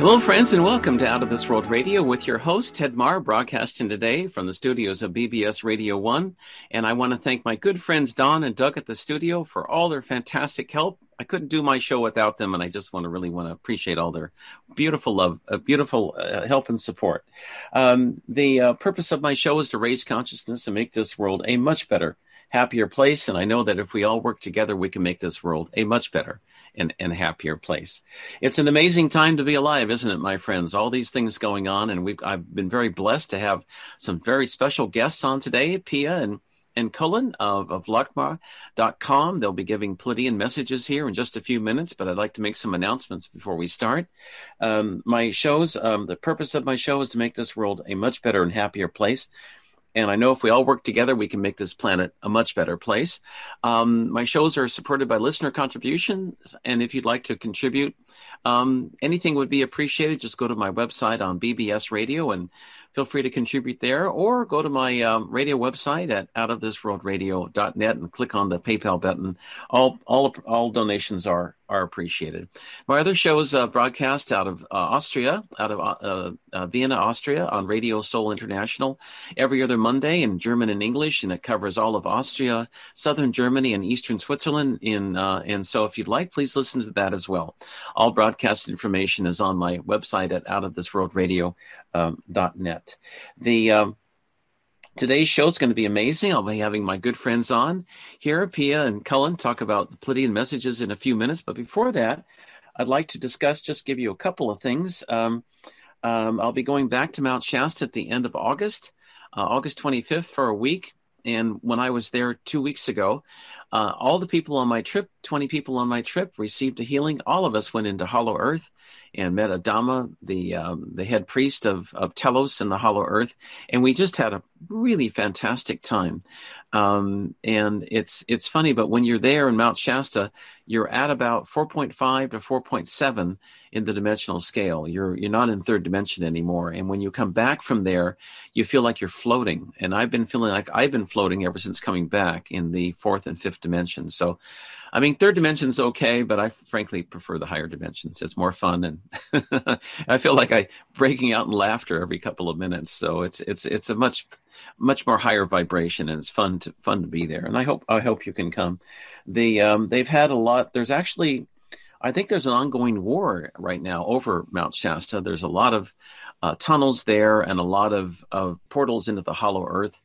Hello, friends, and welcome to Out of This World Radio with your host, Ted Mahr, broadcasting today from the studios of BBS Radio 1. And I want to thank my good friends Don and Doug at the studio for all their fantastic help. I couldn't do my show without them, and I just want to really want to appreciate all their beautiful love, uh, beautiful uh, help and support. Um, the uh, purpose of my show is to raise consciousness and make this world a much better, happier place. And I know that if we all work together, we can make this world a much better and, and happier place. It's an amazing time to be alive, isn't it, my friends? All these things going on, and we I've been very blessed to have some very special guests on today, Pia and and Cullen of, of Laarkmaa.com. They'll be giving Pleiadian messages here in just a few minutes, but I'd like to make some announcements before we start. Um, my shows, um, the purpose of my show is to make this world a much better and happier place. And I know if we all work together, we can make this planet a much better place. Um, my shows are supported by listener contributions. And if you'd like to contribute, um, anything would be appreciated. Just go to my website on BBS Radio and feel free to contribute there or go to my um, radio website at outofthisworldradio.net and click on the PayPal button. All, all, all donations are are appreciated. My other shows uh, broadcast out of uh, Austria, out of uh, uh, Vienna, Austria, on Radio Soul International every other Monday in German and English, and it covers all of Austria, southern Germany, and eastern Switzerland. In uh, and so, if you'd like, please listen to that as well. All broadcast information is on my website at outofthisworldradio.net. Um, the um, Today's show is going to be amazing. I'll be having my good friends on here, Pia and Cullen, talk about the Pleiadian messages in a few minutes. But before that, I'd like to discuss, just give you a couple of things. Um, um, I'll be going back to Mount Shasta at the end of August, uh, August 25th for a week. And when I was there two weeks ago, uh, all the people on my trip, 20 people on my trip, received a healing. All of us went into Hollow Earth and met Adama, the um, the head priest of, of Telos in the Hollow Earth, and we just had a really fantastic time. Um, and it's it's funny, but when you're there in Mount Shasta, you're at about 4.5 to 4.7 in the dimensional scale. You're you're not in third dimension anymore. And when you come back from there, you feel like you're floating. And I've been feeling like I've been floating ever since coming back in the fourth and fifth dimension. So I mean, third dimension's okay, but I frankly prefer the higher dimensions. It's more fun, and I feel like I breaking out in laughter every couple of minutes. So it's it's it's a much much more higher vibration, and it's fun to fun to be there. And I hope I hope you can come. The um, they've had a lot. There's actually, I think there's an ongoing war right now over Mount Shasta. There's a lot of uh, tunnels there and a lot of, of portals into the hollow earth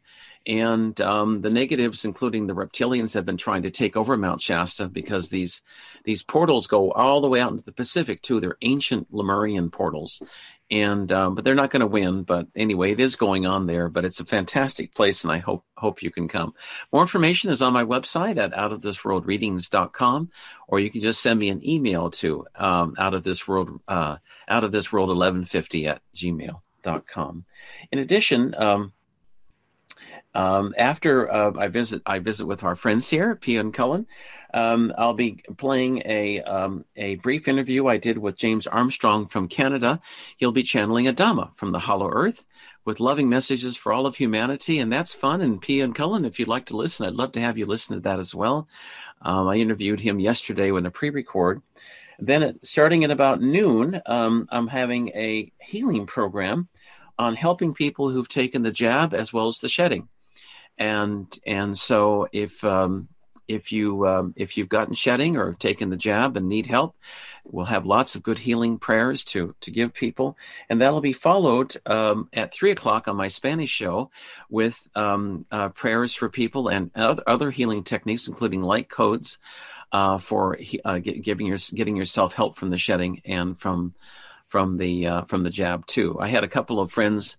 and um, the negatives, including the reptilians, have been trying to take over Mount Shasta because these these portals go all the way out into the Pacific too. They're ancient Lemurian portals, and um, but they're not going to win. But anyway, it is going on there. But it's a fantastic place, and I hope hope you can come. More information is on my website at outofthisworldreadings.com, or you can just send me an email to um, out of this world uh, out of this world 1150 at gmail.com. In addition. Um, um, after uh, I visit, I visit with our friends here, Pia and Cullen. Um, I'll be playing a um, a brief interview I did with James Armstrong from Canada. He'll be channeling Adama from the Hollow Earth with loving messages for all of humanity, and that's fun. And Pia and Cullen, if you'd like to listen, I'd love to have you listen to that as well. Um, I interviewed him yesterday when a pre-record. Then, at, starting at about noon, um, I'm having a healing program on helping people who've taken the jab as well as the shedding and and so if um, if you um, if you've gotten shedding or taken the jab and need help, we'll have lots of good healing prayers to to give people, and that'll be followed um, at three o'clock on my Spanish show with um, uh, prayers for people and other, other healing techniques, including light codes uh, for uh, giving your getting yourself help from the shedding and from from the uh, from the jab too. I had a couple of friends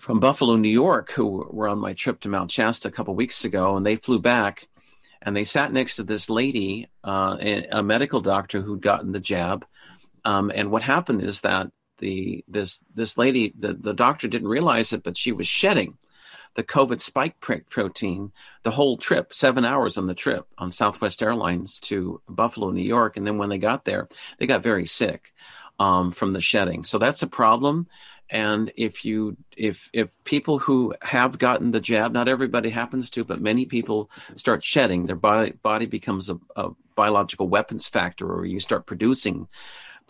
from Buffalo, New York, who were on my trip to Mount Shasta a couple weeks ago, and they flew back and they sat next to this lady, uh, a medical doctor who'd gotten the jab. Um, and what happened is that the this this lady, the, the doctor didn't realize it, but she was shedding the COVID spike protein the whole trip, seven hours on the trip on Southwest Airlines to Buffalo, New York. And then when they got there, they got very sick um, from the shedding. So that's a problem and if you if if people who have gotten the jab not everybody happens to but many people start shedding their body body becomes a, a biological weapons factor or you start producing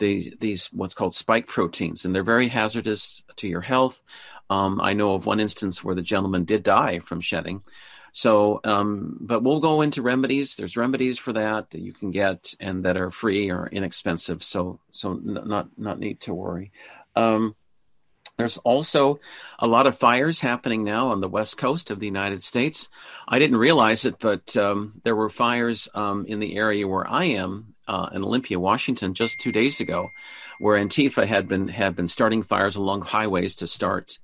these these what's called spike proteins, and they're very hazardous to your health. Um, I know of one instance where the gentleman did die from shedding. So, um, but we'll go into remedies. There's remedies for that that you can get and that are free or inexpensive. So, so not not need to worry. Um, there's also a lot of fires happening now on the west coast of the United States. I didn't realize it, but um, there were fires um, in the area where I am uh, in Olympia, Washington, just two days ago, where Antifa had been had been starting fires along highways to start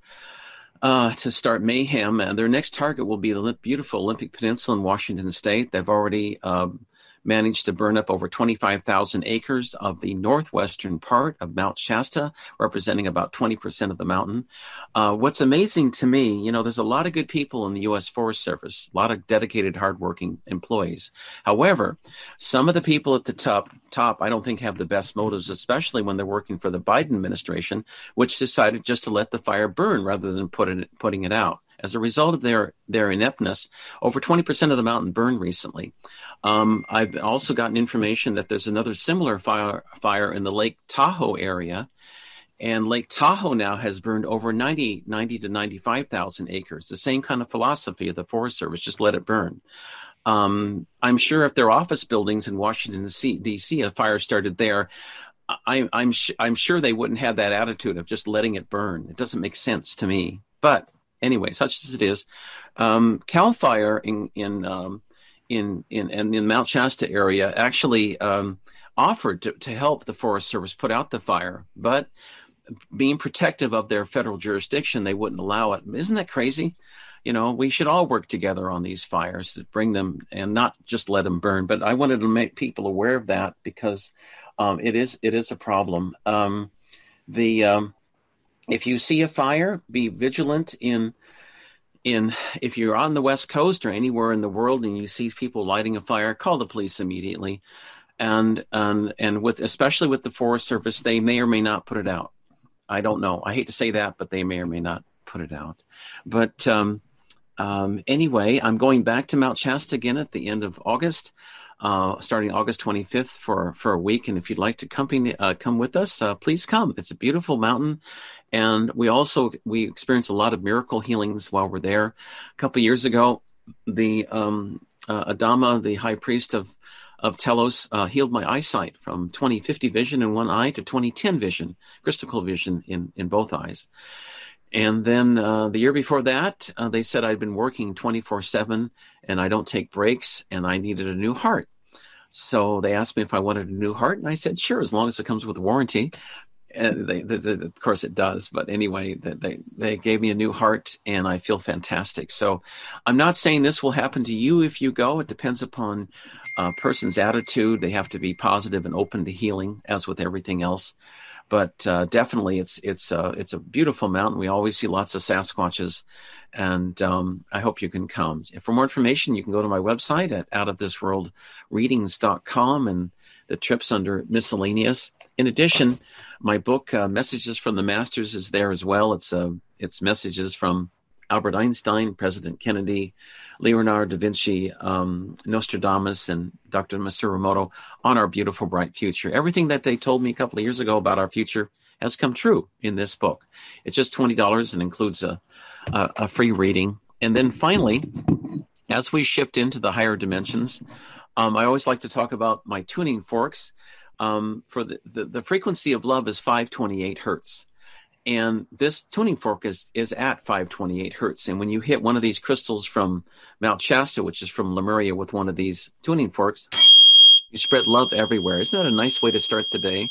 uh, to start mayhem. And their next target will be the beautiful Olympic Peninsula in Washington State. They've already um, managed to burn up over 25,000 acres of the northwestern part of Mount Shasta, representing about 20% of the mountain. Uh, what's amazing to me, you know, there's a lot of good people in the U.S. Forest Service, a lot of dedicated, hardworking employees. However, some of the people at the top, top, I don't think have the best motives, especially when they're working for the Biden administration, which decided just to let the fire burn rather than put it, putting it out. As a result of their, their ineptness, over 20% of the mountain burned recently. Um, I've also gotten information that there's another similar fire, fire in the Lake Tahoe area. And Lake Tahoe now has burned over 90, 90 to 95,000 acres. The same kind of philosophy of the Forest Service, just let it burn. Um, I'm sure if there are office buildings in Washington, D.C., a fire started there, I, I'm, sh- I'm sure they wouldn't have that attitude of just letting it burn. It doesn't make sense to me. But anyway, such as it is, um, Cal Fire in in um, in, in in the Mount Shasta area actually um, offered to, to help the Forest Service put out the fire, but being protective of their federal jurisdiction, they wouldn't allow it. Isn't that crazy? You know, we should all work together on these fires to bring them and not just let them burn. But I wanted to make people aware of that because um, it is it is a problem. Um, the um, if you see a fire, be vigilant in in if you're on the west coast or anywhere in the world and you see people lighting a fire, call the police immediately. And and and with especially with the Forest Service, they may or may not put it out. I don't know. I hate to say that, but they may or may not put it out. But um, um, anyway, I'm going back to Mount Shasta again at the end of August uh, starting August 25th for for a week. And if you'd like to company, uh, come with us, uh, please come. It's a beautiful mountain, and we also we experience a lot of miracle healings while we're there. A couple years ago, the um, uh, Adama, the high priest of of Telos, uh, healed my eyesight from 20/50 vision in one eye to 20/10 vision, crystal vision in in both eyes. And then uh, the year before that, uh, they said I'd been working 24 7 and I don't take breaks and I needed a new heart. So they asked me if I wanted a new heart, and I said, sure, as long as it comes with warranty. And they, they, they, of course, it does. But anyway, they, they gave me a new heart, and I feel fantastic. So I'm not saying this will happen to you if you go. It depends upon a person's attitude. They have to be positive and open to healing, as with everything else but uh, definitely it's it's uh, it's a beautiful mountain. We always see lots of Sasquatches, and um, I hope you can come. For more information, you can go to my website at outofthisworldreadings.com and the trips under miscellaneous. In addition, my book uh, Messages from the Masters is there as well. It's uh, it's messages from Albert Einstein, President Kennedy, Leonardo da Vinci, um, Nostradamus, and Dr. Masaru Emoto on our beautiful, bright future. Everything that they told me a couple of years ago about our future has come true in this book. It's just $20 and includes a, a, a free reading. And then finally, as we shift into the higher dimensions, um, I always like to talk about my tuning forks. Um, for the, the, the frequency of love is 528 hertz. And this tuning fork is is at 528 hertz. And when you hit one of these crystals from mount shasta which is from lemuria with one of these tuning forks you spread love everywhere. Isn't that a nice way to start the day?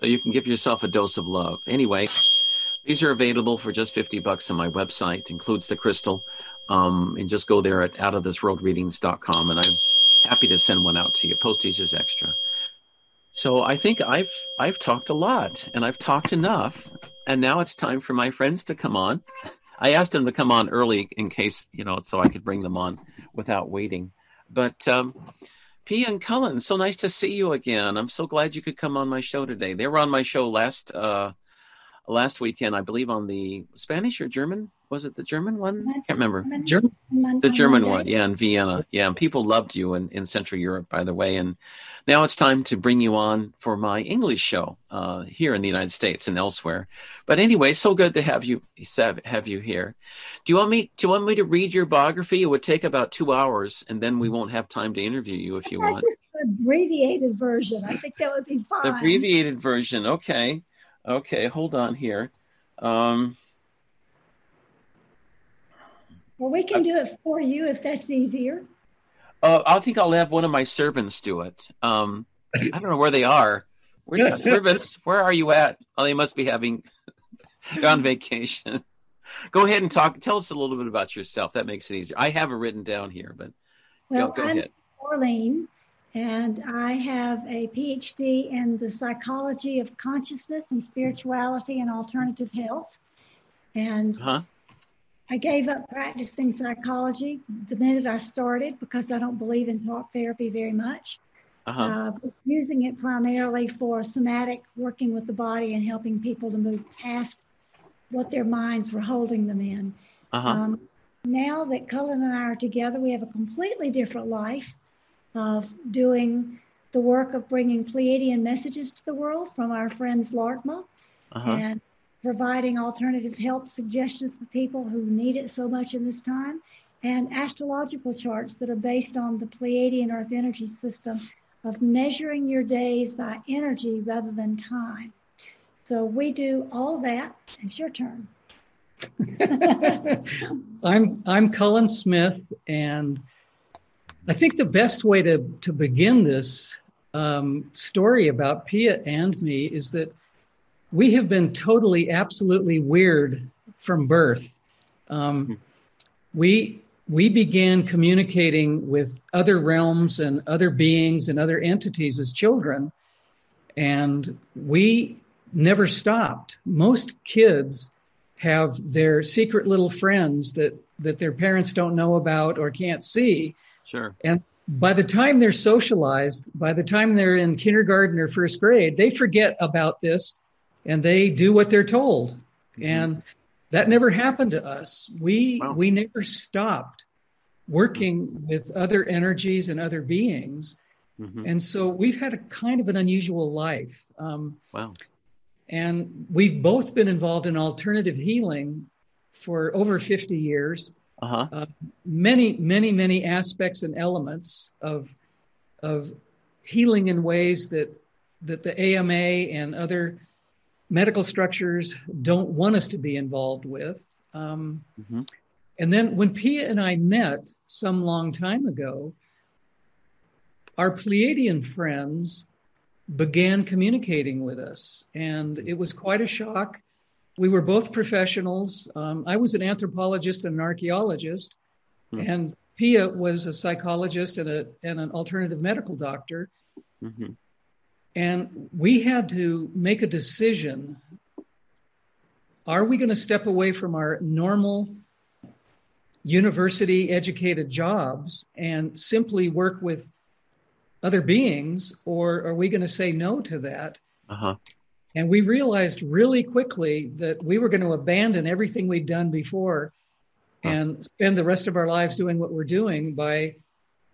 So you can give yourself a dose of love. Anyway these are available for just 50 bucks on my website. Includes the crystal. Um, and just go there at outofthisworldreadings.com and i'm happy to send one out to you. Postage is extra so I think I've I've talked a lot and I've talked enough, and now it's time for my friends to come on. I asked them to come on early in case you know, so I could bring them on without waiting. But um, Pia and Cullen, so nice to see you again. I'm so glad you could come on my show today. They were on my show last uh, last weekend, I believe, on the Spanish or German was it the German one? I can't remember. German, the German one, yeah, in Vienna. Yeah, and people loved you in, in Central Europe, by the way. And now it's time to bring you on for my English show uh, here in the United States and elsewhere. But anyway, so good to have you have you here. Do you want me? Do you want me to read your biography? It would take about two hours, and then we won't have time to interview you if you want. Just an abbreviated version. I think that would be fine. The abbreviated version. Okay. Okay. Hold on here. Um, well, we can do it for you if that's easier. Uh, I think I'll have one of my servants do it. Um, I don't know where they are. Where are servants? Where are you at? Oh, they must be having they're on vacation. go ahead and talk. Tell us a little bit about yourself. That makes it easier. I have it written down here, but well, go, go I'm ahead. Orleane, and I have a PhD in the psychology of consciousness and spirituality and alternative health. And huh? I gave up practicing psychology the minute I started because I don't believe in talk therapy very much. Uh-huh. Uh, using it primarily for somatic, working with the body and helping people to move past what their minds were holding them in. Uh-huh. Um, now that Cullen and I are together, we have a completely different life of doing the work of bringing Pleiadian messages to the world from our friends Laarkmaa uh-huh. and providing alternative health suggestions for people who need it so much in this time, and astrological charts that are based on the Pleiadian Earth energy system of measuring your days by energy rather than time. So we do all that. It's your turn. I'm I'm Cullen Smith, and I think the best way to to begin this um, story about Pia and me is that we have been totally, absolutely weird from birth. Um, hmm. we we began communicating with other realms and other beings and other entities as children, and we never stopped. Most kids have their secret little friends that that their parents don't know about or can't see. Sure. And by the time they're socialized, by the time they're in kindergarten or first grade, they forget about this and they do what they're told. Mm-hmm. And that never happened to us. We wow. we never stopped working with other energies and other beings. Mm-hmm. And so we've had a kind of an unusual life. Um, wow. And we've both been involved in alternative healing for over 50 years. Uh-huh. Uh, many, many, many aspects and elements of, of healing in ways that, that the AMA and other medical structures don't want us to be involved with. Um, mm-hmm. And then when Pia and I met some long time ago, our Pleiadian friends began communicating with us, and it was quite a shock. We were both professionals. Um, I was an anthropologist and an archaeologist, mm-hmm. and Pia was a psychologist and, a, and an alternative medical doctor. Mm-hmm. And we had to make a decision. Are we going to step away from our normal university educated jobs and simply work with other beings, or are we going to say no to that? Uh-huh. And we realized really quickly that we were going to abandon everything we'd done before and spend the rest of our lives doing what we're doing by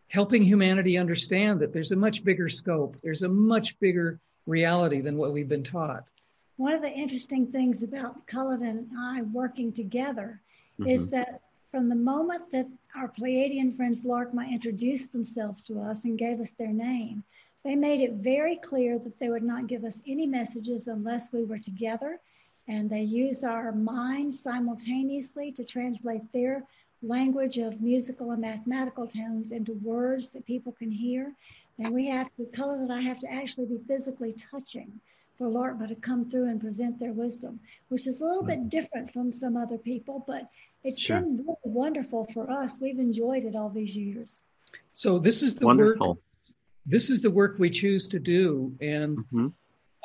helping humanity understand that there's a much bigger scope, there's a much bigger reality than what we've been taught. One of the interesting things about Cullen and I working together mm-hmm. is that from the moment that our Pleiadian friends Laarkmaa introduced themselves to us and gave us their name, they made it very clear that they would not give us any messages unless we were together. And they use our minds simultaneously to translate their language of musical and mathematical tones into words that people can hear. And we have to, Cullen that I have to actually be physically touching for Laarkmaa to come through and present their wisdom, which is a little bit different from some other people, but it's sure. been really wonderful for us. We've enjoyed it all these years. So this is the wonderful. work. This is the work we choose to do, and mm-hmm.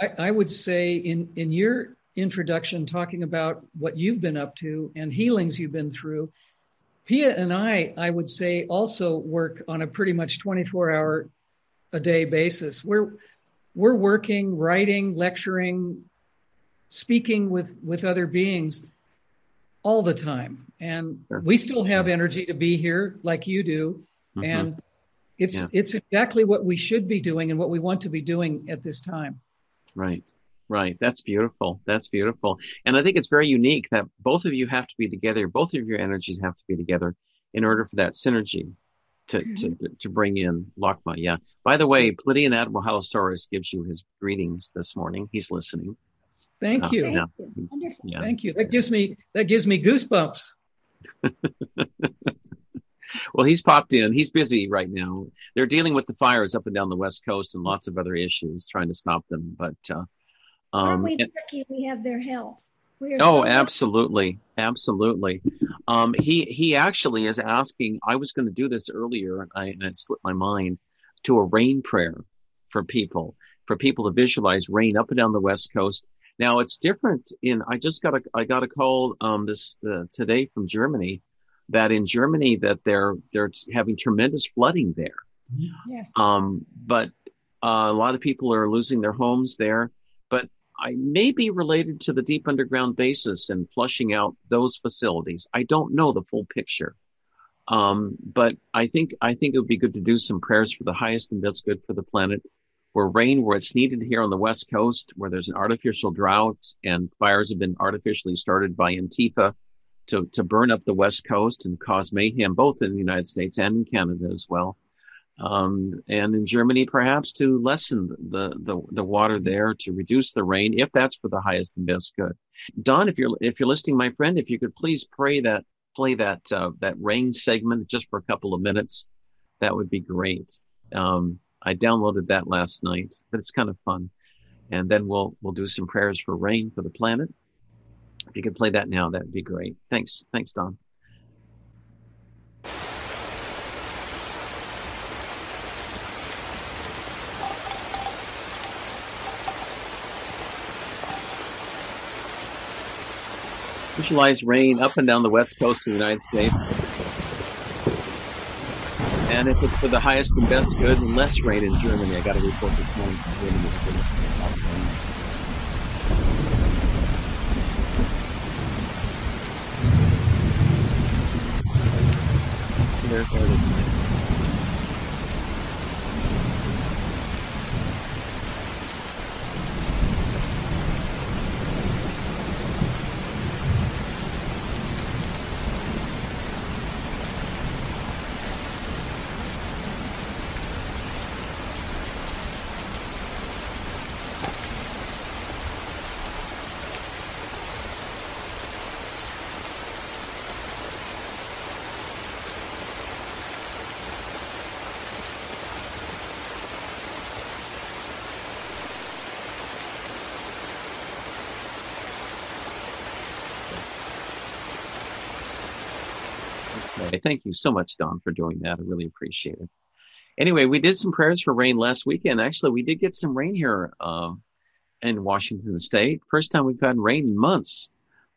I, I would say in in your introduction, talking about what you've been up to and healings you've been through, Pia and I, I would say, also work on a pretty much 24 hour a day basis. We're we're working, writing, lecturing, speaking with with other beings all the time. And sure. we still have energy to be here like you do. Mm-hmm. And it's yeah. it's exactly what we should be doing and what we want to be doing at this time. Right. Right. That's beautiful. That's beautiful. And I think it's very unique that both of you have to be together. Both of your energies have to be together in order for that synergy to, mm-hmm. to, to bring in Laarkmaa. Yeah. By the way, Pleiadian Admiral Halosaurus gives you his greetings this morning. He's listening. Thank uh, you. Yeah. Yeah. Thank you. That gives me that gives me goosebumps. well, he's popped in. He's busy right now. They're dealing with the fires up and down the west coast and lots of other issues, trying to stop them. But uh, um, Aren't we lucky we have their help? oh, so absolutely, absolutely. Um, he he actually is asking. I was going to do this earlier, and, I, and it slipped my mind to a rain prayer for people, for people to visualize rain up and down the west coast. Now it's different. In I just got a I got a call um, this uh, today from Germany that in Germany that they're they're having tremendous flooding there. Yes. Um, but uh, a lot of people are losing their homes there. But I may be related to the deep underground basis and flushing out those facilities. I don't know the full picture. Um, but I think I think it would be good to do some prayers for the highest and best good for the planet, where rain where it's needed here on the west coast, where there's an artificial drought and fires have been artificially started by Antifa to to burn up the west coast and cause mayhem both in the United States and in Canada as well um, and in Germany, perhaps to lessen the, the, the water there, to reduce the rain, if that's for the highest and best good. Don, if you're if you're listening, my friend, if you could please pray that play that uh, that rain segment just for a couple of minutes, that would be great. Um, I downloaded that last night, but it's kind of fun. And then we'll we'll do some prayers for rain for the planet. If you could play that now, that would be great. Thanks, thanks, Don. Visualize rain up and down the west coast of the United States. And if it's for the highest and best good, less rain in Germany. I got a report this morning from Germany. There's our Thank you so much, Don, for doing that. I really appreciate it. Anyway, we did some prayers for rain last weekend. Actually, we did get some rain here uh, in Washington State. First time we've had rain in months,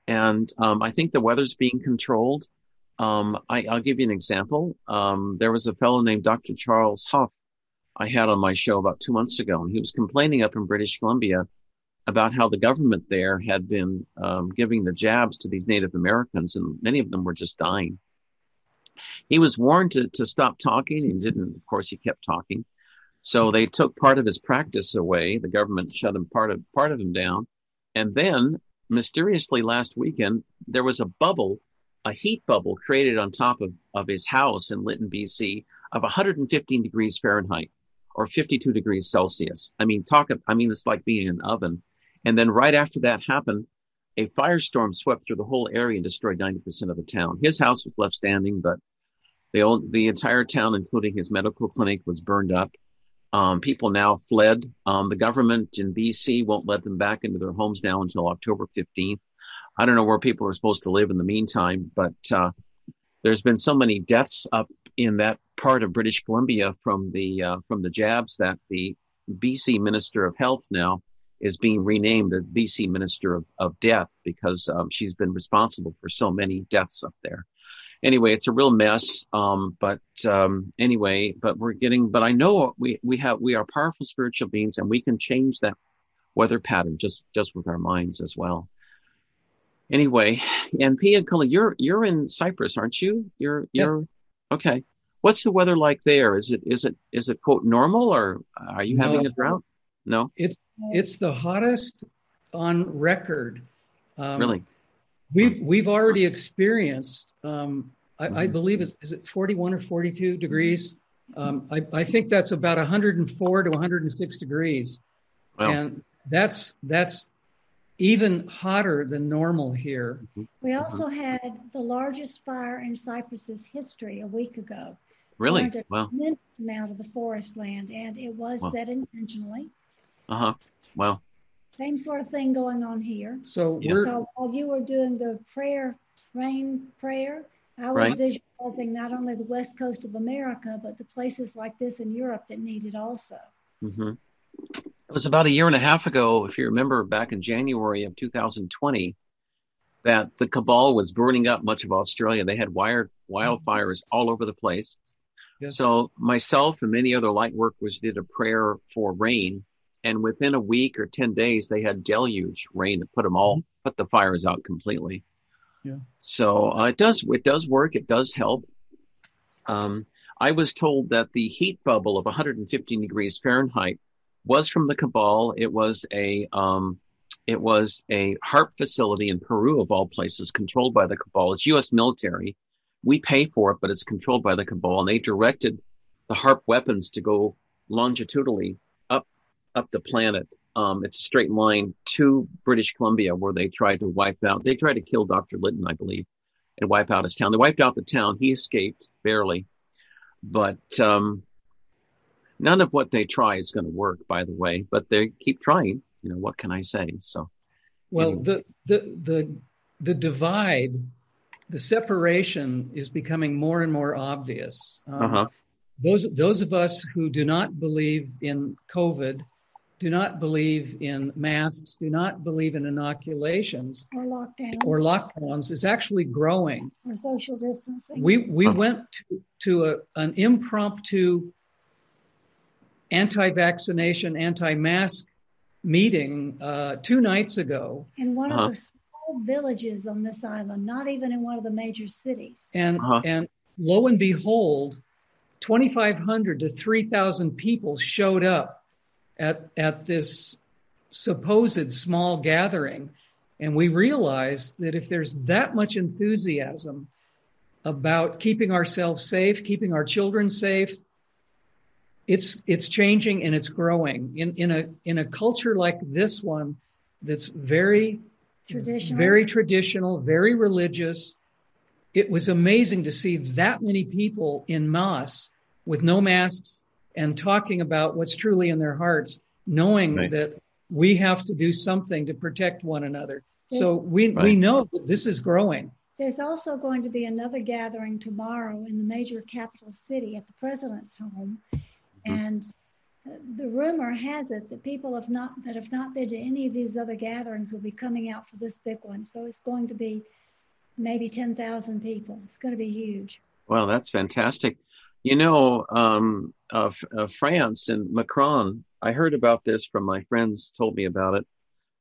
and um, I think the weather's being controlled. Um, I, will give you an example. Um, there was a fellow named Dr. Charles Hoffe I had on my show about two months ago, and he was complaining up in British Columbia about how the government there had been um, giving the jabs to these Native Americans, and many of them were just dying. He was warned to, to stop talking and didn't. Of course, he kept talking. So they took part of his practice away. The government shut him part of part of him down, and then mysteriously last weekend there was a bubble, a heat bubble created on top of, of his house in Lytton, BC, of 115 degrees Fahrenheit or 52 degrees Celsius. I mean, talk. I mean, it's like being in an oven. And then right after that happened, a firestorm swept through the whole area and destroyed 90% of the town. His house was left standing, but the, old, the entire town, including his medical clinic, was burned up. Um, people now fled. Um, the government in BC won't let them back into their homes now until October 15th. I don't know where people are supposed to live in the meantime, but uh, there's been so many deaths up in that part of British Columbia from the uh, from the jabs that the BC Minister of Health now is being renamed the BC Minister of, of Death because um, she's been responsible for so many deaths up there. Anyway, it's a real mess. Um, but um, anyway, but we're getting. But I know we we have we are powerful spiritual beings, and we can change that weather pattern just just with our minds as well. anyway, and Pia and Cully, you're you're in Cyprus, aren't you? You're you're yes. okay. What's the weather like there? Is it is it is it quote normal or are you having no, a drought? No, it's it's the hottest on record. Um, really, we've we've already experienced. Um, I, mm-hmm. I, believe it is it 41 or 42 degrees. Um, I, I think that's about 104 to 106 degrees, wow. and that's that's even hotter than normal here. Mm-hmm. We also had the largest fire in Cyprus's history a week ago. Really? A wow. tremendous amount of the forest land, and it was wow. set intentionally. Uh huh. Wow. Same sort of thing going on here. So, so while you were doing the prayer, rain prayer, I was right. visualizing not only the west coast of America, but the places like this in Europe that need it also. Mm-hmm. It was about a year and a half ago, if you remember, back in January of 2020, that the cabal was burning up much of Australia. They had wired wildfires all over the place. Yes. So myself and many other light workers did a prayer for rain, and within a week or ten days, they had deluge rain that put them all mm-hmm. put the fires out completely. Yeah. So uh, it does it does work. It does help. Um, I was told that the heat bubble of 115 degrees Fahrenheit was from the cabal. It was a um, it was a HAARP facility in Peru, of all places, controlled by the cabal. It's U.S. military we pay for it, but it's controlled by the cabal. And they directed the HAARP weapons to go longitudinally up the planet. Um, it's a straight line to British Columbia, where they tried to wipe out. They tried to kill Dr. Lytton, I believe, and wipe out his town. They wiped out the town. He escaped barely, but um, none of what they try is going to work. By the way, but they keep trying. You know what can I say? So, well, anyway. the the the the divide the separation is becoming more and more obvious. Um, uh-huh. Those those of us who do not believe in COVID, do not believe in masks, do not believe in inoculations or lockdowns, or lockdowns is actually growing. Or social distancing. We we went to, to a, an impromptu anti-vaccination, anti-mask meeting uh, two nights ago. In one uh-huh. of the small villages on this island, not even in one of the major cities. And uh-huh. and lo and behold, 2,500 to 3,000 people showed up at at this supposed small gathering, and we realized that if there's that much enthusiasm about keeping ourselves safe, keeping our children safe, it's it's changing and it's growing in in a in a culture like this one that's very Traditional. Very traditional, very religious. It was amazing to see that many people in mass with no masks and talking about what's truly in their hearts, knowing right. that we have to do something to protect one another. There's, so we, right. we know that this is growing. There's also going to be another gathering tomorrow in the major capital city at the president's home. Mm-hmm. And the rumor has it that people have not that have not been to any of these other gatherings will be coming out for this big one. So it's going to be maybe ten thousand people. It's going to be huge. Well, that's fantastic. You know, um, uh, uh, France and Macron. I heard about this from my friends. Told me about it.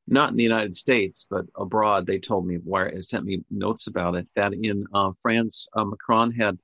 Not in the United States, but abroad. They told me where sent me notes about it. That in uh, France, uh, Macron had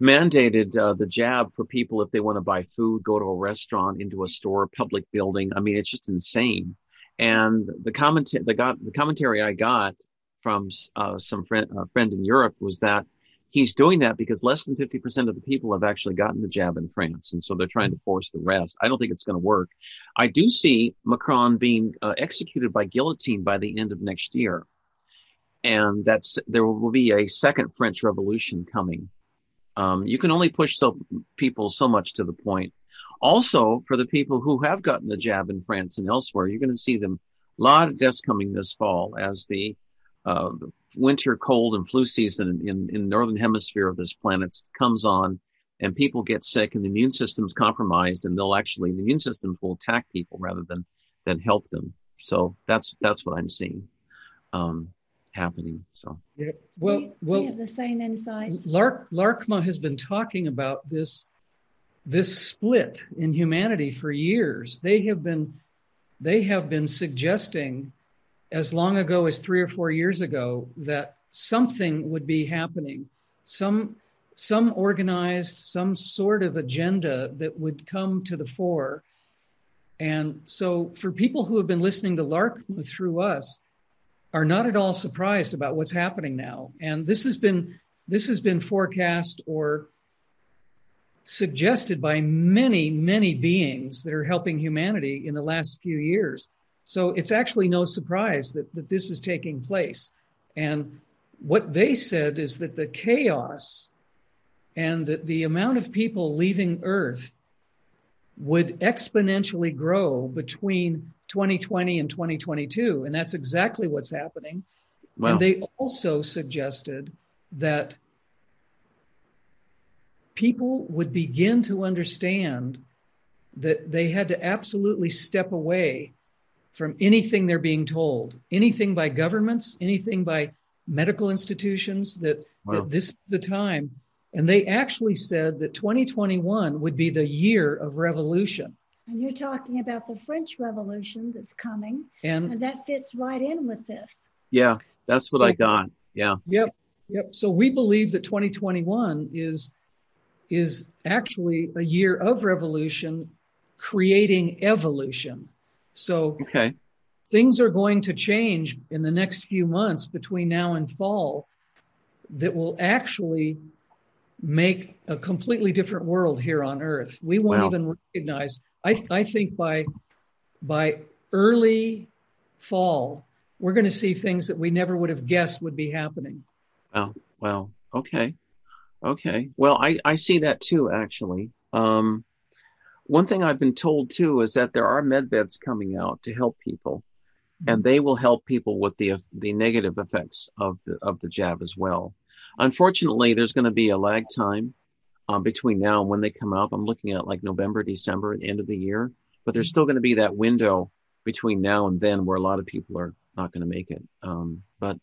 mandated uh, the jab for people if they want to buy food, go to a restaurant, into a store, public building. I mean, it's just insane. And the commentary, the, got, the commentary I got from uh, some friend, uh, friend in Europe was that he's doing that because less than 50% of the people have actually gotten the jab in France. And so they're trying to force the rest. I don't think it's going to work. I do see Macron being uh, executed by guillotine by the end of next year. And that's, there will be a second French revolution coming. Um, you can only push so people so much to the point. Also, for the people who have gotten the jab in France and elsewhere, you're going to see them a lot of deaths coming this fall as the, uh, the winter cold and flu season in, in northern hemisphere of this planet comes on and people get sick and the immune system's compromised and they'll actually the immune systems will attack people rather than than help them so that's that's what i'm seeing um, happening. So yeah, well, we, well, we have the same insights. Lark Laarkmaa has been talking about this this split in humanity for years. They have been they have been suggesting as long ago as three or four years ago that something would be happening, some some organized, some sort of agenda that would come to the fore. And so, for people who have been listening to Laarkmaa through us, are not at all surprised about what's happening now. And this has been this has been forecast or suggested by many, many beings that are helping humanity in the last few years. So it's actually no surprise that, that this is taking place. And what they said is that the chaos and that the amount of people leaving Earth would exponentially grow between 2020 and 2022. And that's exactly what's happening. Wow. And they also suggested that people would begin to understand that they had to absolutely step away from anything they're being told, anything by governments, anything by medical institutions, that, wow. that this is the time. And they actually said that 2021 would be the year of revolution. And you're talking about the French Revolution that's coming, and, and that fits right in with this. Yeah, that's what so, I got. Yeah. Yep. Yep. So we believe that 2021 is is actually a year of revolution creating evolution. So okay. things are going to change in the next few months between now and fall that will actually make a completely different world here on earth. We won't wow. even recognize. I, I think by by early fall, we're going to see things that we never would have guessed would be happening. Wow. Wow. Okay. Okay. Well, I, I see that too, actually. Um, one thing I've been told too is that there are med beds coming out to help people, mm-hmm. and they will help people with the the negative effects of the of the jab as well. Unfortunately, there's going to be a lag time uh, between now and when they come out. I'm looking at like November, December, at the end of the year, but there's mm-hmm. still going to be that window between now and then where a lot of people are not going to make it. Um, but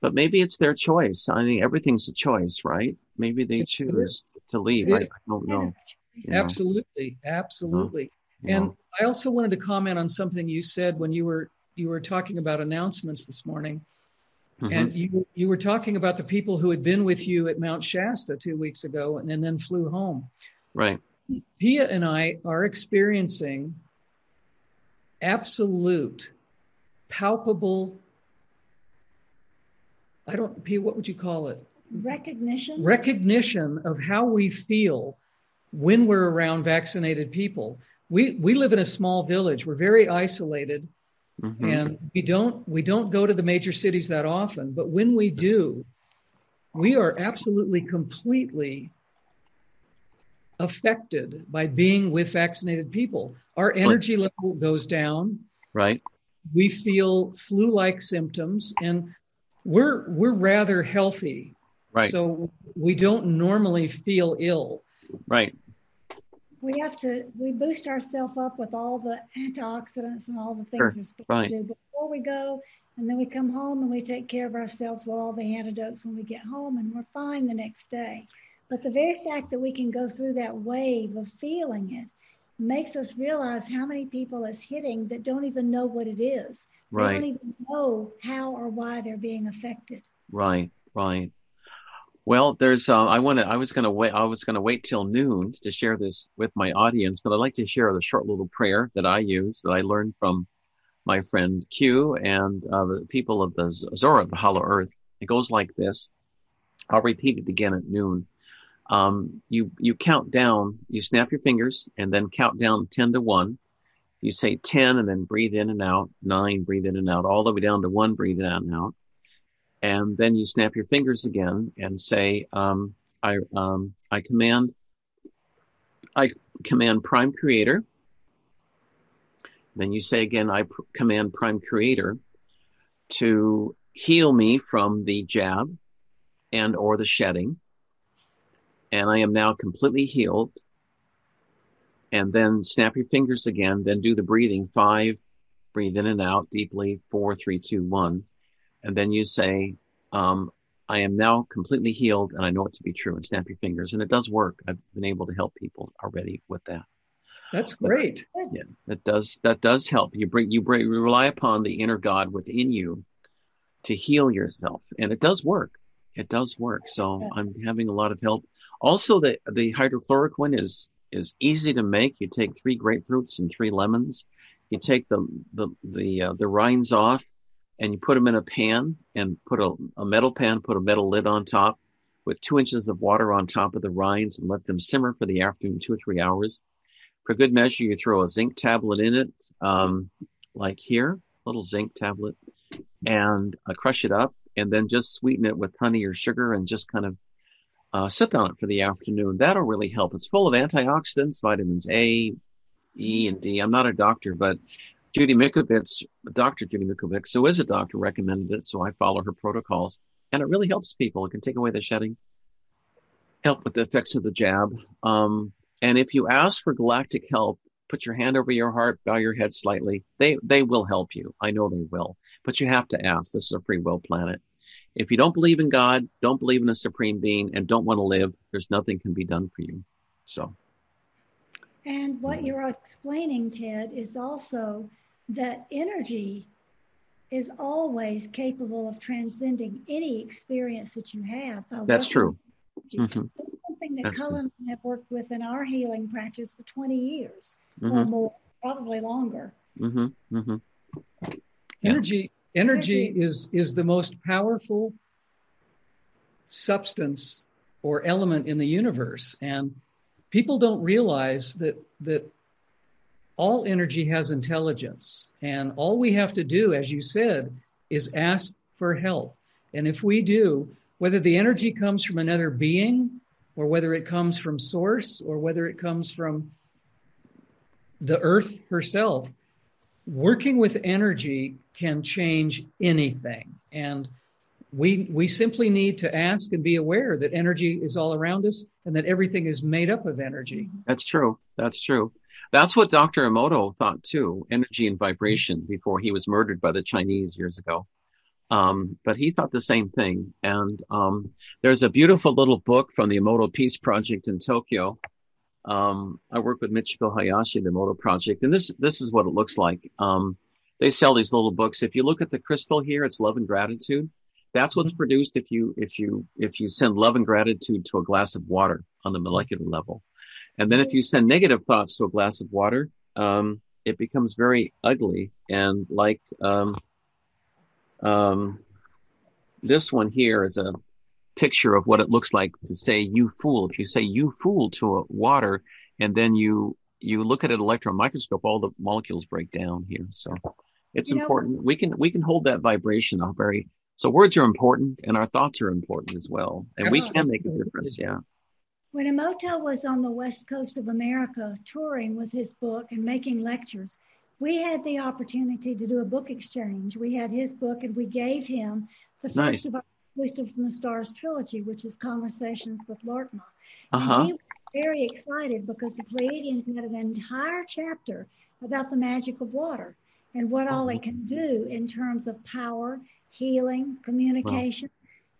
but maybe it's their choice. I mean, everything's a choice, right? Maybe they choose to leave. I, I, don't know. Absolutely, absolutely. and I also wanted to comment on something you said when you were you were talking about announcements this morning. Mm-hmm. And you you were talking about the people who had been with you at Mount Shasta two weeks ago and, and then flew home. Right. Pia and I are experiencing absolute, palpable I don't, pia what would you call it? Recognition. Recognition of how we feel when we're around vaccinated people. We we live in a small village. We're very isolated, mm-hmm. and we don't we don't go to the major cities that often. But when we do, we are absolutely completely affected by being with vaccinated people. Our energy level goes down. Right. We feel flu-like symptoms, and we're we're rather healthy. Right. So we don't normally feel ill. Right. We have to we boost ourselves up with all the antioxidants and all the things sure. we're supposed right. to do before we go. And then we come home and we take care of ourselves with all the antidotes when we get home and we're fine the next day. But the very fact that we can go through that wave of feeling it makes us realize how many people it's hitting that don't even know what it is. Right. They don't even know how or why they're being affected. Right, right. Well, there's. Uh, I want. I was going to wait. I was going to wait till noon to share this with my audience, but I'd like to share the short little prayer that I use that I learned from my friend Q and uh, the people of the Zora, of the Hollow Earth. It goes like this. I'll repeat it again at noon um, you you count down. You snap your fingers and then count down ten to one. You say ten and then breathe in and out. Nine, breathe in and out, all the way down to one, breathe in and out. And then you snap your fingers again and say, um, "I um, I command I command Prime Creator." Then you say again, "I pr- command Prime Creator to heal me from the jab and or the shedding." and I am now completely healed. And then snap your fingers again, then do the breathing five, breathe in and out deeply, four, three, two, one. And then you say, um, I am now completely healed and I know it to be true and snap your fingers. And it does work. I've been able to help people already with that. That's great. Yeah, that does that does help. You bring you bring you rely upon the inner God within you to heal yourself, and it does work. It does work. So. I'm having a lot of help. Also, the the hydrochloroquine is is easy to make. You take three grapefruits and three lemons. You take the the the uh, the rinds off, and you put them in a pan and put a, a metal pan, put a metal lid on top, with two inches of water on top of the rinds, and let them simmer for the afternoon, two or three hours. For good measure, you throw a zinc tablet in it, um, like here, little zinc tablet, and uh, crush it up, and then just sweeten it with honey or sugar, and just kind of uh, sip on it for the afternoon. That'll really help. It's full of antioxidants, vitamins A, E, and D. I'm not a doctor, but Judy Mikovits, Dr. Judy Mikovits, who is a doctor, recommended it, so I follow her protocols, and it really helps people. It can take away the shedding, help with the effects of the jab. Um, and if you ask for galactic help, put your hand over your heart, bow your head slightly. They they will help you. I know they will, but you have to ask. This is a free will planet. If you don't believe in God, don't believe in a supreme being, and don't want to live, there's nothing can be done for you. So. And what you're explaining, Ted, is also that energy is always capable of transcending any experience that you have. That's true. Mm-hmm. Something that That's Cullen and I have worked with in our healing practice for 20 years mm-hmm. or more, probably longer. Mm-hmm. mm-hmm. Energy Energy is, is the most powerful substance or element in the universe. And people don't realize that, that all energy has intelligence. And all we have to do, as you said, is ask for help. And if we do, whether the energy comes from another being or whether it comes from source or whether it comes from the earth herself, working with energy can change anything. And we, we simply need to ask and be aware that energy is all around us and that everything is made up of energy. That's true. That's true. That's what Dr. Emoto thought too energy and vibration before he was murdered by the Chinese years ago. Um, but he thought the same thing. And um, there's a beautiful little book from the Emoto Peace Project in Tokyo um, I work with Michiko Hayashi, the Emoto Project, and this this is what it looks like. Um, they sell these little books. If you look at the crystal here, it's love and gratitude. That's what's produced if you if you if you send love and gratitude to a glass of water on the molecular level, and then if you send negative thoughts to a glass of water, um, it becomes very ugly and like um, um, this one here is a picture of what it looks like to say you fool. If you say you fool to a water and then you you look at an electron microscope, all the molecules break down here. So it's you important. Know, we can we can hold that vibration a very so words are important and our thoughts are important as well. And we can make a difference. Yeah. When Emoto was on the west coast of America touring with his book and making lectures, we had the opportunity to do a book exchange. We had his book and we gave him the first nice. of our Wisdom from the Stars trilogy, which is Conversations with Laarkmaa. Uh-huh. And he was very excited because the Pleiadians had an entire chapter about the magic of water and what all it can do in terms of power, healing, communication.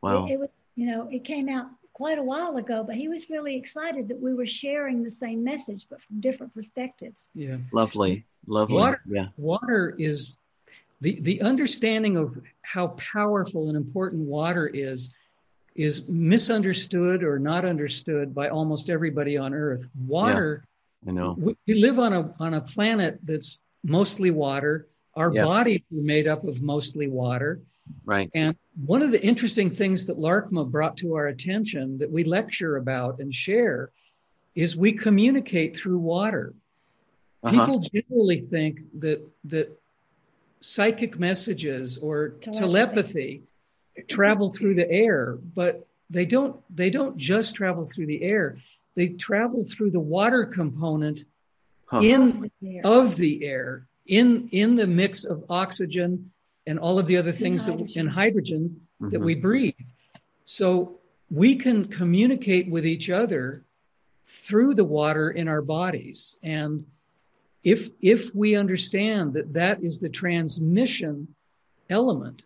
Wow. wow. It, it was, you know, it came out quite a while ago, but he was really excited that we were sharing the same message, but from different perspectives. Yeah. Lovely. Lovely. Water, yeah. water is the, the understanding of how powerful and important water is is misunderstood or not understood by almost everybody on earth water yeah, i know we, we, live on a on a planet that's mostly water our yeah. bodies are made up of mostly water right and one of the interesting things that Laarkmaa brought to our attention that we lecture about and share is we communicate through water uh-huh. people generally think that that psychic messages or telepathy. telepathy travel through the air, but they don't they don't just travel through the air. They travel through the water component huh. in of the air in in the mix of oxygen and all of the other things and that and hydrogens mm-hmm. that we breathe. So we can communicate with each other through the water in our bodies and if if we understand that that is the transmission element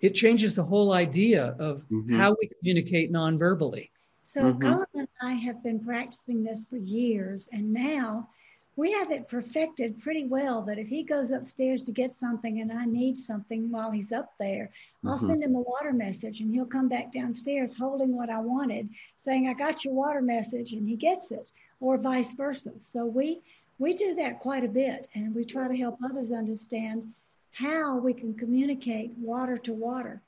it changes the whole idea of mm-hmm. how we communicate non-verbally so mm-hmm. Cullen and I have been practicing this for years, and now we have it perfected pretty well that if he goes upstairs to get something and I need something while he's up there, I'll Mhm. send him a water message and he'll come back downstairs holding what I wanted, saying, I got your water message, and he gets it, or vice versa. So we we do that quite a bit and we try to help others understand how we can communicate water to water.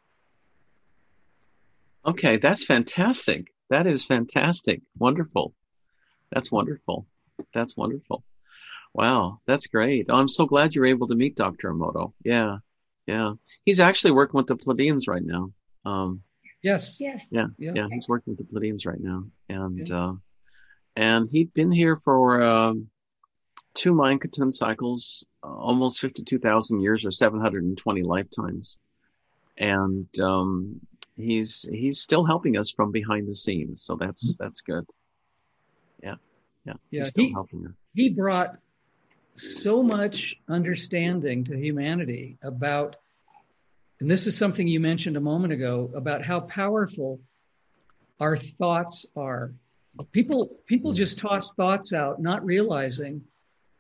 Okay, that's fantastic. That is fantastic. Wonderful. That's wonderful. That's wonderful. Wow, that's great. Oh, I'm so glad you're able to meet Dr. Emoto. Yeah, yeah. He's actually working with the Pleiadians right now. Um, Yes. Yes. yeah, Yeah. yeah, he's working with the Pleiadians right now, and uh, and he'd been here for um, two mind cocoon cycles, uh, almost fifty-two thousand years or seven hundred and twenty lifetimes, and um, he's he's still helping us from behind the scenes. So that's that's good. Yeah, yeah, Yeah, he's still he- helping us. he brought so much understanding to humanity about and this is something you mentioned a moment ago about how powerful our thoughts are. People people just toss thoughts out not realizing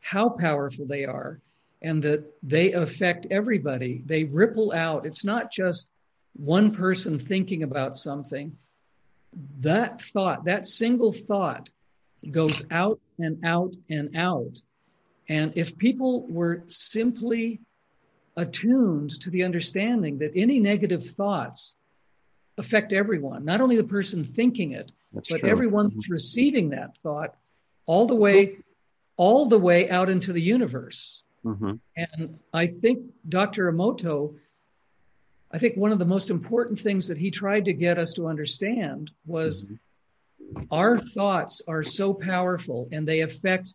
how powerful they are and that they affect everybody. They ripple out. It's not just one person thinking about something. That thought that single thought goes out and out and out and if people were simply attuned to the understanding that any negative thoughts affect everyone, not only the person thinking it, That's but true. everyone that's receiving that thought all the way all the way out into the universe. Mhm. And I think Dr. Emoto, I think one of the most important things that he tried to get us to understand was Mhm. our thoughts are so powerful and they affect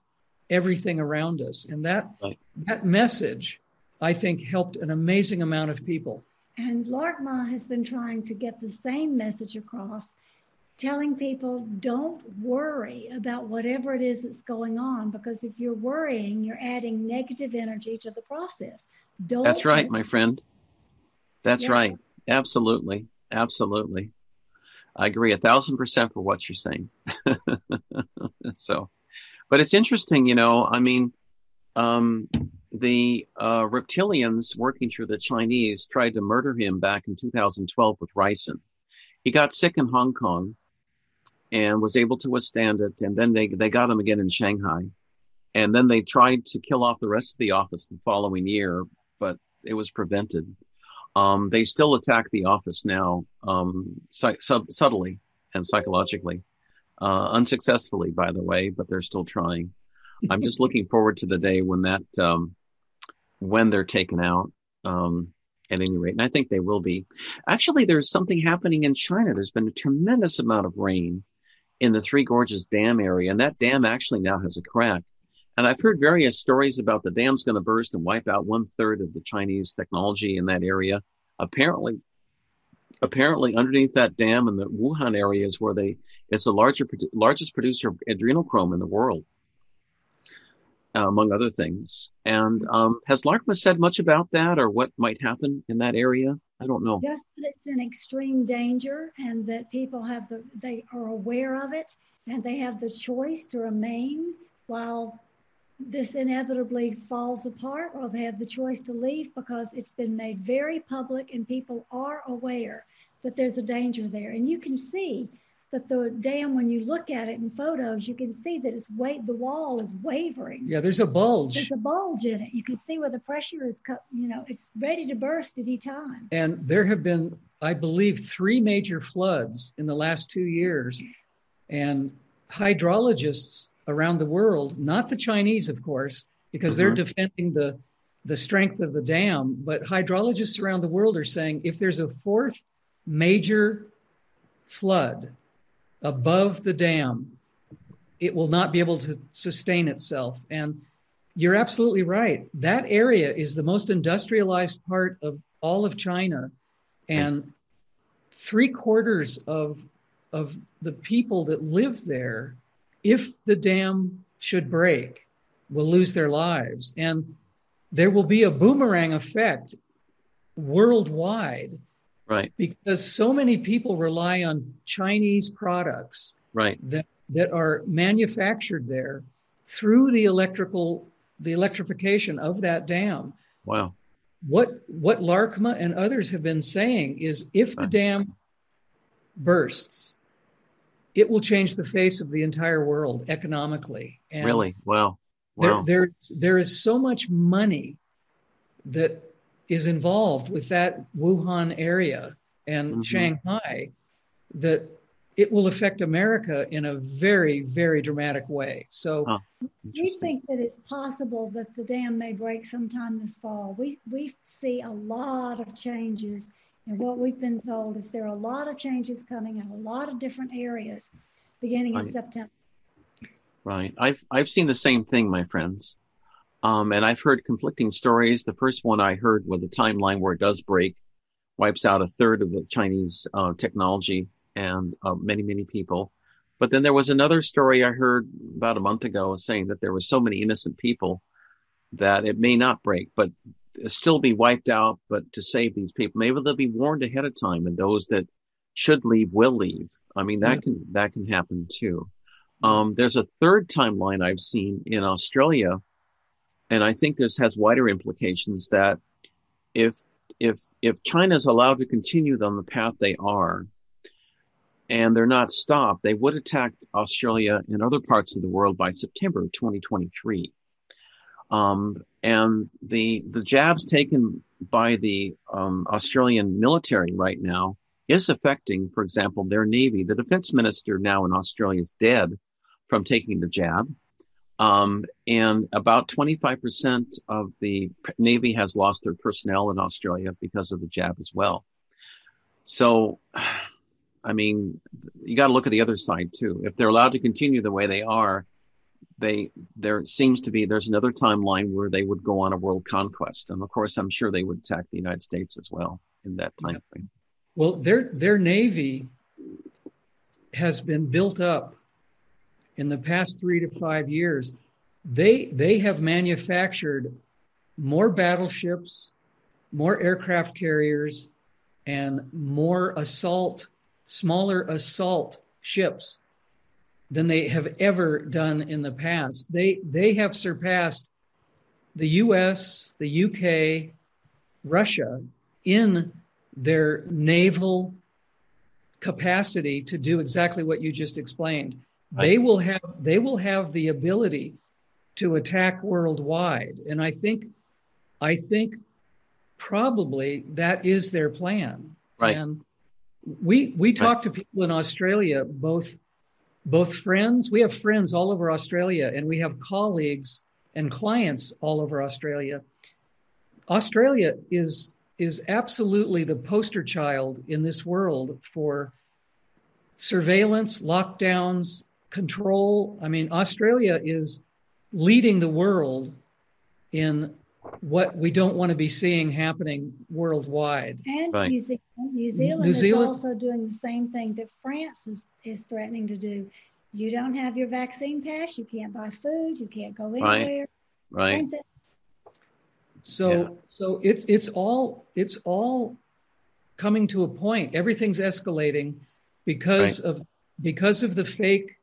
everything around us. And that Right. that message, I think, helped an amazing amount of people. And Laarkmaa has been trying to get the same message across, telling people don't worry about whatever it is that's going on, because if you're worrying, you're adding negative energy to the process. Don't That's right, my friend. That's Yeah. right. Absolutely. Absolutely. I agree a thousand percent for what you're saying. so, but it's interesting, you know, I mean, um, the uh, reptilians working through the Chinese tried to murder him back in 2012 with ricin. He got sick in Hong Kong and was able to withstand it. And then they, they got him again in Shanghai. And then they tried to kill off the rest of the office the following year, but it was prevented. Um, they still attack the office now, um, sub- subtly and psychologically, uh, unsuccessfully, by the way, but they're still trying. I'm just looking forward to the day when that, um, when they're taken out, um, at any rate. And I think they will be. Actually, there's something happening in China. There's been a tremendous amount of rain in the Three Gorges Dam area, and that dam actually now has a crack. And I've heard various stories about the dam's going to burst and wipe out one third of the Chinese technology in that area. Apparently, apparently underneath that dam in the Wuhan area is where they it's the larger largest producer of adrenochrome in the world, uh, among other things. And um, has Laarkmaa said much about that or what might happen in that area? I don't know. just that it's in extreme danger and that people have the they are aware of it and they have the choice to remain while this inevitably falls apart or they have the choice to leave because it's been made very public and people are aware that there's a danger there and you can see that the dam when you look at it in photos you can see that it's wa- the wall is wavering Yeah, there's a bulge. there's a bulge in it you can see where the pressure is cut you know it's ready to burst at any time And there have been, I believe, three major floods in the last two years. And hydrologists around the world, not the Chinese, of course, because they're Mhm. defending the, the strength of the dam, but hydrologists around the world are saying if there's a fourth major flood above the dam, it will not be able to sustain itself. And you're absolutely right. That area is the most industrialized part of all of China. And three quarters of, of the people that live there, if the dam should break, will lose their lives. And there will be a boomerang effect worldwide Right, because so many people rely on Chinese products right. that, that are manufactured there through the electrical the electrification of that dam. Wow. What what Laarkmaa and others have been saying is if the dam bursts, it will change the face of the entire world economically. And really? Wow. wow. There, there, there is so much money that is involved with that Wuhan area and mm-hmm. Shanghai that it will affect America in a very, very dramatic way. So huh. we think that it's possible that the dam may break sometime this fall. We we see a lot of changes and what we've been told is there are a lot of changes coming in a lot of different areas beginning right. in September. Right. I've I've seen the same thing, my friends. Um, and I've heard conflicting stories. The first one I heard was the timeline where it does break, wipes out a third of the Chinese uh, technology and uh, many, many people. But then there was another story I heard about a month ago saying that there were so many innocent people that it may not break. But still be wiped out, but to save these people, maybe they'll be warned ahead of time, and those that should leave will leave. I mean, that can that can happen too. Um, there's a third timeline I've seen in Australia, and I think this has wider implications. That if if if China is allowed to continue on the path they are, and they're not stopped, they would attack Australia and other parts of the world by September 2023. Um, and the the jabs taken by the um, Australian military right now is affecting, for example, their navy. The defense minister now in Australia is dead from taking the jab. Um, and about 25% of the Navy has lost their personnel in Australia because of the jab as well. So, I mean, you got to look at the other side too. If they're allowed to continue the way they are, they there seems to be there's another timeline where they would go on a world conquest, and of course, I'm sure they would attack the United States as well in that time frame. Well, their their navy has been built up in the past three to five years. They they have manufactured more battleships, more aircraft carriers, and more assault, smaller assault ships than they have ever done in the past. They they have surpassed the US, the UK, Russia in their naval capacity to do exactly what you just explained. They will have they will have the ability to attack worldwide. And I think I think probably that is their plan. Right. And we we talk right. to people in Australia, both both friends. We have friends all over Australia, and we have colleagues and clients all over Australia. Australia is is absolutely the poster child in this world for surveillance, lockdowns, control. I mean, Australia is leading the world in what we don't want to be seeing happening worldwide. And right. New Zealand, New Zealand, New Zealand is also doing the same thing that France is, is threatening to do. You don't have your vaccine pass, you can't buy food, you can't go anywhere. Right. right. So yeah. so it's it's all it's all coming to a point. Everything's escalating because right. of because of the fake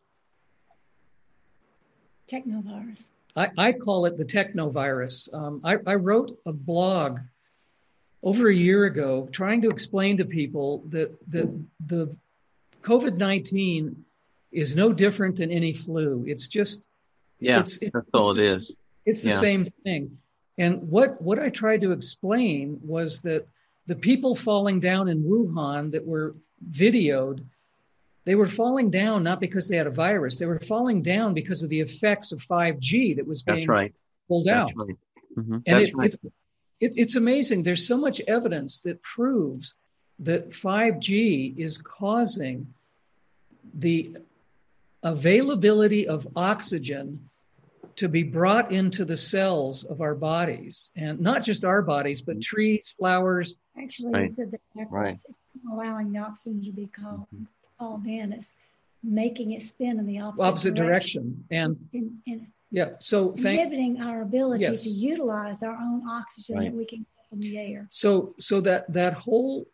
technovirus. I, I call it the technovirus. Um, I, I wrote a blog over a year ago trying to explain to people that, that the COVID 19 is no different than any flu. It's just, yeah, it's, it's, that's all it is. It's the yeah. same thing. And what, what I tried to explain was that the people falling down in Wuhan that were videoed they were falling down not because they had a virus. They were falling down because of the effects of 5G that was being right. pulled That's out. Right. Mm-hmm. And it, right. it, it, it's amazing. There's so much evidence that proves that 5G is causing the availability of oxygen to be brought into the cells of our bodies and not just our bodies but mm-hmm. trees flowers actually right. you said that right. allowing the oxygen to be called mm-hmm called in is making it spin in the opposite, opposite direction. direction. And in, in yeah, so thank, inhibiting our ability yes. to utilize our own oxygen right. that we can get from the air. So so that that whole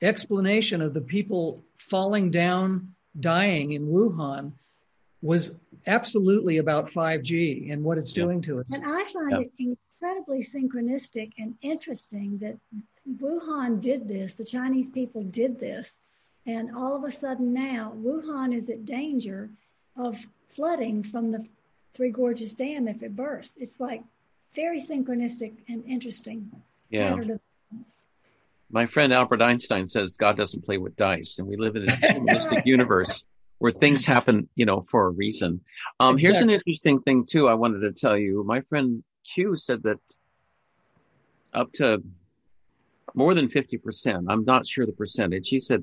explanation of the people falling down dying in Wuhan was absolutely about 5G and what it's doing to us. And I find yeah. it incredibly synchronistic and interesting that Wuhan did this, the Chinese people did this, and all of a sudden now Wuhan is at danger of flooding from the Three Gorges Dam if it bursts. It's like very synchronistic and interesting. Yeah. My friend Albert Einstein says God doesn't play with dice, and we live in a deterministic universe where things happen, you know, for a reason. Um, exactly. Here's an interesting thing too. I wanted to tell you. My friend Q said that up to more than fifty percent. I'm not sure the percentage. He said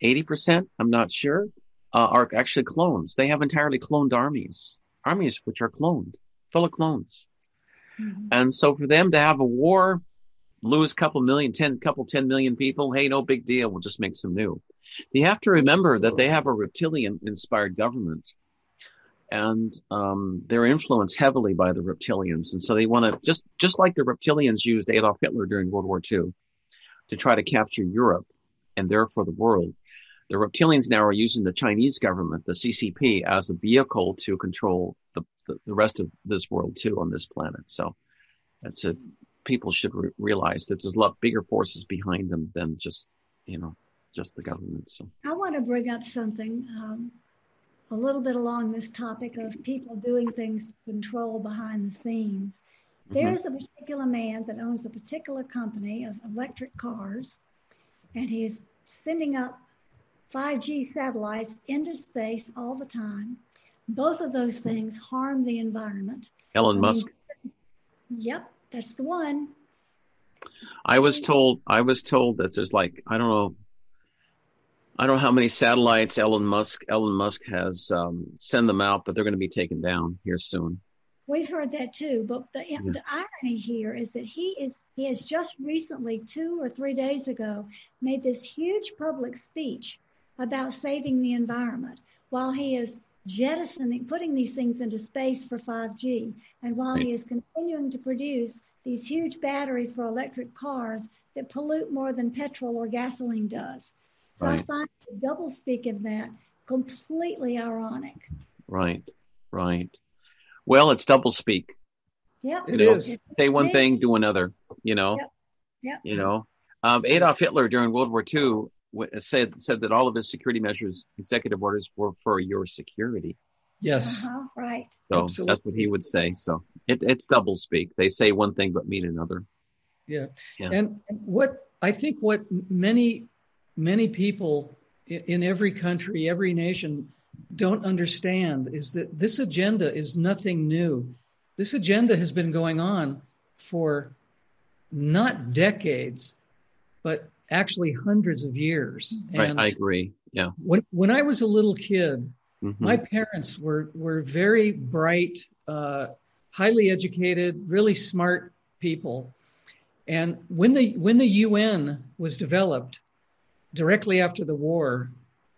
eighty percent. I'm not sure. Uh, are actually clones. They have entirely cloned armies, armies which are cloned, full of clones. Mm-hmm. And so for them to have a war, lose a couple million, ten, couple, 10 million people, hey, no big deal. We'll just make some new. You have to remember that they have a reptilian inspired government and um, they're influenced heavily by the reptilians. And so they want to just, just like the reptilians used Adolf Hitler during World War II to try to capture Europe and therefore the world. The reptilians now are using the Chinese government, the CCP, as a vehicle to control the, the, the rest of this world too on this planet. So that's a people should re- realize that there's a lot bigger forces behind them than just you know just the government. So I want to bring up something um, a little bit along this topic of people doing things to control behind the scenes. Mm-hmm. There's a particular man that owns a particular company of electric cars, and he's sending up 5G satellites into space all the time. Both of those things harm the environment. Elon I Musk. Mean, yep, that's the one. I was told. I was told that there's like I don't know. I don't know how many satellites Elon Musk Elon Musk has um, send them out, but they're going to be taken down here soon. We've heard that too, but the, yeah. the irony here is that he is he has just recently, two or three days ago, made this huge public speech about saving the environment while he is jettisoning, putting these things into space for 5G, and while he is continuing to produce these huge batteries for electric cars that pollute more than petrol or gasoline does. So right. I find the double speak in that completely ironic. Right, right. Well, it's double speak. Yeah, it is. Say one thing, do another. You know. Yep. Yep. You know, um, Adolf Hitler during World War II said said that all of his security measures, executive orders, were for your security. Yes, uh-huh, right. So Absolutely. that's what he would say. So it, it's double speak. They say one thing but mean another. Yeah. yeah. And what I think what many many people in every country, every nation don't understand is that this agenda is nothing new. This agenda has been going on for not decades, but actually hundreds of years. Right, I agree. Yeah. When when I was a little kid, mm-hmm. my parents were were very bright, uh, highly educated, really smart people. And when the when the UN was developed, directly after the war,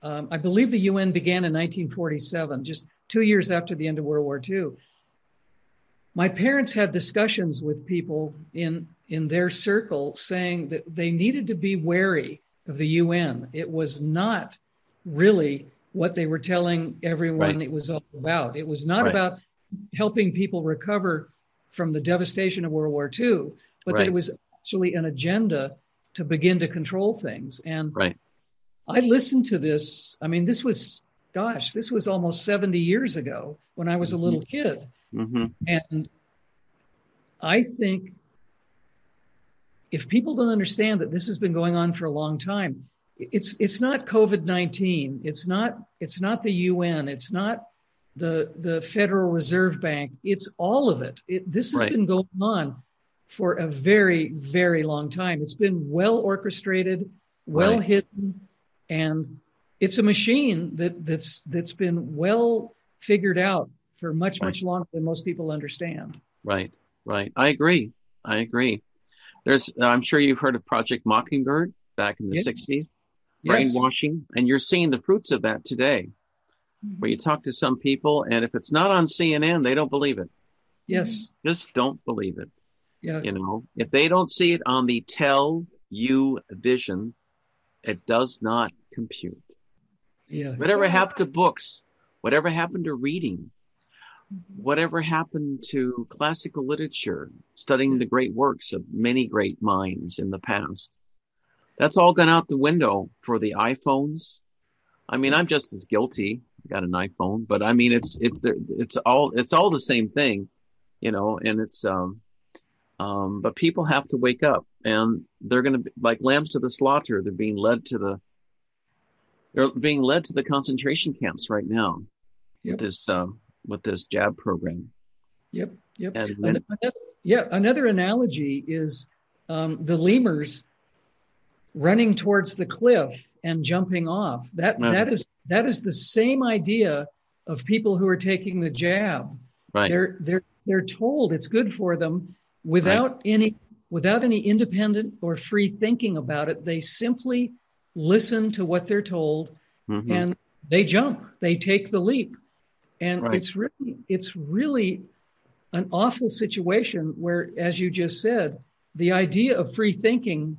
um, I believe the UN began in 1947, just two years after the end of World War II. My parents had discussions with people in in their circle saying that they needed to be wary of the UN. It was not really what they were telling everyone right. it was all about. It was not right. about helping people recover from the devastation of World War II, but right. that it was actually an agenda to begin to control things. And I listened to this. I mean, this was, gosh, this was almost 70 years ago when I was mm-hmm. a little kid. Mm-hmm. And I think if people don't understand that this has been going on for a long time, it's it's not COVID nineteen. It's not it's not the UN. It's not the the Federal Reserve Bank. It's all of it. it this has right. been going on for a very very long time. It's been well orchestrated, well right. hidden, and it's a machine that that's that's been well figured out for much right. much longer than most people understand. Right. Right. I agree. I agree. There's, I'm sure you've heard of Project Mockingbird back in the yes. 60s, brainwashing, yes. and you're seeing the fruits of that today. Mm-hmm. Where you talk to some people, and if it's not on CNN, they don't believe it. Yes. Just don't believe it. Yeah. You know, if they don't see it on the tell you vision, it does not compute. Yeah. Whatever happened to books? Whatever happened to reading? Whatever happened to classical literature, studying the great works of many great minds in the past? That's all gone out the window for the iPhones. I mean, I'm just as guilty. I got an iPhone, but I mean, it's it's it's all it's all the same thing, you know. And it's um, um, but people have to wake up, and they're going to be like lambs to the slaughter. They're being led to the they're being led to the concentration camps right now yep. this um, with this jab program. Yep, yep. And then, another, yeah, another analogy is um, the lemurs running towards the cliff and jumping off. That uh-huh. that is that is the same idea of people who are taking the jab. Right. They're they're they're told it's good for them without right. any without any independent or free thinking about it. They simply listen to what they're told mm-hmm. and they jump. They take the leap. And right. it's really it's really an awful situation where, as you just said, the idea of free thinking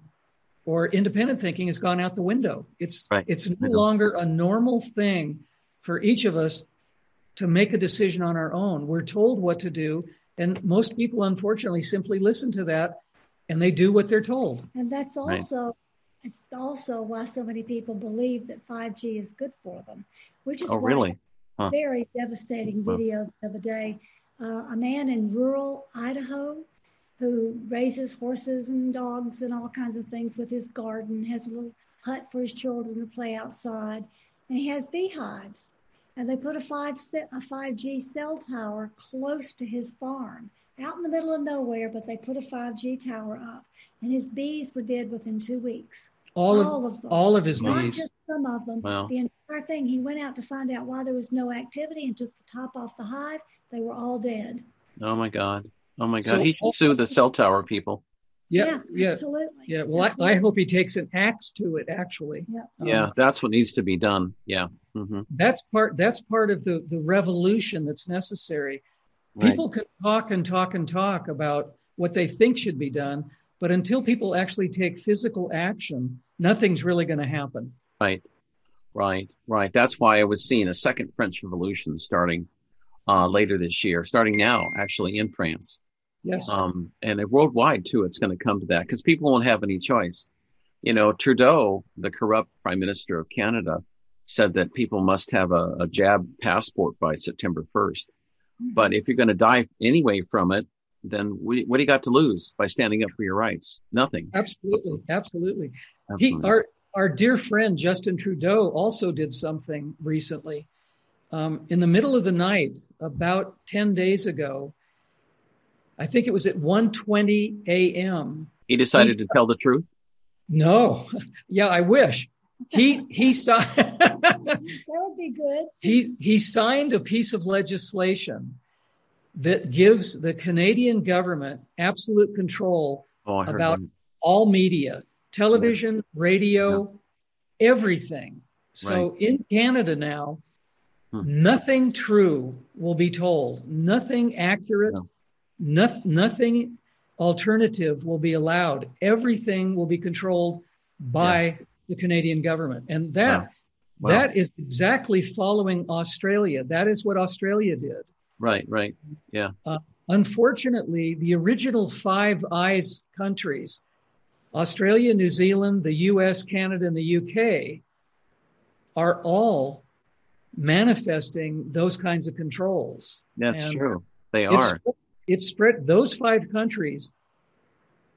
or independent thinking has gone out the window. It's right. it's no longer a normal thing for each of us to make a decision on our own. We're told what to do, and most people unfortunately simply listen to that and they do what they're told. And that's also right. it's also why so many people believe that 5G is good for them, which is oh, really? Very devastating video the other day. Uh, a man in rural Idaho who raises horses and dogs and all kinds of things with his garden, has a little hut for his children to play outside, and he has beehives. And they put a five a 5G cell tower close to his farm, out in the middle of nowhere, but they put a 5G tower up, and his bees were dead within two weeks. All, all of, of, them. All of his Not bees. just some of them. Wow. The entire thing. He went out to find out why there was no activity and took the top off the hive. They were all dead. Oh my God. Oh my God. So, he should sue the cell tower people. Yeah, yeah, yeah, absolutely. Yeah, well, absolutely. I, I, hope he takes an axe to it. Actually, yeah, um, yeah, that's what needs to be done. Yeah, mm-hmm. that's part. That's part of the the revolution that's necessary. People can talk and talk and talk about what they think should be done, but until people actually take physical action, nothing's really going to happen. Right, right, right. That's why I was seeing a second French Revolution starting uh, later this year, starting now, actually in France Yes. Um, and worldwide too, it's going to come to that because people won't have any choice. You know, Trudeau, the corrupt prime minister of Canada, said that people must have a, a jab passport by September 1st. Mm-hmm. But if you're going to die anyway from it, then what, what do you got to lose by standing up for your rights? Nothing. Absolutely. Absolutely. Absolutely. He, our, our dear friend Justin Trudeau also did something recently. Um, in the middle of the night, about 10 days ago, I think it was at 1:20 a.m. He decided to tell the truth. No, yeah, I wish he he signed. that would be good. He he signed a piece of legislation that gives the Canadian government absolute control oh, about all media, television, radio, yeah. everything. So right. in Canada now, hmm. nothing true will be told, nothing accurate, no no, nothing alternative will be allowed. Everything will be controlled by yeah. the Canadian government. And that wow. Wow. that is exactly following Australia. That is what Australia did. Right, right. Yeah. Uh, unfortunately, the original Five Eyes countries, Australia, New Zealand, the US, Canada, and the UK, are all manifesting those kinds of controls. That's and true. They are it spread those five countries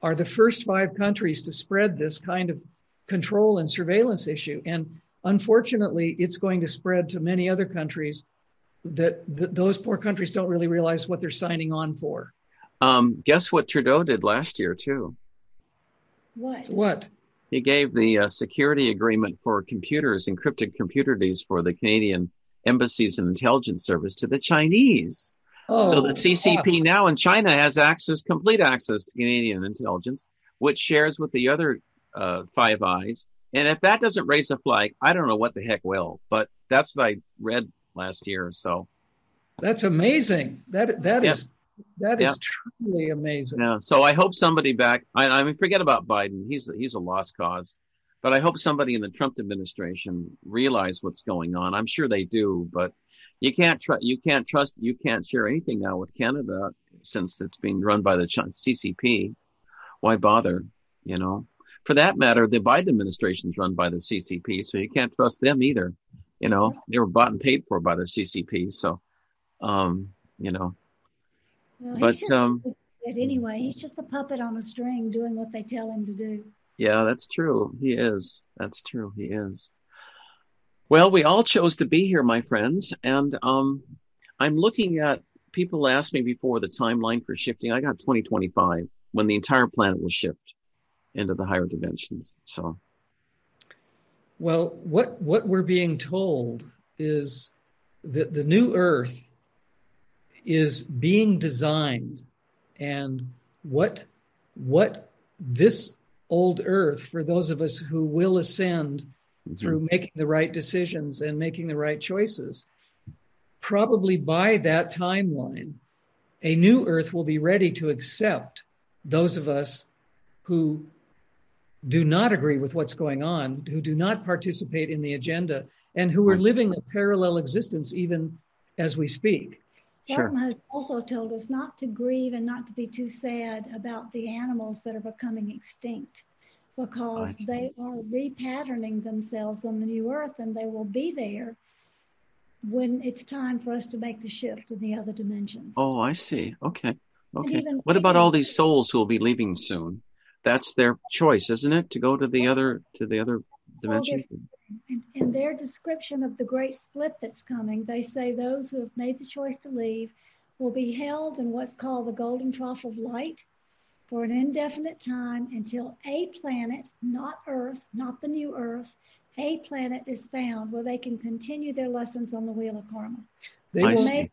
are the first five countries to spread this kind of control and surveillance issue and unfortunately it's going to spread to many other countries that th- those poor countries don't really realize what they're signing on for. Um, guess what trudeau did last year too? What? What? He gave the uh, security agreement for computers encrypted computer keys for the canadian embassies and intelligence service to the chinese. Oh, so the CCP now in China has access, complete access to Canadian intelligence, which shares with the other uh, Five Eyes. And if that doesn't raise a flag, I don't know what the heck will. But that's what I read last year. or So that's amazing. That that yeah. is that is truly amazing. Yeah. So I hope somebody back. I, I mean, forget about Biden. He's he's a lost cause. But I hope somebody in the Trump administration realize what's going on. I'm sure they do, but You can't trust. You can't trust. You can't share anything now with Canada since it's being run by the CCP. Why bother? You know. For that matter, the Biden administration is run by the CCP, so you can't trust them either. You know, they were bought and paid for by the CCP, so um, you know. Well, but um, anyway, he's just a puppet on a string doing what they tell him to do. Yeah, that's true. He is. That's true. He is. Well, we all chose to be here, my friends, and um, I'm looking at. People asked me before the timeline for shifting. I got 2025 when the entire planet will shift into the higher dimensions. So, well, what what we're being told is that the new Earth is being designed, and what what this old Earth for those of us who will ascend mm-hmm. through making the right decisions and making the right choices. Probably by that timeline, a new Earth will be ready to accept those of us who do not agree with what's going on, who do not participate in the agenda, and who are living a parallel existence even as we speak. Sure. has also told us not to grieve and not to be too sad about the animals that are becoming extinct because they are repatterning themselves on the new earth and they will be there when it's time for us to make the shift to the other dimensions. Oh, I see. Okay. Okay. What about all these souls who will be leaving soon? That's their choice, isn't it, to go to the other to the other dimensions? In, in their description of the great split that's coming, they say those who have made the choice to leave will be held in what's called the golden trough of light for an indefinite time until a planet, not Earth, not the new Earth, a planet is found where they can continue their lessons on the wheel of karma. They will made,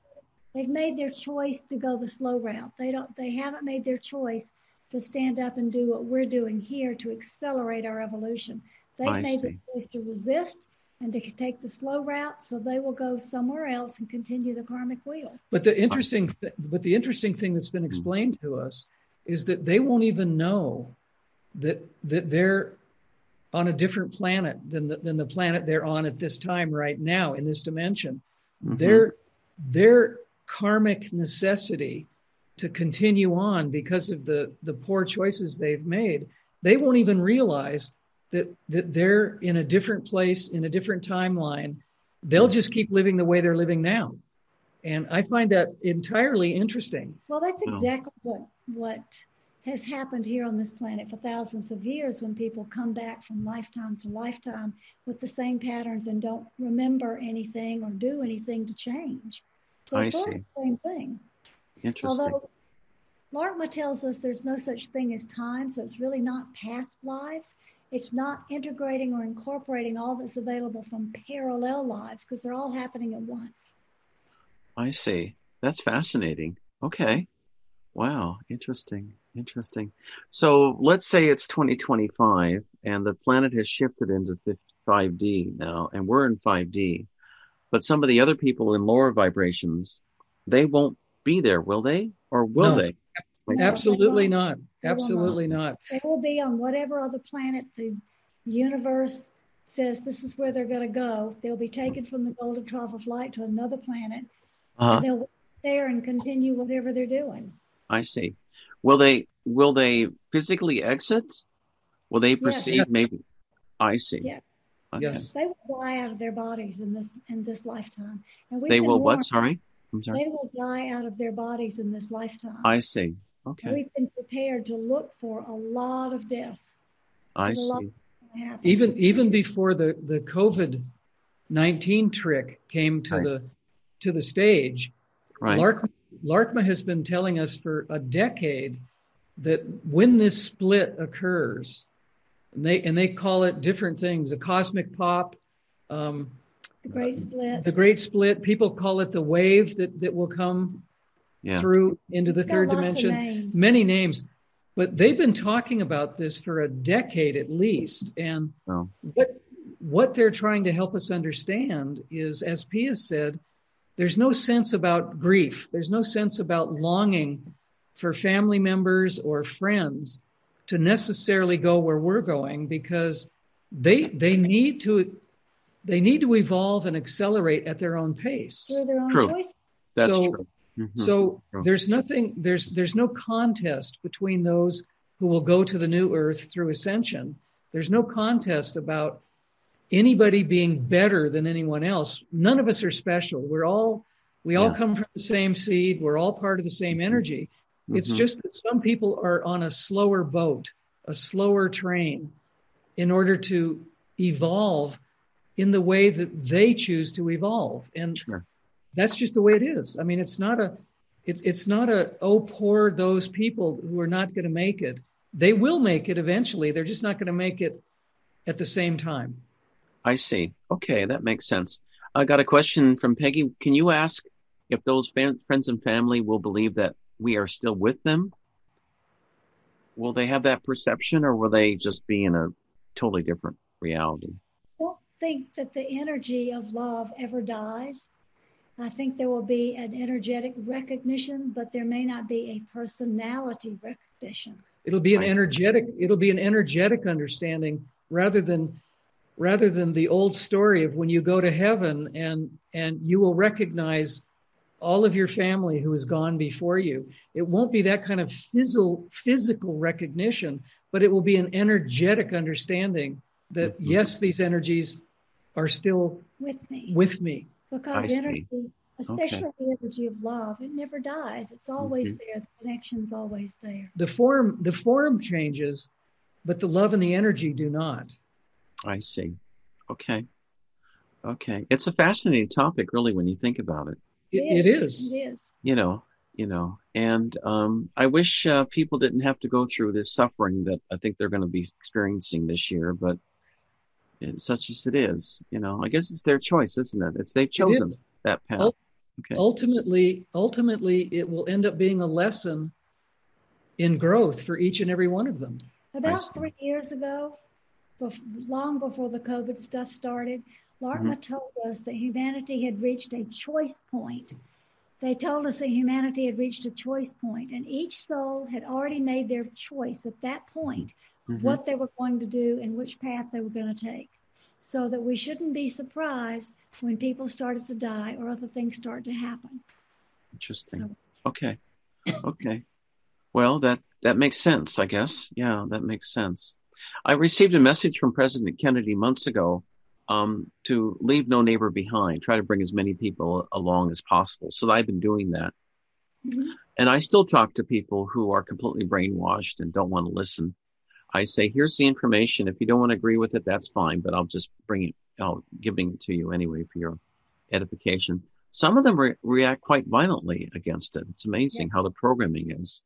they've made their choice to go the slow route. They don't they haven't made their choice to stand up and do what we're doing here to accelerate our evolution. They've I made see. the choice to resist and to take the slow route, so they will go somewhere else and continue the karmic wheel. But the interesting, th- but the interesting thing that's been hmm. explained to us is that they won't even know that that they're on a different planet than the, than the planet they're on at this time right now in this dimension. Mm-hmm. Their their karmic necessity to continue on because of the the poor choices they've made, they won't even realize that that they're in a different place in a different timeline. They'll just keep living the way they're living now. And I find that entirely interesting. Well, that's exactly what what has happened here on this planet for thousands of years when people come back from lifetime to lifetime with the same patterns and don't remember anything or do anything to change. So I sort see. of the same thing. Interesting. Although Laarkmaa tells us there's no such thing as time, so it's really not past lives. It's not integrating or incorporating all that's available from parallel lives because they're all happening at once. I see. That's fascinating. Okay. Wow. Interesting. Interesting. So let's say it's 2025 and the planet has shifted into 5D now, and we're in 5D. But some of the other people in lower vibrations, they won't be there, will they? Or will no, they? Absolutely not. Absolutely not. They will be on whatever other planet the universe says this is where they're going to go. They'll be taken from the golden trough of light to another planet. Uh-huh. They'll be there and continue whatever they're doing. I see. Will they will they physically exit? Will they proceed? Yes. Maybe. I see. Yeah. Okay. Yes. They will die out of their bodies in this in this lifetime. And we they will what? Sorry. I'm sorry. They will die out of their bodies in this lifetime. I see. Okay. We've been prepared to look for a lot of death. I see. Even even before the the COVID nineteen trick came to right. the to the stage, right. Lark Laarkmaa has been telling us for a decade that when this split occurs, and they and they call it different things, a cosmic pop, um, the great split, the great split. People call it the wave that that will come yeah. through into the third dimension. Names. Many names, but they've been talking about this for a decade at least, and oh. what what they're trying to help us understand is, as Pia said, there's no sense about grief. There's no sense about longing for family members or friends to necessarily go where we're going because they they need to they need to evolve and accelerate at their own pace. Through their own True. choice. That's so, true. Mhm. So True. there's nothing there's there's no contest between those who will go to the new earth through ascension. There's no contest about anybody being better than anyone else. None of us are special. We're all we all come from the same seed. We're all part of the same energy. It's Mhm. just that some people are on a slower boat, a slower train in order to evolve in the way that they choose to evolve. And Sure. that's just the way it is. I mean, it's not a, it's it's not a oh poor those people who are not going to make it. They will make it eventually. They're just not going to make it at the same time. I see. Okay, that makes sense. I got a question from Peggy. Can you ask if those fan- friends and family will believe that we are still with them? Will they have that perception, or will they just be in a totally different reality? Don't think that the energy of love ever dies. I think there will be an energetic recognition, but there may not be a personality recognition. It'll be an energetic. It'll be an energetic understanding rather than rather than the old story of when you go to heaven and and you will recognize all of your family who has gone before you. It won't be that kind of physical physical recognition, but it will be an energetic understanding that Mhm. yes, these energies are still with me with me. because I see. energy, especially the energy of love, it never dies. It's always Mhm. there. The connection's always there. The form the form changes, but the love and the energy do not. I see. Okay. Okay. It's a fascinating topic, really, when you think about it. It, it is. It is. You know, you know, and um, I wish uh, people didn't have to go through this suffering that I think they're going to be experiencing this year, but it's such as it is. You know, I guess it's their choice, isn't it? It's they've chosen is. that path. Ul- Okay. ultimately ultimately it will end up being a lesson in growth for each and every one of them. About three years ago, bef- long before the COVID stuff started, Laarkmaa Mm-hmm. told us that humanity had reached a choice point. They told us that humanity had reached a choice point, and each soul had already made their choice at that point Mhm. what they were going to do and which path they were going to take. So that we shouldn't be surprised when people started to die or other things start to happen. Interesting. So- Okay. Okay. Well, that that makes sense, I guess. Yeah, that makes sense. I received a message from President Kennedy months ago um, to leave no neighbor behind, try to bring as many people along as possible. So I've been doing that. Mhm. And I still talk to people who are completely brainwashed and don't want to listen. I say, here's the information. If you don't want to agree with it, that's fine, but I'll just bring it, I'll giving it to you anyway for your edification. Some of them re- react quite violently against it. It's amazing how the programming is.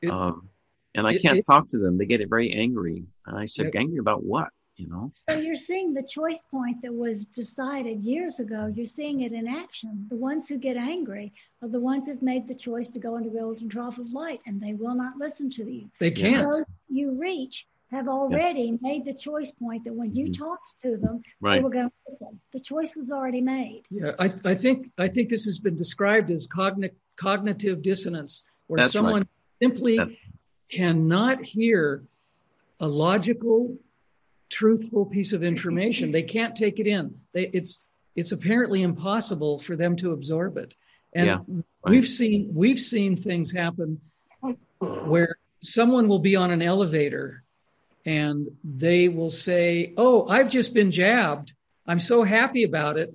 It- um, and I it- can't it- talk to them. They get very angry. And I said, angry about what? You know? So you're seeing the choice point that was decided years ago. You're seeing it in action. The ones who get angry are the ones who've made the choice to go into the golden trough of light, and they will not listen to you. they can't Those you reach have already made the choice point that when you Mhm. talked to them, Right. they were going to listen. The choice was already made. yeah I, I think i think this has been described as cogni- cognitive dissonance where That's someone right. simply That's- cannot hear a logical truthful piece of information. They can't take it in. They, it's it's apparently impossible for them to absorb it. And Yeah, we've seen we've seen things happen where someone will be on an elevator and they will say oh i've just been jabbed. I'm so happy about it.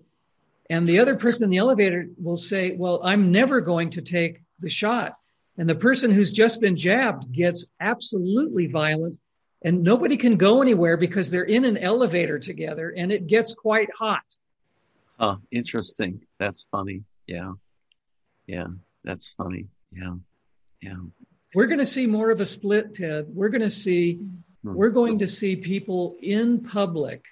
And the other person in the elevator will say well i'm never going to take the shot. And the person who's just been jabbed gets absolutely violent and nobody can go anywhere because they're in an elevator together and it gets quite hot Huh, interesting. That's funny. Yeah. Yeah. That's funny. Yeah. Yeah. we're going to see more of a split ted we're going to see Hmm. we're going to see people in public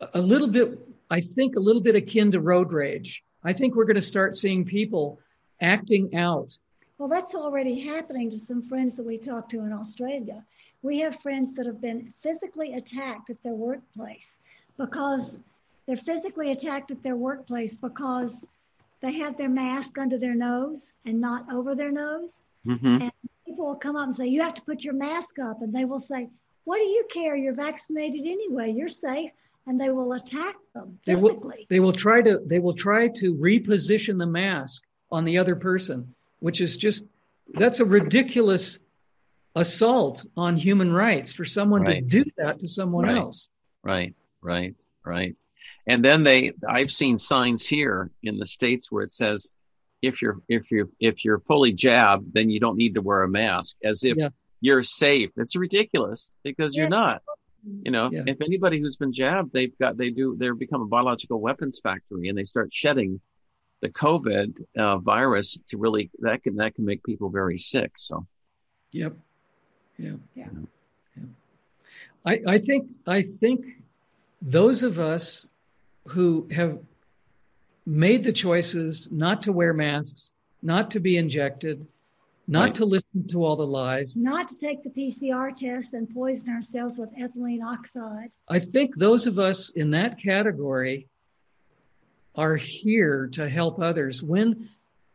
a- a little bit i think a little bit akin to road rage i think we're going to start seeing people acting out Well, that's already happening to some friends that we talked to in Australia. We have friends that have been physically attacked at their workplace because they're physically attacked at their workplace because they have their mask under their nose and not over their nose. hmm And people will come up and say, You have to put your mask up. And they will say, What do you care? You're vaccinated anyway. You're safe. and they will attack them They physically. will, they will try to they will try to reposition the mask on the other person, which is just that's a ridiculous assault on human rights for someone Right. to do that to someone Right. else. Right, right, right. And then they, I've seen signs here in the states where it says, if you're if you're if you're fully jabbed, then you don't need to wear a mask, as if Yeah. you're safe. It's ridiculous because you're not. You know, Yeah. if anybody who's been jabbed, they've got they do they become a biological weapons factory, and they start shedding the COVID uh, virus to really that can that can make people very sick. So Yep. Yeah. Yeah. Yeah. I, I think I think those of us who have made the choices not to wear masks, not to be injected, not Right. to listen to all the lies, Not to take the PCR test and poison ourselves with ethylene oxide. I think those of us in that category are here to help others when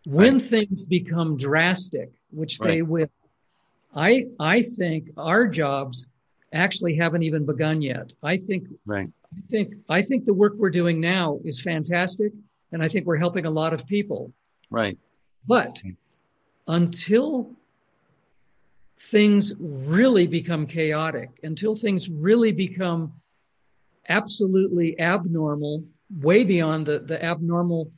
when Right. things become drastic, which they will. I I think our jobs actually haven't even begun yet. I think right, I think I think the work we're doing now is fantastic and I think we're helping a lot of people. right, But until things really become chaotic, until things really become absolutely abnormal, way beyond the, the abnormal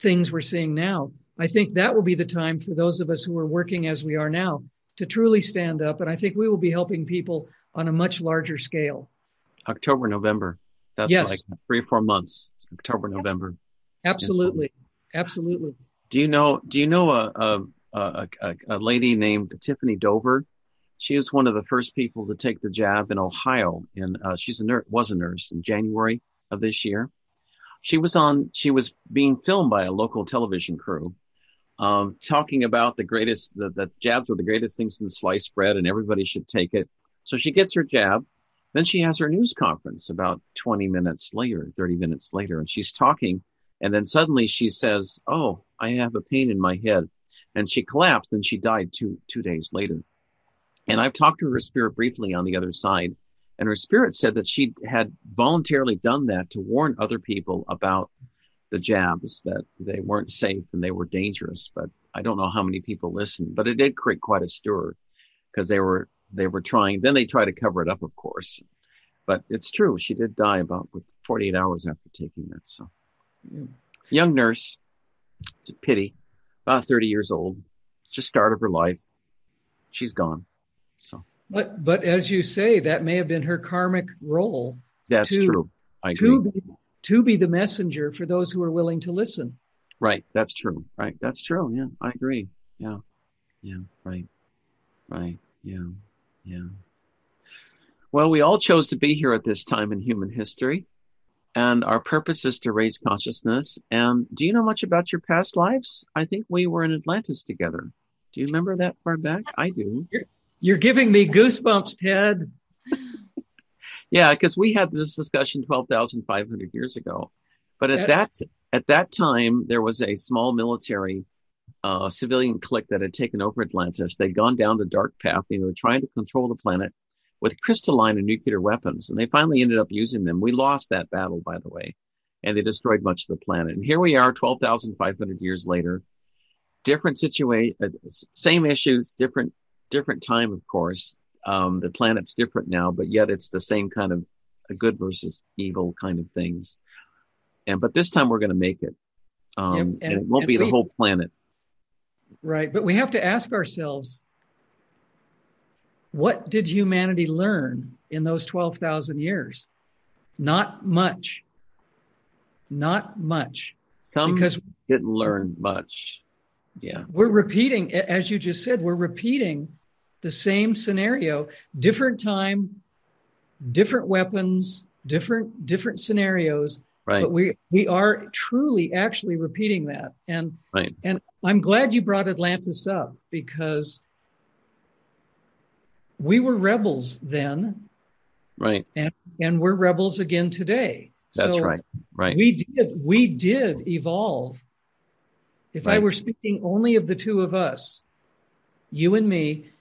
things we're seeing now, I think that will be the time for those of us who are working as we are now to truly stand up. And I think we will be helping people on a much larger scale. October, November. That's Yes. like three or four months. October, November. Absolutely. Absolutely. Do you know? Do you know a a, a a lady named Tiffany Dover? She was one of the first people to take the jab in Ohio, and uh, she's a nurse. Was a nurse in January of this year. She was on. She was being filmed by a local television crew, um, talking about the greatest. The, the jabs were the greatest things in sliced bread, and everybody should take it. So she gets her jab. Then she has her news conference about 20 minutes later, 30 minutes later, and she's talking and then suddenly she says, "Oh, I have a pain in my head," and she collapsed and she died two two days later. And I've talked to her spirit briefly on the other side, and her spirit said that she had voluntarily done that to warn other people about the jabs that they weren't safe and they were dangerous. But I don't know how many people listened, but it did create quite a stir because they were they were trying. Then they try to cover it up, of course. But it's true. She did die about 48 hours after taking that. So Yeah. young nurse. It's a pity. About 30 years old. Just start of her life. She's gone. So But but as you say, that may have been her karmic role that's To- true. I agree. to be, to be the messenger for those who are willing to listen. Right. That's true. Right. That's true. Yeah. I agree. Yeah. Yeah. Right. Right. Yeah. Yeah. Well, we all chose to be here at this time in human history. And our purpose is to raise consciousness. And do you know much about your past lives? I think we were in Atlantis together. Do you remember that far back? I do. You're giving me goosebumps, Ted. Yeah, because we had this discussion 12,500 years ago. But at that at that time, there was a small military uh, civilian clique that had taken over Atlantis. They'd gone down the dark path. They were trying to control the planet with crystalline and nuclear weapons, and they finally ended up using them. We lost that battle, by the way, and they destroyed much of the planet. And here we are, 12,500 years later. Different situation, uh, same issues, different different time, of course. Um, the planet's different now, but yet it's the same kind of a good versus evil kind of things. And but this time we're going to make it, um, Yep, and, and- it won't and be the whole planet. Right. But we have to ask ourselves what did humanity learn in those 12,000 years? Not much. Not much. Some Because didn't learn much. Yeah, we're repeating, as you just said, we're repeating the same scenario, different time, different weapons, different different scenarios, right. but we we are truly actually repeating that. And Right. and I'm glad you brought Atlantis up because we were rebels then right. and and we're rebels again today. That's So right. Right. We did we did evolve. If I were speaking only of the two of us, you and me,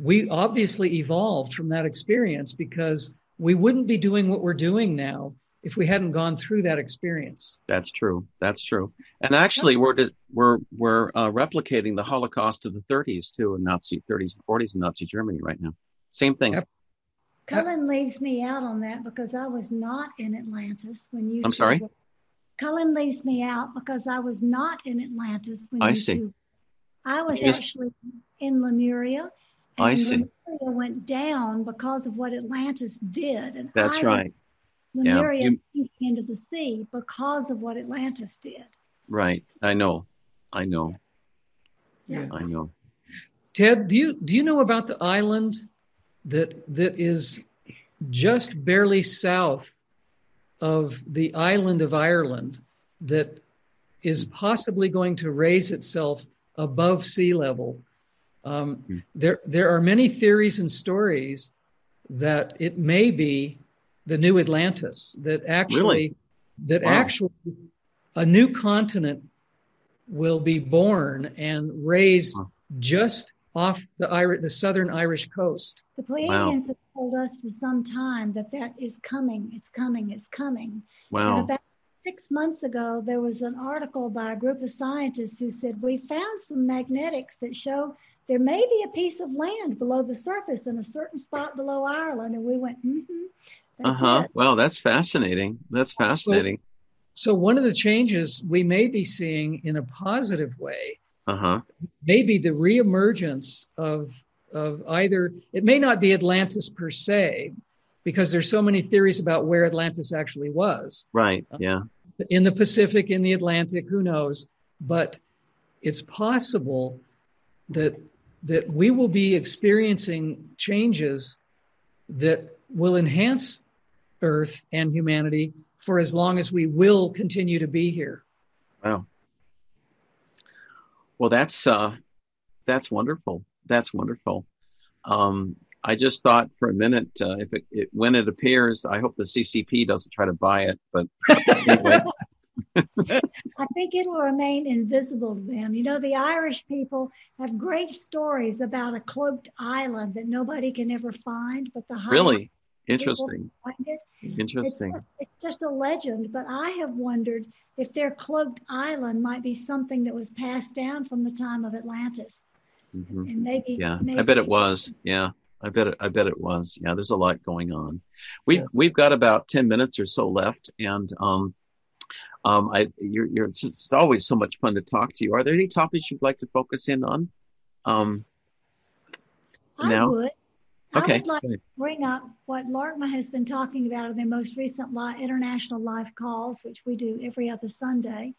we obviously evolved from that experience because we wouldn't be doing what we're doing now if we hadn't gone through that experience. That's true. That's true. And actually, we're we're we're uh, replicating the Holocaust of the 30s too, in Nazi 30s and 40s in Nazi Germany right now. Same thing. Yep. Cullen leaves me out on that because I was not in Atlantis when you. I'm sorry. Were, Cullen leaves me out because I was not in Atlantis when I you see. Two, I was actually in Lemuria. And I see. Lemuria went down because of what Atlantis did, and that's I right. Lemuria yeah. you, into the sea because of what Atlantis did. Right. I know. I know. Yeah. I know. Ted, do you do you know about the island that that is just barely south of the island of Ireland that is possibly going to raise itself above sea level. Um, mm. There, there are many theories and stories that it may be the new Atlantis. That actually, really? that wow. actually, a new continent will be born and raised huh. just off the Irish, the southern Irish coast. The Pleiadians wow. have told us for some time that that is coming. It's coming. It's coming. Wow. And about six months ago, there was an article by a group of scientists who said we found some magnetics that show there may be a piece of land below the surface in a certain spot below Ireland, and we went, mm-hmm. Uh huh. Well, that's fascinating. That's fascinating. So, so one of the changes we may be seeing in a positive way uh-huh. maybe the reemergence of of either it may not be Atlantis per se, because there's so many theories about where Atlantis actually was. Right. Yeah. In the Pacific, in the Atlantic, who knows? But it's possible that that we will be experiencing changes that will enhance Earth and humanity for as long as we will continue to be here. Wow. Well, that's uh, that's wonderful. That's wonderful. Um, I just thought for a minute, uh, if it, it, when it appears, I hope the CCP doesn't try to buy it. But anyway. I think it will remain invisible to them. You know, the Irish people have great stories about a cloaked island that nobody can ever find, but the really interesting. Interesting. It's just, it's just a legend, but I have wondered if their cloaked island might be something that was passed down from the time of Atlantis. Mm-hmm. And maybe, yeah, maybe I bet it was. Yeah, I bet it. I bet it was. Yeah, there's a lot going on. We've yeah. we've got about ten minutes or so left, and um, um, I you're, you're it's, it's, always so much fun to talk to you. Are there any topics you'd like to focus in on? Um, I now? would. Okay. I would like to bring up what Laarkmaa has been talking about in their most recent live, international live calls, which we do every other Sunday.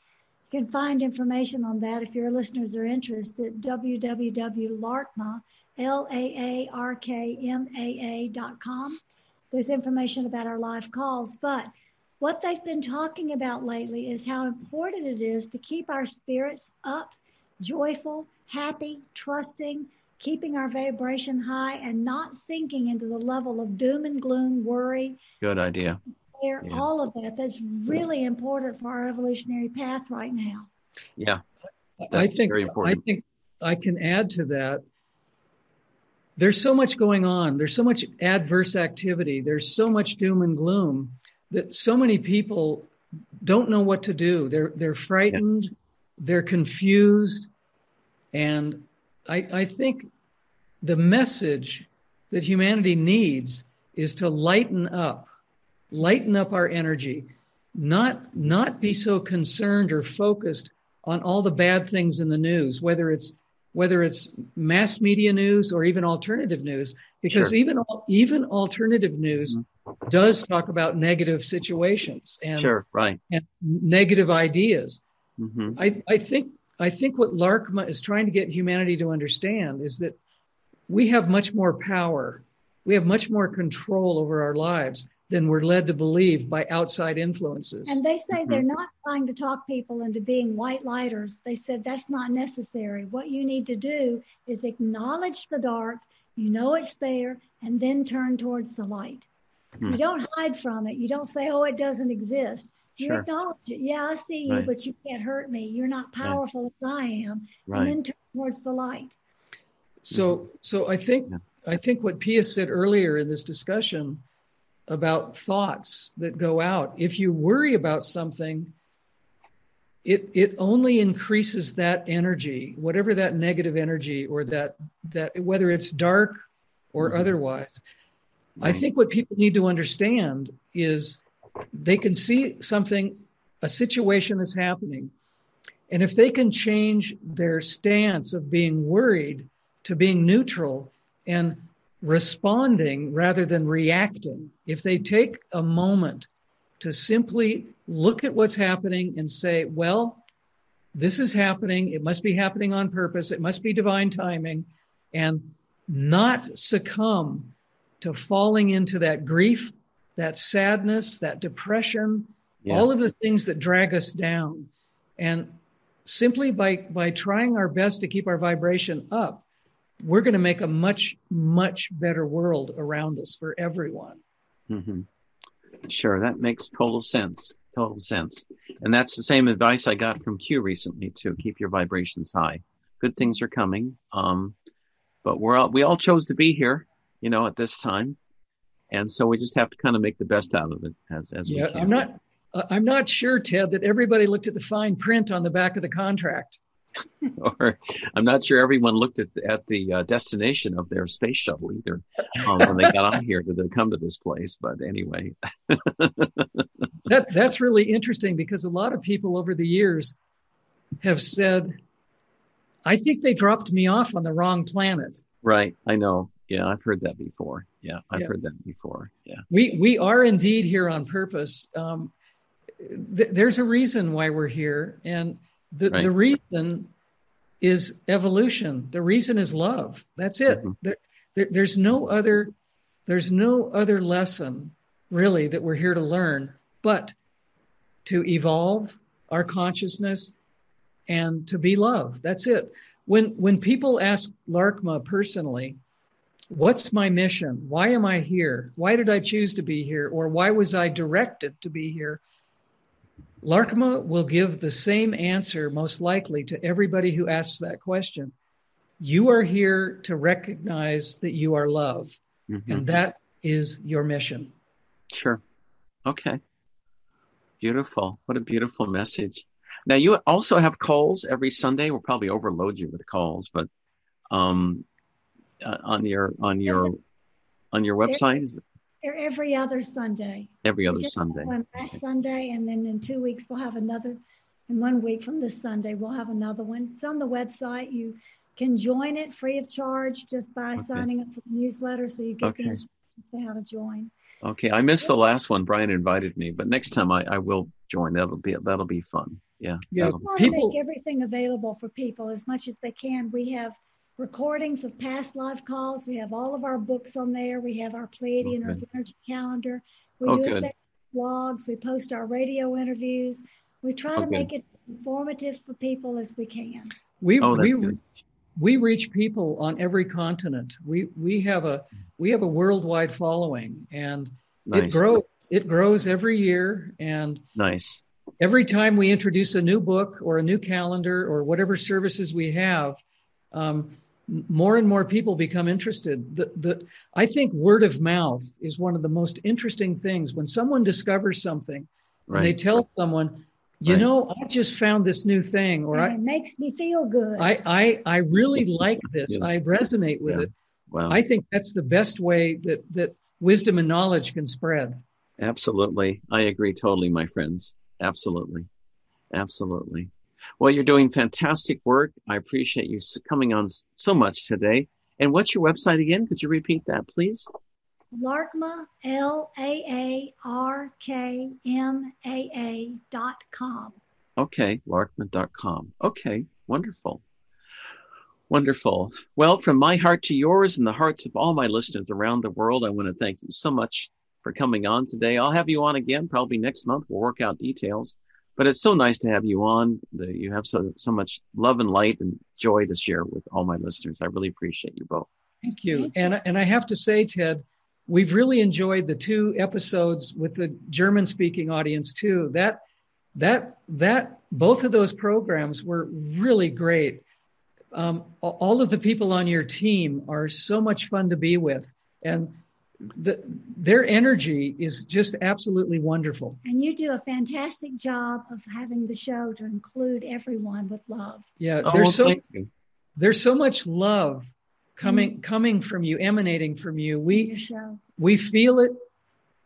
You can find information on that if your listeners are interested. www.laarkmaa, L-A-A-R-K-M-A-A dot com. There's information about our live calls, but what they've been talking about lately is how important it is to keep our spirits up, joyful, happy, trusting, keeping our vibration high and not sinking into the level of doom and gloom, worry. Good idea. Fear, yeah. All of that. That's really important for our evolutionary path right now. Yeah. I think very important. I think I can add to that. There's so much going on. There's so much adverse activity. There's so much doom and gloom that so many people don't know what to do. They're they're frightened, yeah. they're confused, and I, I think the message that humanity needs is to lighten up, lighten up our energy, not not be so concerned or focused on all the bad things in the news, whether it's whether it's mass media news or even alternative news, because sure. even even alternative news mm-hmm. Does talk about negative situations and, sure, right. and negative ideas. Mm-hmm. I, I think I think what Laarkmaa is trying to get humanity to understand is that we have much more power. We have much more control over our lives than we're led to believe by outside influences. And they say mm-hmm. they're not trying to talk people into being white lighters. They said that's not necessary. What you need to do is acknowledge the dark, you know it's there, and then turn towards the light. Mm-hmm. You don't hide from it. You don't say, oh, it doesn't exist. You sure. acknowledge it. Yeah, I see you, right. but you can't hurt me. You're not powerful right. as I am. Right. And then turn towards the light. So, so I think yeah. I think what Pia said earlier in this discussion about thoughts that go out. If you worry about something, it it only increases that energy, whatever that negative energy or that that whether it's dark or mm-hmm. otherwise. I mm-hmm. think what people need to understand is they can see something, a situation is happening, and if they can change their stance of being worried to being neutral and responding rather than reacting, if they take a moment to simply look at what's happening and say, well, this is happening. It must be happening on purpose. It must be divine timing and not succumb to falling into that grief, that sadness, that depression, yeah. all of the things that drag us down. And simply by, by trying our best to keep our vibration up, we're going to make a much, much better world around us for everyone. Mm-hmm. Sure, that makes total sense. Total sense. And that's the same advice I got from Q recently too. Keep your vibrations high. Good things are coming. Um, but we're all, we all chose to be here, you know, at this time, and so we just have to kind of make the best out of it as as yeah, we can. I'm not. Uh, I'm not sure, Ted, that everybody looked at the fine print on the back of the contract. or I'm not sure everyone looked at the, at the uh, destination of their space shuttle either um, when they got on here to, come to this place. But anyway, that that's really interesting because a lot of people over the years have said, "I think they dropped me off on the wrong planet." Right. I know. Yeah, I've heard that before. Yeah, I've yeah. heard that before. Yeah. We we are indeed here on purpose. Um, th- there's a reason why we're here, and the, right. the reason is evolution. The reason is love. That's it. Mm-hmm. There, there, there's no other there's no other lesson really that we're here to learn but to evolve our consciousness and to be love. That's it. When when people ask Laarkmaa personally, what's my mission? Why am I here? Why did I choose to be here? Or why was I directed to be here? Laarkmaa will give the same answer, most likely, to everybody who asks that question. You are here to recognize that you are love, mm-hmm. and that is your mission. Sure. Okay. Beautiful. What a beautiful message. Now, you also have calls every Sunday. We'll probably overload you with calls, but um, uh, on your on your on your website, is they're every other Sunday. Every other Sunday. One last Sunday, and then in two weeks we'll have another. In one week from this Sunday, we'll have another one. It's on the website. You can join it free of charge just by okay. signing up for the newsletter, so you get okay. the instructions for how to join. Okay, I missed the last one. Brian invited me, but next time I, I will join. That'll be that'll be fun. Yeah. Yeah. We want to make everything available for people as much as they can. We have recordings of past live calls. We have all of our books on there. We have our Pleiadian okay. Earth Energy Calendar. We oh, do good. a blogs. We post our radio interviews. We try to make it informative for people as we can. We oh, we good. we reach people on every continent. We we have a we have a worldwide following, and nice. it grows it grows every year. And nice. Every time we introduce a new book or a new calendar or whatever services we have, um, more and more people become interested. The, the, I think word of mouth is one of the most interesting things. When someone discovers something right. and they tell someone, you right. know, I just found this new thing, or it makes me feel good. I, I, I really like this. Yeah. I resonate with yeah. it. Wow. I think that's the best way that, that wisdom and knowledge can spread. Absolutely. I agree totally, my friends. Absolutely. Absolutely. Well, you're doing fantastic work. I appreciate you coming on so much today. And what's your website again? Could you repeat that, please? Laarkmaa, L A A R K M A A dot com. Okay, laarkmaa.com. Okay, wonderful. Wonderful. Well, from my heart to yours and the hearts of all my listeners around the world, I want to thank you so much for coming on today. I'll have you on again probably next month. We'll work out details. But it's so nice to have you on. The, you have so so much love and light and joy to share with all my listeners. I really appreciate you both. Thank you. And and I have to say, Ted, we've really enjoyed the two episodes with the German speaking audience too. That that that both of those programs were really great. Um, all of the people on your team are so much fun to be with, and the, their energy is just absolutely wonderful. And you do a fantastic job of having the show to include everyone with love. Yeah, oh, there's so there's so much love coming mm-hmm. coming from you, emanating from you. We we feel it,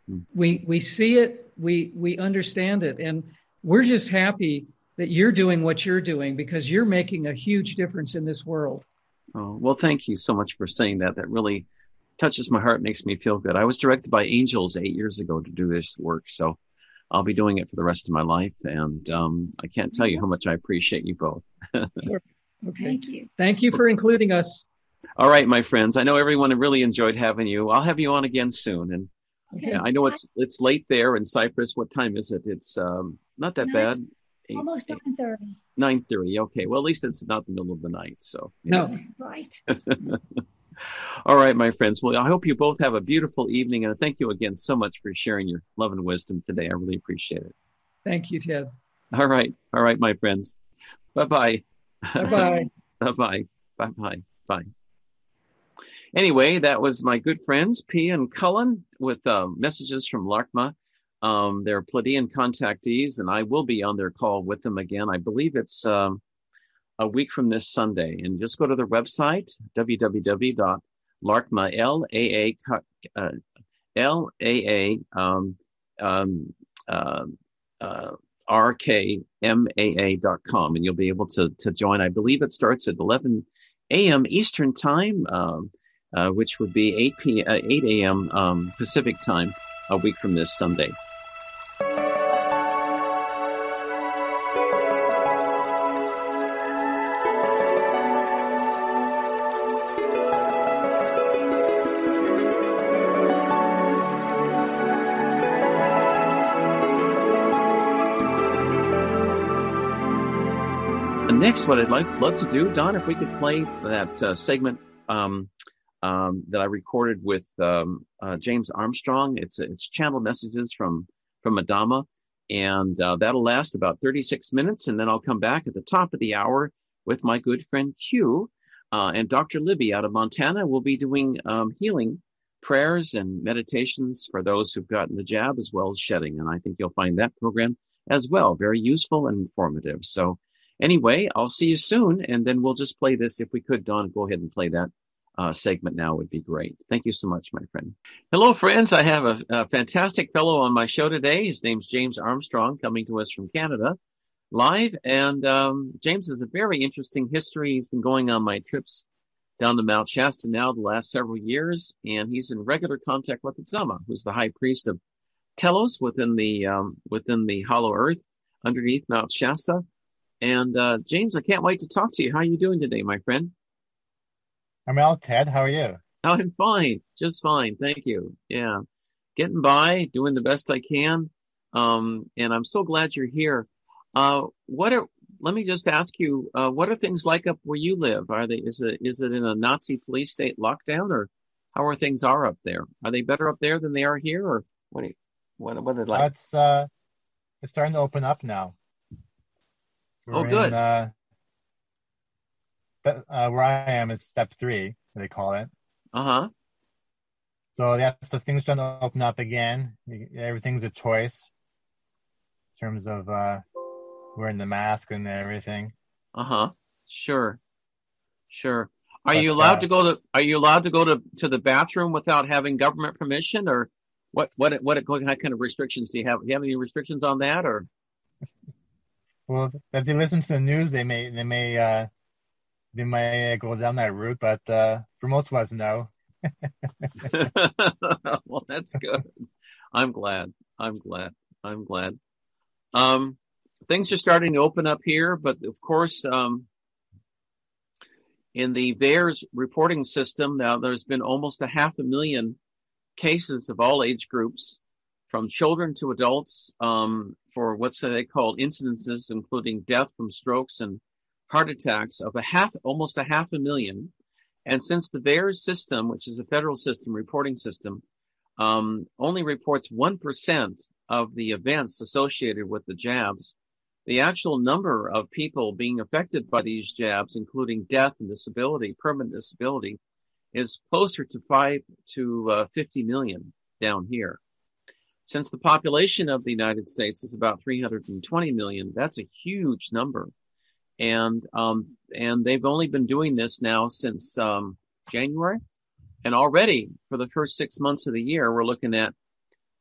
mm. we we see it, we we understand it, and we're just happy that you're doing what you're doing because you're making a huge difference in this world. Oh, well, thank you so much for saying that. That really touches my heart, makes me feel good. I was directed by angels eight years ago to do this work, so I'll be doing it for the rest of my life. And um, I can't tell you how much I appreciate you both. okay. Thank you. Thank you for including us. All right, my friends. I know everyone really enjoyed having you. I'll have you on again soon. And okay. yeah, I know it's it's late there in Cyprus. What time is it? It's um, not that nine, bad. Eight, almost nine thirty. Nine thirty. Okay. Well, at least it's not the middle of the night. So no, right. All right, my friends. Well, I hope you both have a beautiful evening, and thank you again so much for sharing your love and wisdom today. I really appreciate it. Thank you, Ted. All right, all right, my friends. Bye bye. Bye bye. bye bye. Bye bye. Bye. Anyway, that was my good friends Pia and Cullen with uh, messages from Laarkmaa. Um, they're Pleiadian contactees, and I will be on their call with them again. I believe it's um, a week from this Sunday. And just go to their website, www.laarkmaa, uh, um, um, uh, uh, and you'll be able to, to join. I believe it starts at 11 a.m. Eastern Time, um, uh, which would be 8 p. Uh, 8 a.m. Um, Pacific Time a week from this Sunday. Next, what I'd like love to do, Don, if we could play that uh, segment um, um, that I recorded with um, uh, James Armstrong. It's it's channel messages from from Adama, and uh, that'll last about 36 minutes, and then I'll come back at the top of the hour with my good friend Q uh, and Dr. Libby out of Montana. We'll be doing um, healing prayers and meditations for those who've gotten the jab as well as shedding, and I think you'll find that program as well very useful and informative. So Anyway, I'll see you soon, and then we'll just play this. If we could, Don, go ahead and play that uh, segment now would be great. Thank you so much, my friend. Hello, friends. I have a, a, fantastic fellow on my show today. His name's James Armstrong, coming to us from Canada live. And um, James has a very interesting history. He's been going on my trips down to Mount Shasta now the last several years, and he's in regular contact with Adama, who's the high priest of Telos within the um, within the Hollow Earth underneath Mount Shasta. And uh, James, I can't wait to talk to you. How are you doing today, my friend? I'm well, Ted. How are you? Oh, I'm fine, just fine. Thank you. Yeah, getting by, doing the best I can. Um, and I'm so glad you're here. Uh, what are? Let me just ask you, uh, what are things like up where you live? Are they? Is it is it in a Nazi police state lockdown, or how are things are up there? Are they better up there than they are here, or what? Are You, what what are they like? It's uh, it's starting to open up now. We're oh, good. In, uh, uh, where I am, it's step three, they call it. Uh huh. So yeah, so things trying to open up again. Everything's a choice in terms of uh, wearing the mask and everything. Uh huh. Sure. Sure. Are but, you allowed uh, to go to? Are you allowed to go to to the bathroom without having government permission, or what? What? What? What kind of restrictions do you have? Do you have any restrictions on that, or? Well, if they listen to the news, they may they may uh, they may go down that route, but uh, for most of us, no. well, that's good. I'm glad. I'm glad. I'm glad. Um, things are starting to open up here, but of course, um, in the VAERS reporting system, now there's been almost a half a million cases of all age groups from children to adults um, for what's they call incidences, including death from strokes and heart attacks of a half, almost a half a million. And since the VAERS system, which is a federal system reporting system, um, only reports 1% of the events associated with the jabs, the actual number of people being affected by these jabs, including death and disability, permanent disability, is closer to five to uh, 50 million down here. Since the population of the United States is about 320 million, that's a huge number. And, um, and they've only been doing this now since, um, January. And already for the first six months of the year, we're looking at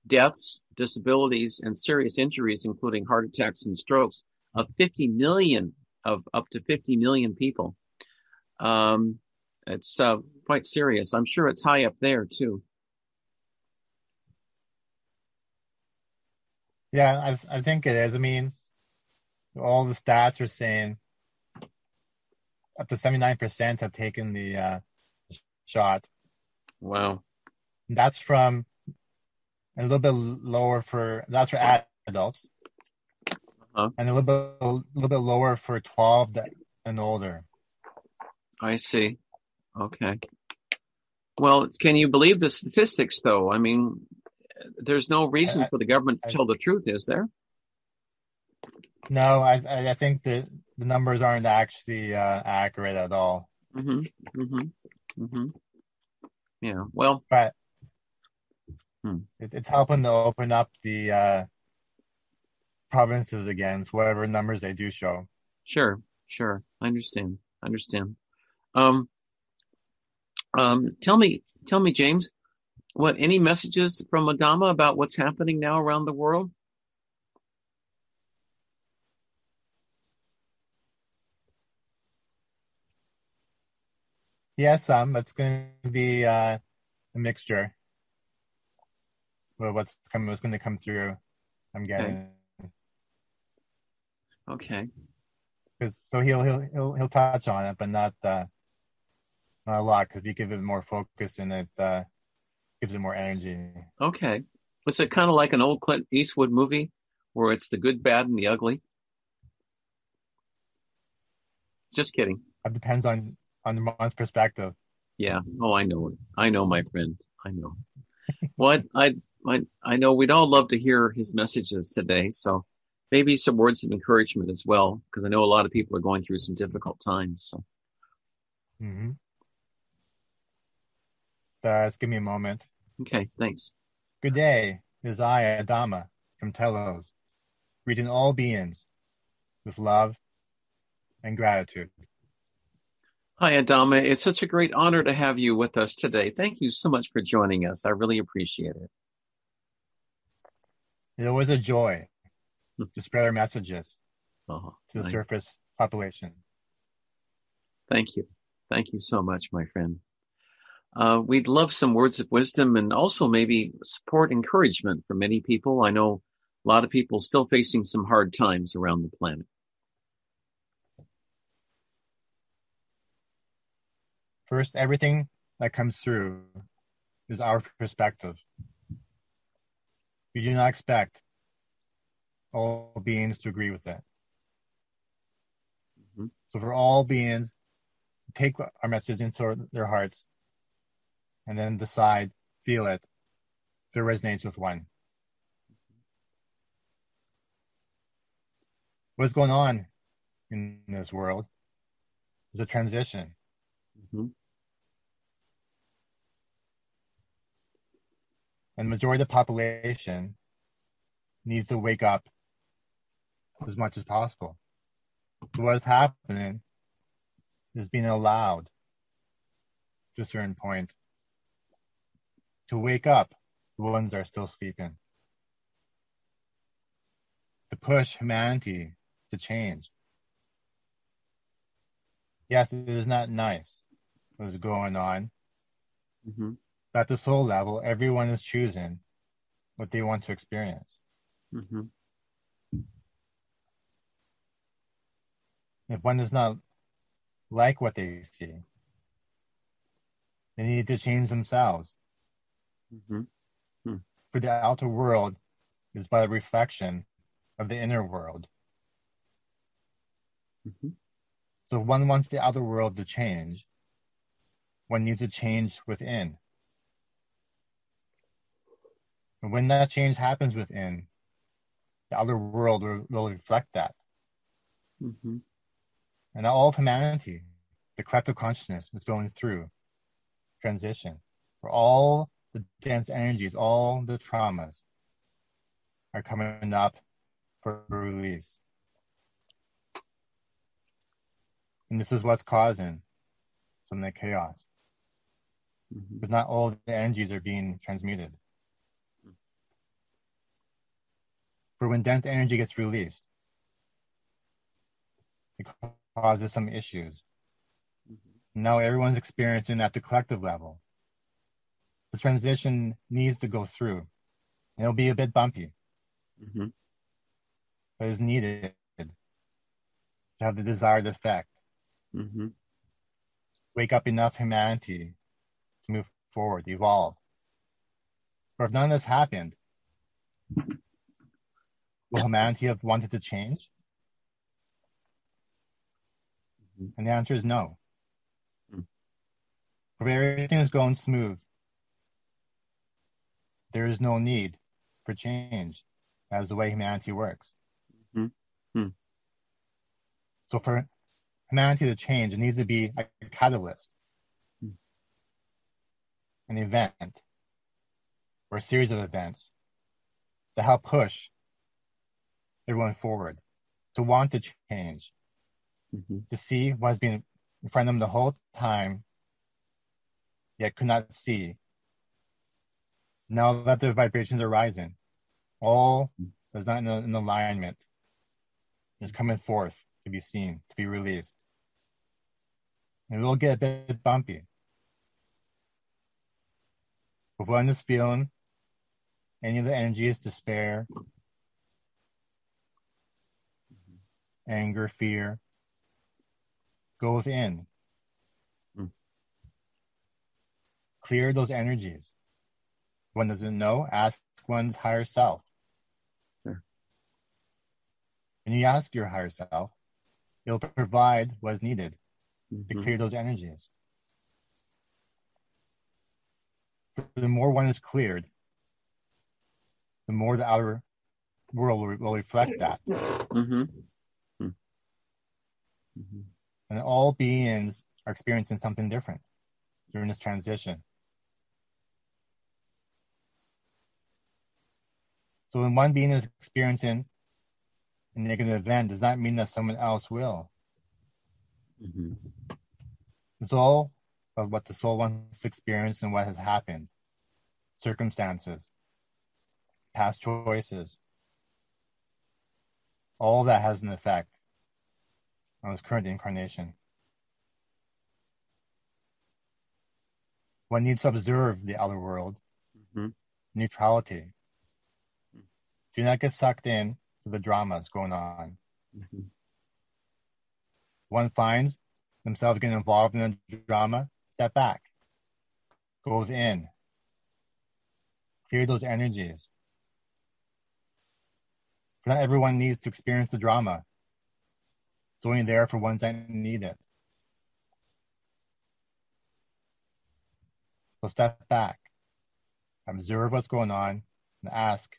deaths, disabilities, and serious injuries, including heart attacks and strokes of 50 million of up to 50 million people. Um, it's uh, quite serious. I'm sure it's high up there too. Yeah, I, I think it is. I mean, all the stats are saying up to 79% have taken the uh, shot. Wow. That's from a little bit lower for that's for adults, uh-huh. and a little bit a little bit lower for 12 and older. I see. Okay. Well, can you believe the statistics, though? I mean, there's no reason I, for the government to I, tell the truth, is there? No, I I think the the numbers aren't actually uh, accurate at all. Mm-hmm. Mm-hmm. Mm-hmm. Yeah. Well, but hmm. it, it's helping to open up the uh, provinces against whatever numbers they do show. Sure. Sure. I understand. I understand. Um, um, tell me, tell me, James, what any messages from Adama about what's happening now around the world? Yes, um, it's going to be uh, a mixture. Well, what's coming, what's going to come through? I'm getting. Okay. Because so he'll he'll he'll he'll touch on it, but not uh, not a lot. Because if you give it more focus and it uh, gives it more energy. Okay. Was it kind of like an old Clint Eastwood movie where it's the good, bad, and the ugly? Just kidding. It depends on on the one's perspective. Yeah. Oh, I know it. I know, my friend. I know. well, I, I, I know we'd all love to hear his messages today. So maybe some words of encouragement as well, because I know a lot of people are going through some difficult times. So. Mm-hmm. Uh, just give me a moment. Okay, thanks. Good day. It is I, Adama, from Telos, greeting all beings with love and gratitude. Hi, Adama. It's such a great honor to have you with us today. Thank you so much for joining us. I really appreciate it. It was a joy to spread our messages uh-huh. to the surface population. Thank you. Thank you so much, my friend. Uh, we'd love some words of wisdom and also maybe support encouragement for many people. I know a lot of people still facing some hard times around the planet. First, everything that comes through is our perspective. We do not expect all beings to agree with it. Mm-hmm. So, for all beings, take our message into their hearts and then decide, feel it, if it resonates with one. What's going on in this world is a transition. Mm-hmm. and the majority of the population needs to wake up as much as possible. So what is happening is being allowed to a certain point to wake up the ones that are still sleeping. To push humanity to change. Yes, it is not nice what is going on. Mm-hmm at the soul level, everyone is choosing what they want to experience. Mm-hmm. If one does not like what they see, they need to change themselves. Mm-hmm. Hmm. For the outer world is a reflection of the inner world. Mm-hmm. So one wants the outer world to change. One needs to change within. And when that change happens within, the outer world will, will reflect that. Mm-hmm. And all of humanity, the collective consciousness is going through transition, where all the dense energies, all the traumas are coming up for release. And this is what's causing some of the chaos. Mm-hmm. Because not all the energies are being transmuted. For when dense energy gets released, it causes some issues. Mm-hmm. Now everyone's experiencing at the collective level. The transition needs to go through. And it'll be a bit bumpy. Mm-hmm. But it's needed to have the desired effect. Mm-hmm. Wake up enough humanity to move forward, evolve. But if none of this happened, will humanity have wanted to change? Mm-hmm. And the answer is no. Mm. If everything is going smooth, there is no need for change as the way humanity works. Mm-hmm. So for humanity to change, it needs to be a catalyst, mm. an event, or a series of events to help push everyone forward, to want to change, mm-hmm. to see what's been in front of them the whole time, yet could not see. Now that the vibrations are rising, all is not in, in alignment is coming forth to be seen, to be released. And it will get a bit bumpy. But when it's feeling any of the energies, despair, anger, fear, go within. Mm. Clear those energies. One doesn't know, ask one's higher self. Sure. When you ask your higher self, it'll provide what is needed mm-hmm. to clear those energies. The more one is cleared, the more the outer world will, will reflect that. Mm-hmm. Mm-hmm. And all beings are experiencing something different during this transition. So when one being is experiencing a negative event, does not mean that someone else will. Mm-hmm. It's all of what the soul wants to experience and what has happened, circumstances, past choices. All that has an effect on his current incarnation. One needs to observe the outer world, mm-hmm. neutrality. Do not get sucked in to the dramas going on. Mm-hmm. One finds themselves getting involved in a drama, step back, go within, clear those energies. Not everyone needs to experience the drama it's only there for ones that need it. So step back, observe what's going on, and ask,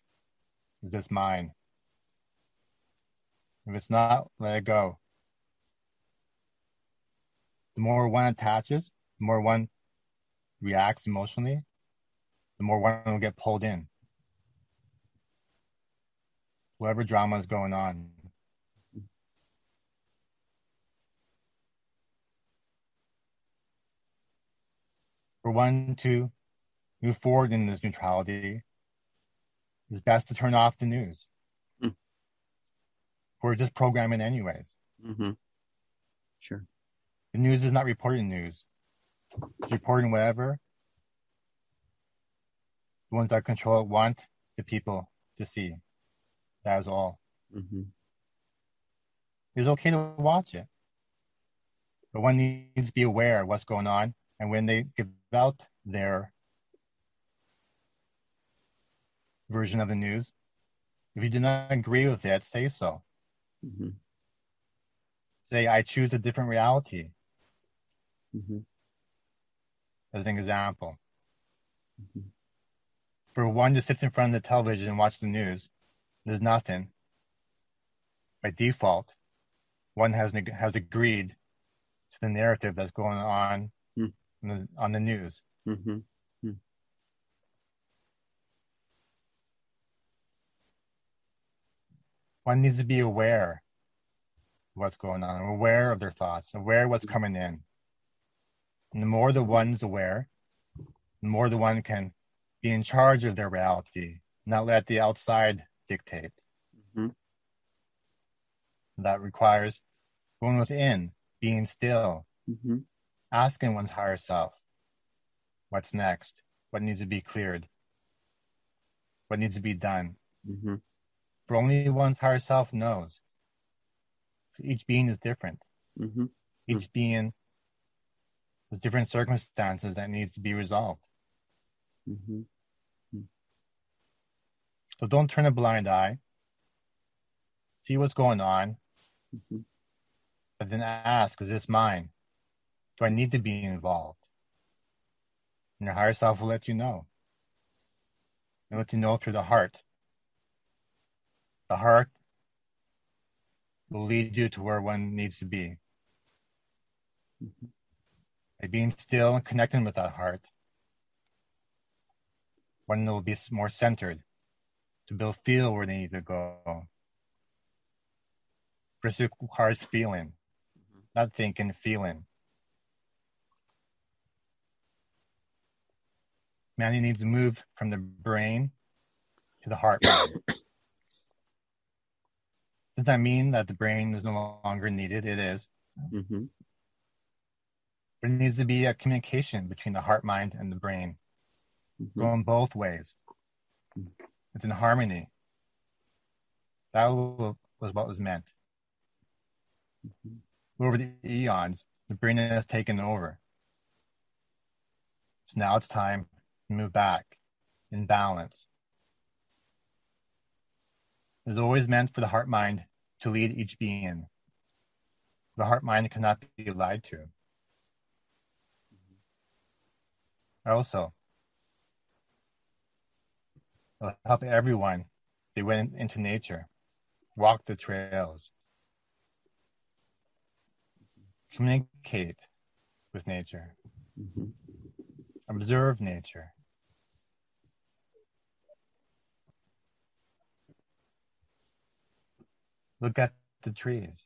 is this mine? If it's not, let it go. The more one attaches, the more one reacts emotionally, the more one will get pulled in. Whatever drama is going on. for one to move forward in this neutrality, it's best to turn off the news. Mm. We're just programming anyways. Mm-hmm. Sure. The news is not reporting news. It's reporting whatever the ones that control it want the people to see. That is all. Mm-hmm. It's okay to watch it. But one needs to be aware of what's going on and when they give out their version of the news, if you do not agree with it, say so. Mm-hmm. Say, I choose a different reality. Mm-hmm. As an example. Mm-hmm. For one just sits in front of the television and watch the news, there's nothing. By default, one has has agreed to the narrative that's going on on the, on the news. Mm-hmm. Mm. One needs to be aware of what's going on, aware of their thoughts, aware of what's coming in. And the more the one's aware, the more the one can be in charge of their reality, not let the outside dictate. Mm-hmm. That requires going within, being still, Mm-hmm. asking one's higher self, what's next, what needs to be cleared, what needs to be done. Mm-hmm. For only one's higher self knows. Each being is different. Mm-hmm. Each being has different circumstances that needs to be resolved. Mm-hmm. So don't turn a blind eye. See what's going on, Mm-hmm. but then ask, is this mine? Do I need to be involved? And your higher self will let you know. It'll let you know through the heart. The heart will lead you to where one needs to be. By being still and connecting with that heart, one will be more centered to build feel where they need to go. It requires feeling, not thinking, feeling. Man, needs to move from the brain to the heart. Does that mean that the brain is no longer needed? It is. Mm-hmm. There needs to be a communication between the heart, mind, and the brain, Mm-hmm. going both ways. It's in harmony. That was what was meant. Over the eons, the brain has taken over. So now it's time to move back in balance. Was always meant for the heart mind to lead each being. The heart mind cannot be lied to. Also, it'll help everyone. They went into nature, walk the trails, communicate with nature, Mm-hmm. observe nature. Look at the trees.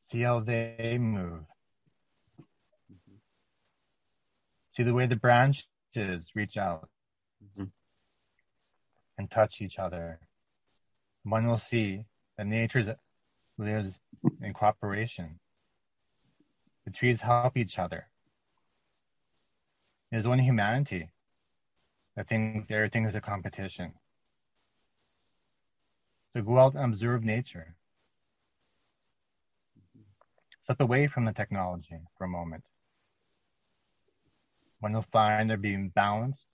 See how they move. See the way the branches reach out Mhm. and touch each other. One will see that nature lives in cooperation. The trees help each other. It is only humanity that thinks everything is a competition. So go out and observe nature. Step away from the technology for a moment. One will find they're being balanced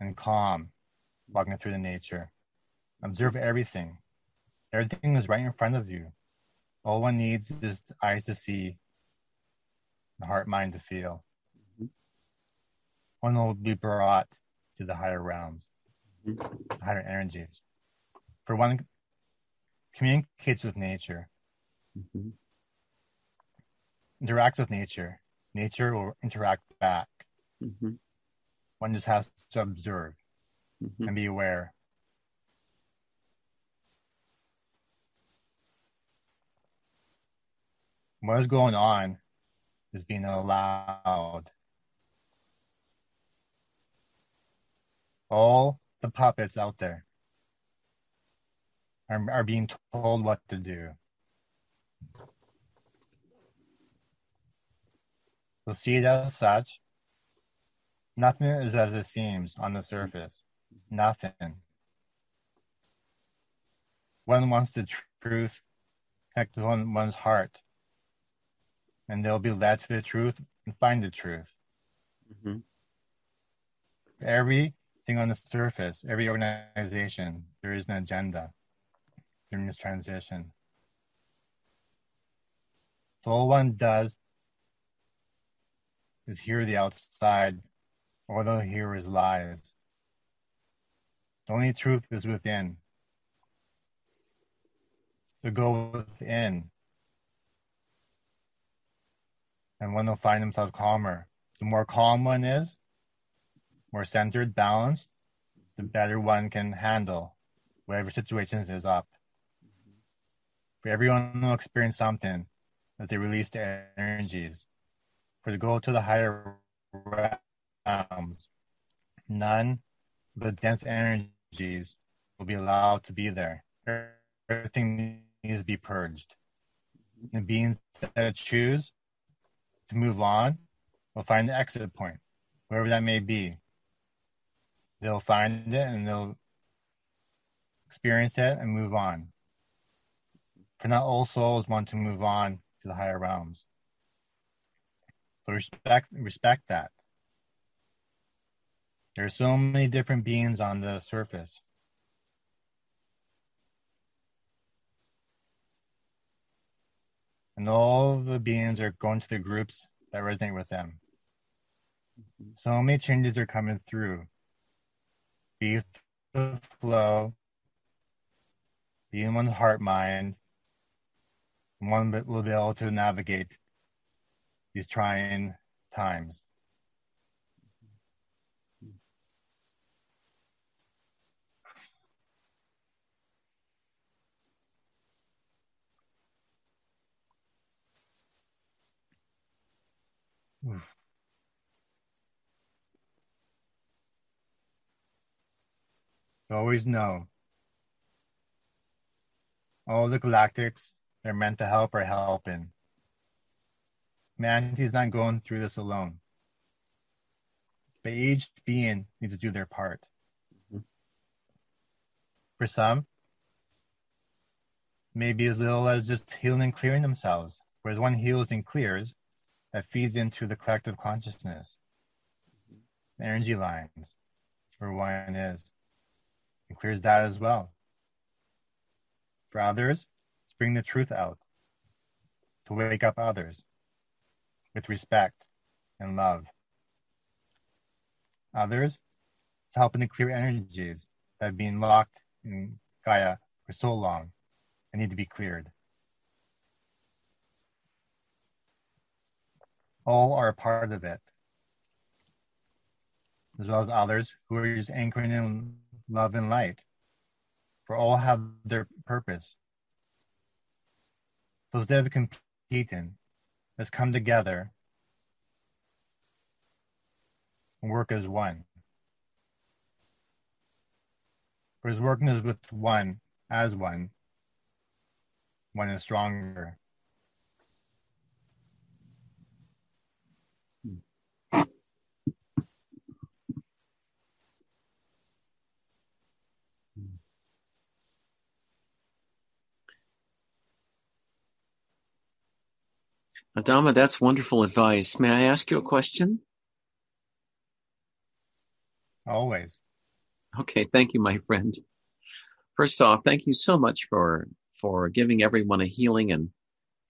and calm walking through the nature. Observe everything. Everything is right in front of you. All one needs is eyes to see, the heart mind to feel. One will be brought to the higher realms, the higher energies. For one communicates with nature, Mm-hmm. interacts with nature. Nature will interact back. Mm-hmm. One just has to observe Mm-hmm. and be aware. What is going on is being allowed. All the puppets out there are, are being told what to do. We'll see it as such. Nothing is as it seems on the surface. Nothing. One wants the tr- truth, connect to one, one's heart, and they'll be led to the truth and find the truth. Mm-hmm. Everything on the surface, every organization, there is an agenda during this transition. So all one does is hear the outside, or they'll hear his lies. The only truth is within. So go within and one will find themselves calmer. The more calm one is, more centered, balanced, the better one can handle whatever situations is up. For everyone will experience something as they release their energies. For to go to the higher realms, none but dense energies will be allowed to be there. Everything needs to be purged. The beings that choose to move on will find the exit point, wherever that may be. They'll find it and they'll experience it and move on. Not all souls want to move on to the higher realms. So respect respect that. There are so many different beings on the surface. And all the beings are going to the groups that resonate with them. So many changes are coming through. Be the flow, be in one's heart mind, one will be able to navigate these trying times. Always know. All the galactics they're meant to help are helping. Humanity's not going through this alone. But each being needs to do their part. Mm-hmm. For some, maybe as little as just healing and clearing themselves. Whereas one heals and clears, that feeds into the collective consciousness, the energy lines, where one is, and clears that as well. For others, it's bring the truth out, to wake up others with respect and love. Others, it's helping to clear energies that have been locked in Gaia for so long and need to be cleared. all are a part of it, as well as others who are just anchoring in love and light. For all have their purpose. So instead of competing, let's come together and work as one. Whereas working is with one as one, one is stronger. Adama, that's wonderful advice. May I ask you a question? Always. Okay, thank you, my friend. First off, thank you so much for for giving everyone a healing and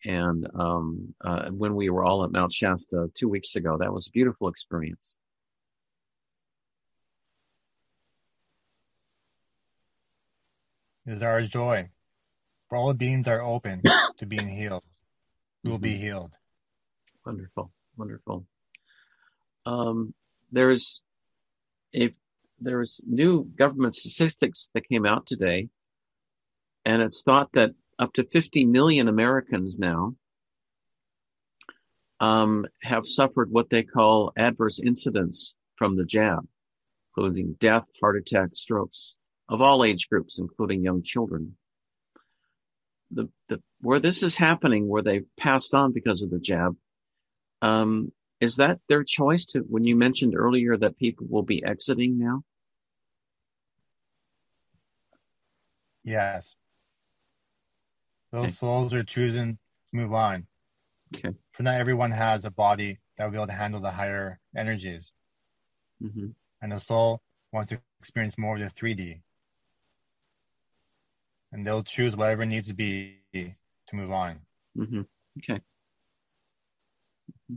and um, uh, when we were all at Mount Shasta two weeks ago, that was a beautiful experience. It is our joy. For all beings are open to being healed will be healed. Wonderful, wonderful. Um, there's if there's new government statistics that came out today, and it's thought that up to 50 million Americans now um, have suffered what they call adverse incidents from the jab, including death, heart attack, strokes of all age groups, including young children the, the where this is happening, where they passed on because of the jab, um, is that their choice to? When you mentioned earlier that people will be exiting now. Yes. Those okay. souls are choosing to move on. Okay. For not everyone has a body that will be able to handle the higher energies. Mm-hmm. And the soul wants to experience more of the 3D and they'll choose whatever needs to be to move on. Mm-hmm. Okay. Mm-hmm.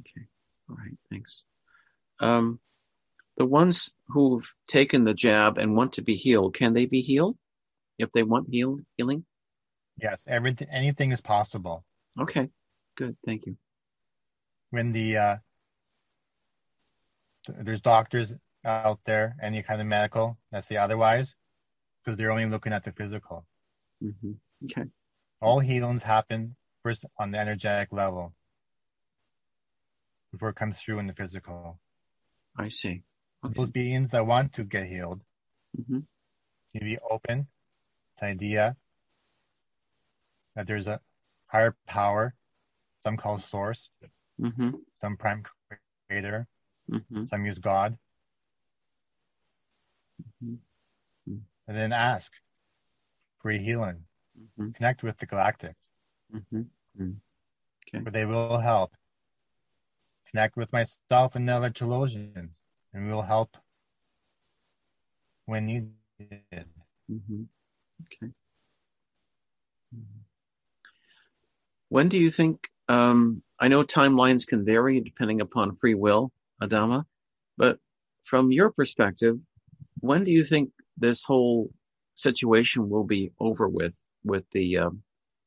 Okay. All right. Thanks. Um, the ones who've taken the jab and want to be healed, can they be healed if they want heal, healing? Yes, everything, anything is possible. Okay, good. Thank you. When the uh, there's doctors out there, any kind of medical that say otherwise, because they're only looking at the physical. Mm-hmm. Okay. All healings happen first on the energetic level before it comes through in the physical. I see. Okay. Those beings that want to get healed Mm-hmm. need to be open to the idea that there's a higher power, some call source, Mm-hmm. some prime creator, Mm-hmm. some use God, Mhm. and then ask for a healing. Mm-hmm. Connect with the galactics, Mm-hmm. where they will help. Connect with myself and the other Telosians, and we will help when needed. Mm-hmm. Okay. When do you think? Um, I know timelines can vary depending upon free will, Adama, but from your perspective, when do you think this whole situation will be over with, with the um,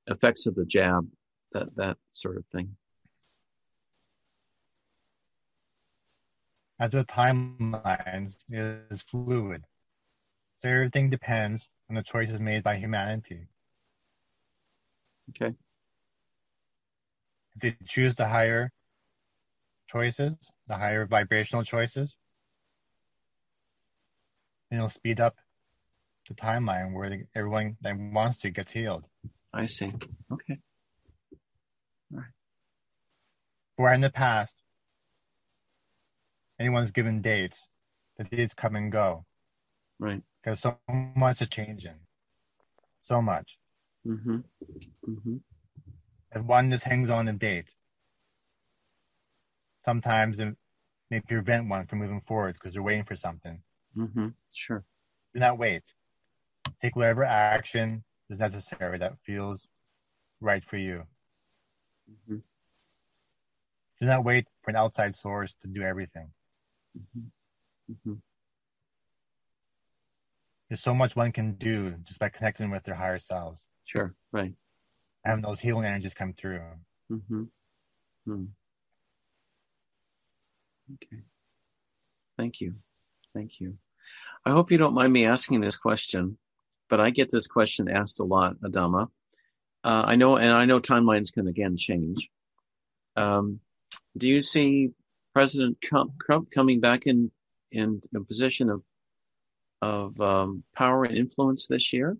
effects of the jab, that that sort of thing? As with timelines, is fluid. So everything depends on the choices made by humanity. Okay. If they choose the higher choices, the higher vibrational choices, then it'll speed up the timeline where the, everyone that wants to gets healed. I see. Okay. Where in the past, anyone's given dates, the dates come and go Right. because so much is changing. So much. Mm-hmm. Mm-hmm. If one just hangs on a date, sometimes it may prevent one from moving forward because they're waiting for something. Mm-hmm. Sure. Do not wait. Take whatever action is necessary that feels right for you. Mm-hmm. Do not wait for an outside source to do everything. Mm-hmm. Mm-hmm. There's so much one can do just by connecting with their higher selves, Sure. Right. having those healing energies come through. Mm-hmm. Hmm. Okay. Thank you. Thank you. I hope you don't mind me asking this question, but I get this question asked a lot, Adama. Uh, I know, and I know timelines can again change. Um, do you see President Trump, coming back in in a position of of um, power and influence this year?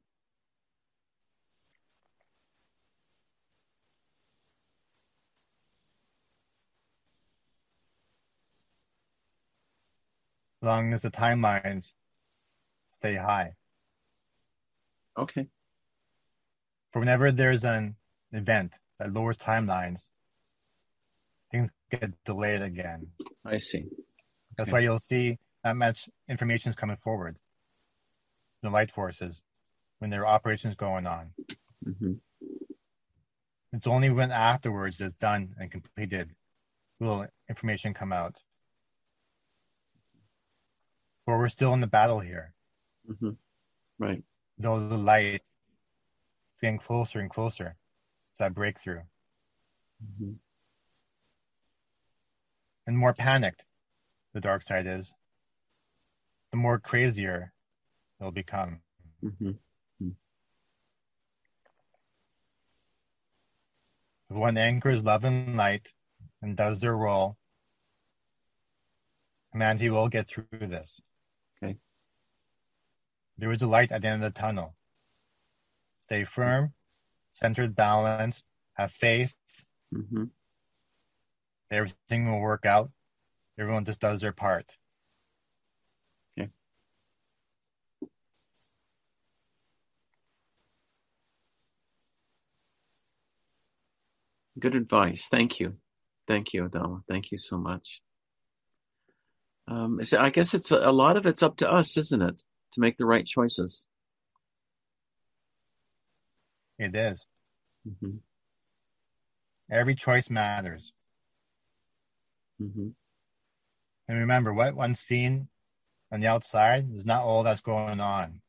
As long as the timelines stay high. Okay. For whenever there's an event that lowers timelines, things get delayed again. I see. That's Okay. why you'll see not much information is coming forward. The light forces when there are operations going on. hmm It's only when afterwards it's done and completed will information come out. But we're still in the battle here. Hmm Right. Though the light getting closer and closer to that breakthrough. hmm And more panicked the dark side is, the more crazier it'll become. hmm If one anchors love and light and does their role, man, he will get through this. There is a light at the end of the tunnel. Stay firm, centered, balanced, have faith. hmm Everything will work out. Everyone just does their part. Okay. Good advice. Thank you. Thank you, Adama. Thank you so much. Um, so I guess it's a, a lot of it's up to us, isn't it, to make the right choices? It is. hmm Every choice matters. hmm And remember, what one's seen on the outside is not all that's going on.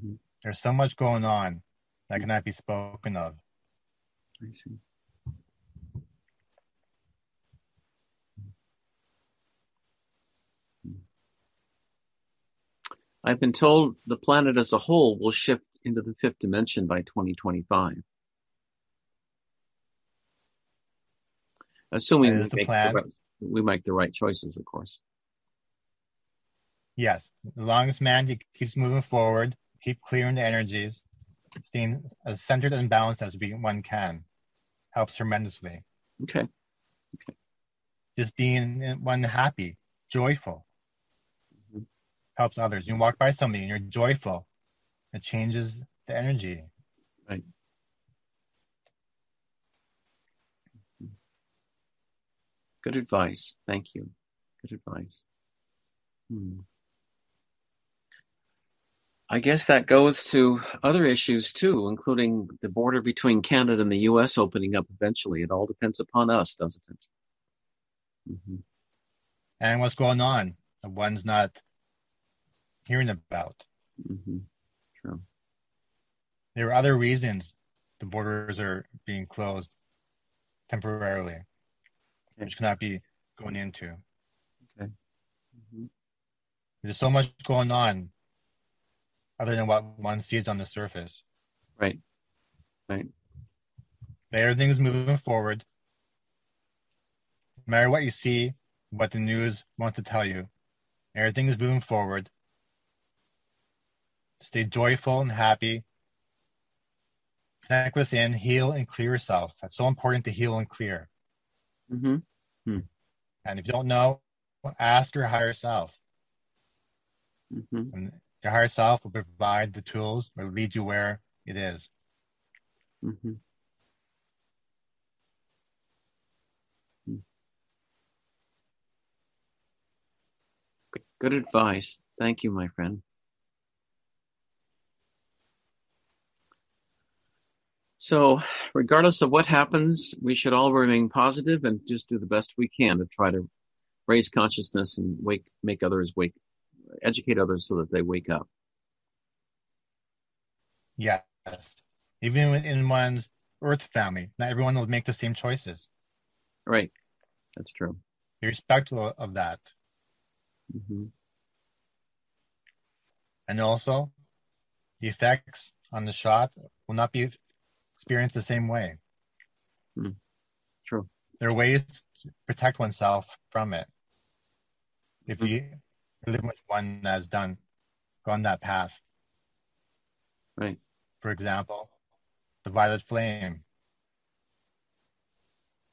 hmm There's so much going on that cannot be spoken of. I see. I've been told the planet as a whole will shift into the fifth dimension by 2025. Assuming we make, the right, we make the right choices, of course. Yes, as long as man keeps moving forward, keep clearing the energies, staying as centered and balanced as we, one can, helps tremendously. Okay. Okay. Just being uh, one happy, joyful, helps others. You walk by somebody and you're joyful. It changes the energy. Right. Good advice. Thank you. Good advice. Hmm. I guess that goes to other issues too, including the border between Canada and the U.S. opening up eventually. It all depends upon us, doesn't it? Mm-hmm. And what's going on? The one's not hearing about. Mm-hmm. True. There are other reasons the borders are being closed temporarily, okay. which cannot be going into. Okay. Mm-hmm. There's so much going on other than what one sees on the surface. Right. Right. But everything's moving forward. No matter what you see, what the news wants to tell you, everything is moving forward. Stay joyful and happy. Connect within, heal and clear yourself. That's so important to heal and clear. Mm-hmm. Hmm. And if you don't know, ask your higher self. Mm-hmm. And your higher self will provide the tools or lead you where it is. Mm-hmm. Hmm. Good advice. Thank you, my friend. So, regardless of what happens, we should all remain positive and just do the best we can to try to raise consciousness and wake, make others wake, educate others so that they wake up. Yes. Even in one's Earth family, not everyone will make the same choices. Right. That's true. Be respectful of that. Mm-hmm. And also, the effects on the shot will not be experience the same way. Hmm. True. There are ways to protect oneself from it. If mm-hmm. you live with one that has done gone that path. Right. For example, the violet flame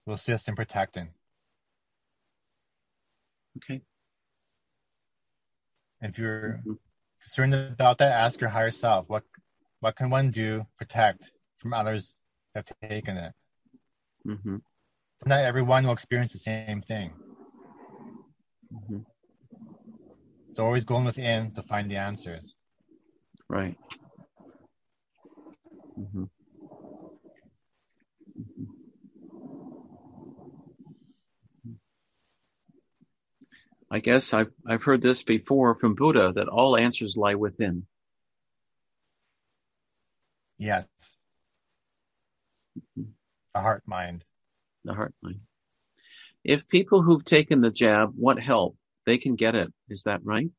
will assist in protecting. Okay. If you're mm-hmm. concerned about that, ask your higher self, what what can one do protect from others have taken it. Mm-hmm. Not everyone will experience the same thing. Mm-hmm. It's always going within to find the answers. Right. Mm-hmm. I guess I've I've heard this before from Buddha that all answers lie within. Yes. The heart mind. The heart mind. If people who've taken the jab want help, they can get it. Is that right?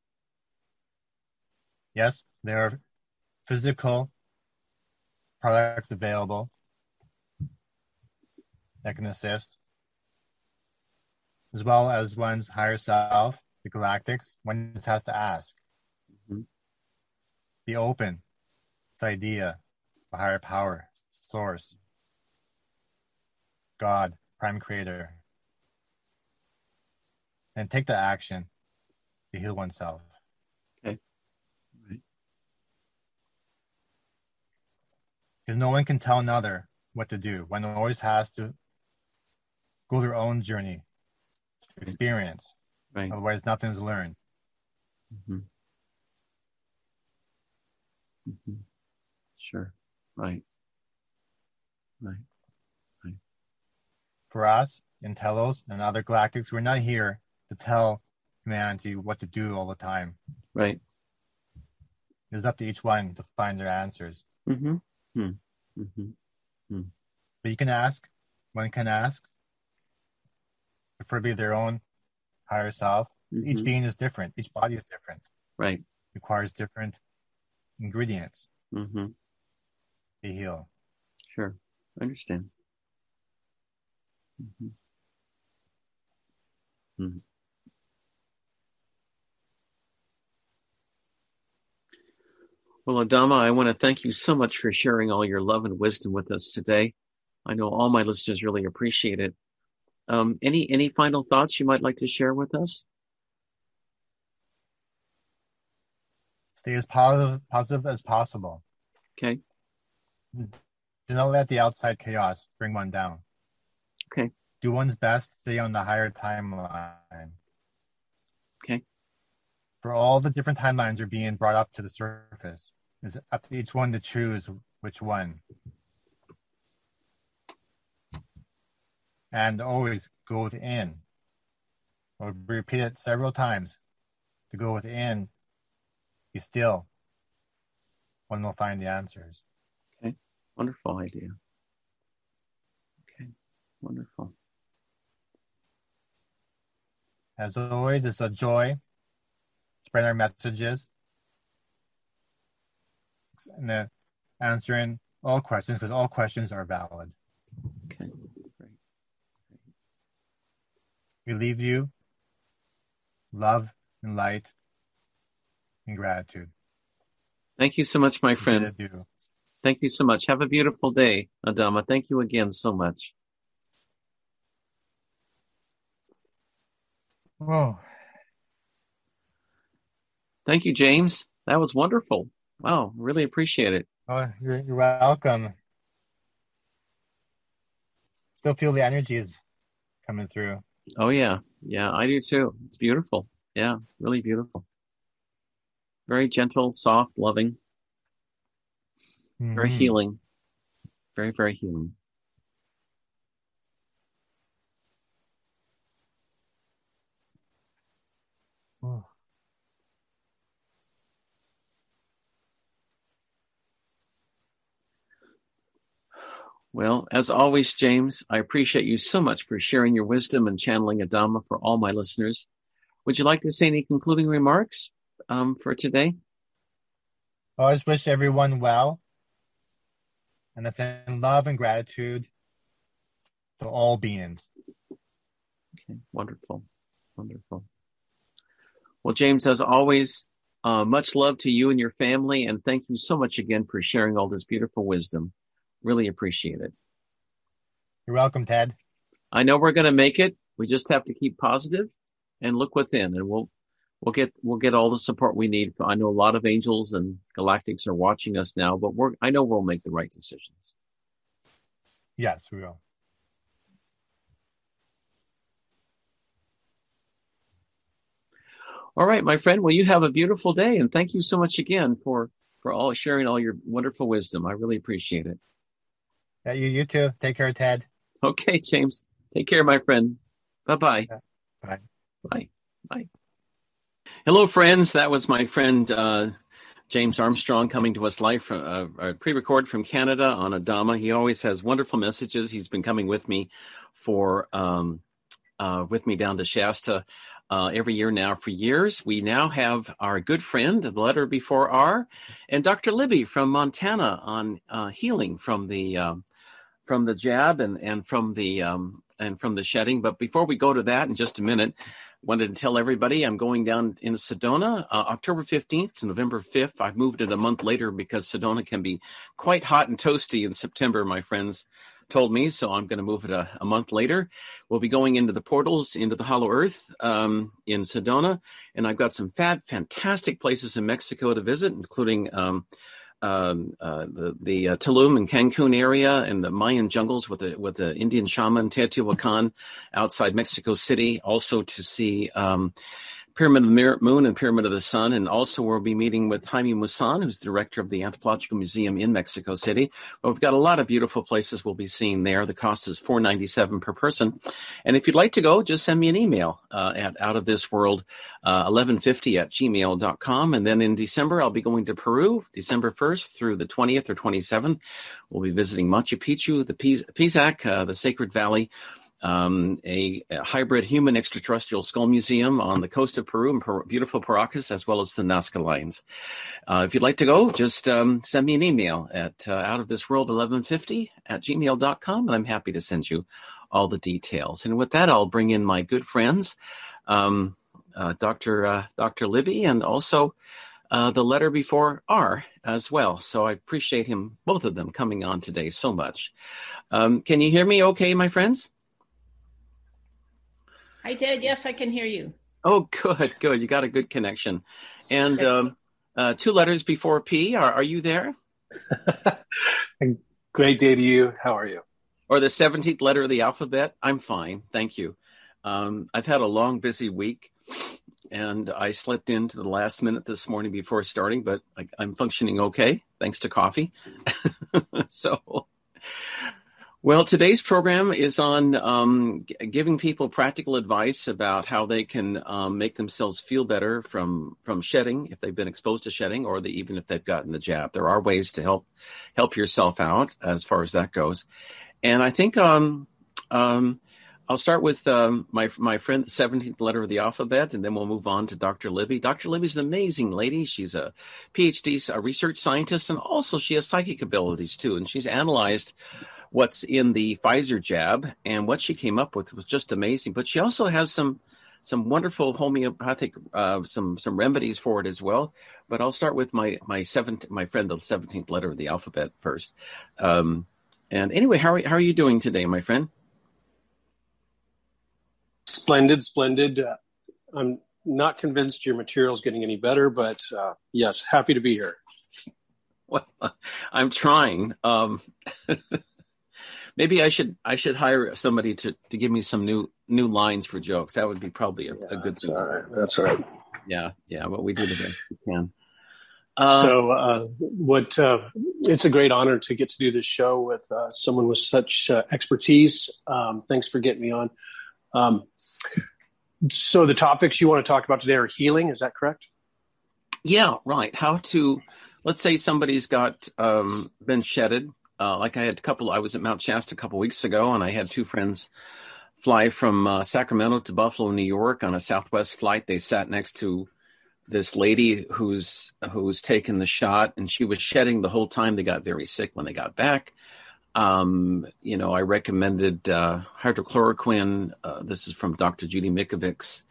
Yes, there are physical products available that can assist, as well as one's higher self, the galactics, one just has to ask. Mm-hmm. Be open to the idea of a higher power, source, God, prime creator, and take the action to heal oneself. Okay. Right. Because no one can tell another what to do. One always has to go their own journey to experience. Right. Otherwise, nothing's learned. Mm-hmm. Mm-hmm. Sure. Right. Right for us, in Telos and other galactics, we're not here to tell humanity what to do all the time. Right. It's up to each one to find their answers. Mm-hmm. Hmm. Mm-hmm. Mm-hmm. But you can ask, one can ask, preferably their own higher self. Mm-hmm. Each being is different. Each body is different. Right. Requires different ingredients mm-hmm. to heal. Sure. I understand. Mm-hmm. Mm-hmm. Well, Adama, I want to thank you so much for sharing all your love and wisdom with us today. I know all my listeners really appreciate it. Um, any any final thoughts you might like to share with us? Stay as positive positive as possible. Okay. Do not let the outside chaos bring one down. Okay. Do one's best to stay on the higher timeline. Okay. For all the different timelines are being brought up to the surface, it's up to each one to choose which one. And always go within. I'll repeat it several times. To go within, be still. One will find the answers. Okay, wonderful idea. Okay, wonderful. As always, it's a joy. Spread our messages and uh, answering all questions because all questions are valid. Okay, great. We leave you love and light and gratitude. Thank you so much, my friend. Thank you so much. Have a beautiful day, Adama. Thank you again so much. Whoa. Thank you, James. That was wonderful. Wow, really appreciate it. Oh, you're, you're welcome. Still feel the energy is coming through. Oh yeah, yeah, I do too. It's beautiful. Yeah, really beautiful. Very gentle, soft, loving. Mm-hmm. Very healing. Very, very healing. Well, as always, James, I appreciate you so much for sharing your wisdom and channeling Adama for all my listeners. Would you like to say any concluding remarks um, for today? I just wish everyone well and I send love and gratitude to all beings. Okay, wonderful. Wonderful. Well, James, as always, uh, much love to you and your family, and thank you so much again for sharing all this beautiful wisdom. Really appreciate it. You're welcome, Ted. I know we're going to make it. We just have to keep positive and look within, and we'll we'll get we'll get all the support we need. I know a lot of angels and galactics are watching us now, but we're I know we'll make the right decisions. Yes, we will. All right, my friend. Well, you have a beautiful day, and thank you so much again for for all sharing all your wonderful wisdom. I really appreciate it. Yeah, you, you too. Take care, Ted. Okay, James. Take care, my friend. Bye-bye. Bye. Bye. Bye. Hello, friends. That was my friend uh, James Armstrong coming to us live from uh, pre-record from Canada on Adama. He always has wonderful messages. He's been coming with me for um, uh, with me down to Shasta uh, every year now for years. We now have our good friend, the letter before R, and Dr. Libby from Montana on uh, healing from the um, from the jab and and from the um, and from the shedding. But before we go to that in just a minute, wanted to tell everybody I'm going down in Sedona uh, October 15th to November 5th. I've moved it a month later because Sedona can be quite hot and toasty in September, my friends told me. So I'm going to move it a, a, month later. We'll be going into the portals into the Hollow Earth um, in Sedona. And I've got some fab, fantastic places in Mexico to visit, including um, um, uh, the, the uh, Tulum and Cancun area and the Mayan jungles with the with the Indian shaman Teotihuacan outside Mexico City. Also to see um, Pyramid of the Moon and Pyramid of the Sun. And also, we'll be meeting with Jaime Maussan, who's the director of the Anthropological Museum in Mexico City. But we've got a lot of beautiful places we'll be seeing there. The cost is four ninety seven per person. And if you'd like to go, just send me an email uh, at out of this world uh, 1150 at gmail.com. And then in December, I'll be going to Peru, December 1st through the 20th or 27th. We'll be visiting Machu Picchu, the Pisac, uh, the Sacred Valley um, a, a, hybrid human extraterrestrial skull museum on the coast of Peru in per- beautiful Paracas, as well as the Nazca Lines. Uh, if you'd like to go, just um, send me an email at uh, outofthisworld1150 at gmail.com, and I'm happy to send you all the details. And with that, I'll bring in my good friends, um, uh, Dr. Uh, Dr. Libby, and also uh, the letter before R as well. So I appreciate him, both of them, coming on today so much. Um, can you hear me okay, my friends? Hi, Ted. Yes, I can hear you. Oh, good, good. You got a good connection. And um, uh, two letters before P. Are, are you there? Great day to you. How are you? Or the 17th letter of the alphabet? I'm fine. Thank you. Um, I've had a long, busy week, and I slipped into the last minute this morning before starting, but I, I'm functioning okay thanks to coffee. so well, today's program is on um, giving people practical advice about how they can um, make themselves feel better from from shedding if they've been exposed to shedding, or the, even if they've gotten the jab. There are ways to help help yourself out as far as that goes, and I think um, um I'll start with um, my my friend, the seventeenth letter of the alphabet, and then we'll move on to Dr. Libby. Dr. Libby's an amazing lady. She's a PhD, a research scientist, and also she has psychic abilities too. And she's analyzed what's in the Pfizer jab, and what she came up with was just amazing. But she also has some some wonderful homeopathic uh, some some remedies for it as well. But I'll start with my my seventh my friend the seventeenth letter of the alphabet first. Um, and anyway, how are, how are you doing today, my friend? Splendid, splendid. Uh, I'm not convinced your material is getting any better, but uh, yes, happy to be here. Well, I'm trying. Um, Maybe I should I should hire somebody to, to give me some new new lines for jokes. That would be probably a, yeah, a good thing. All right. That's all right. Yeah, yeah. But we do the best we can. Uh, so, uh, what? Uh, it's a great honor to get to do this show with uh, someone with such uh, expertise. Um, thanks for getting me on. Um, so, the topics you want to talk about today are healing. Is that correct? Yeah, right. How to? Let's say somebody's got um, been shedded uh, like I had a couple, I was at Mount Shasta a couple weeks ago, and I had two friends fly from uh, Sacramento to Buffalo, New York, on a Southwest flight. They sat next to this lady who's who's taken the shot, and she was shedding the whole time. They got very sick when they got back. Um, you know, I recommended uh, hydrochloroquine. Uh, this is from Dr. Judy Mikovits.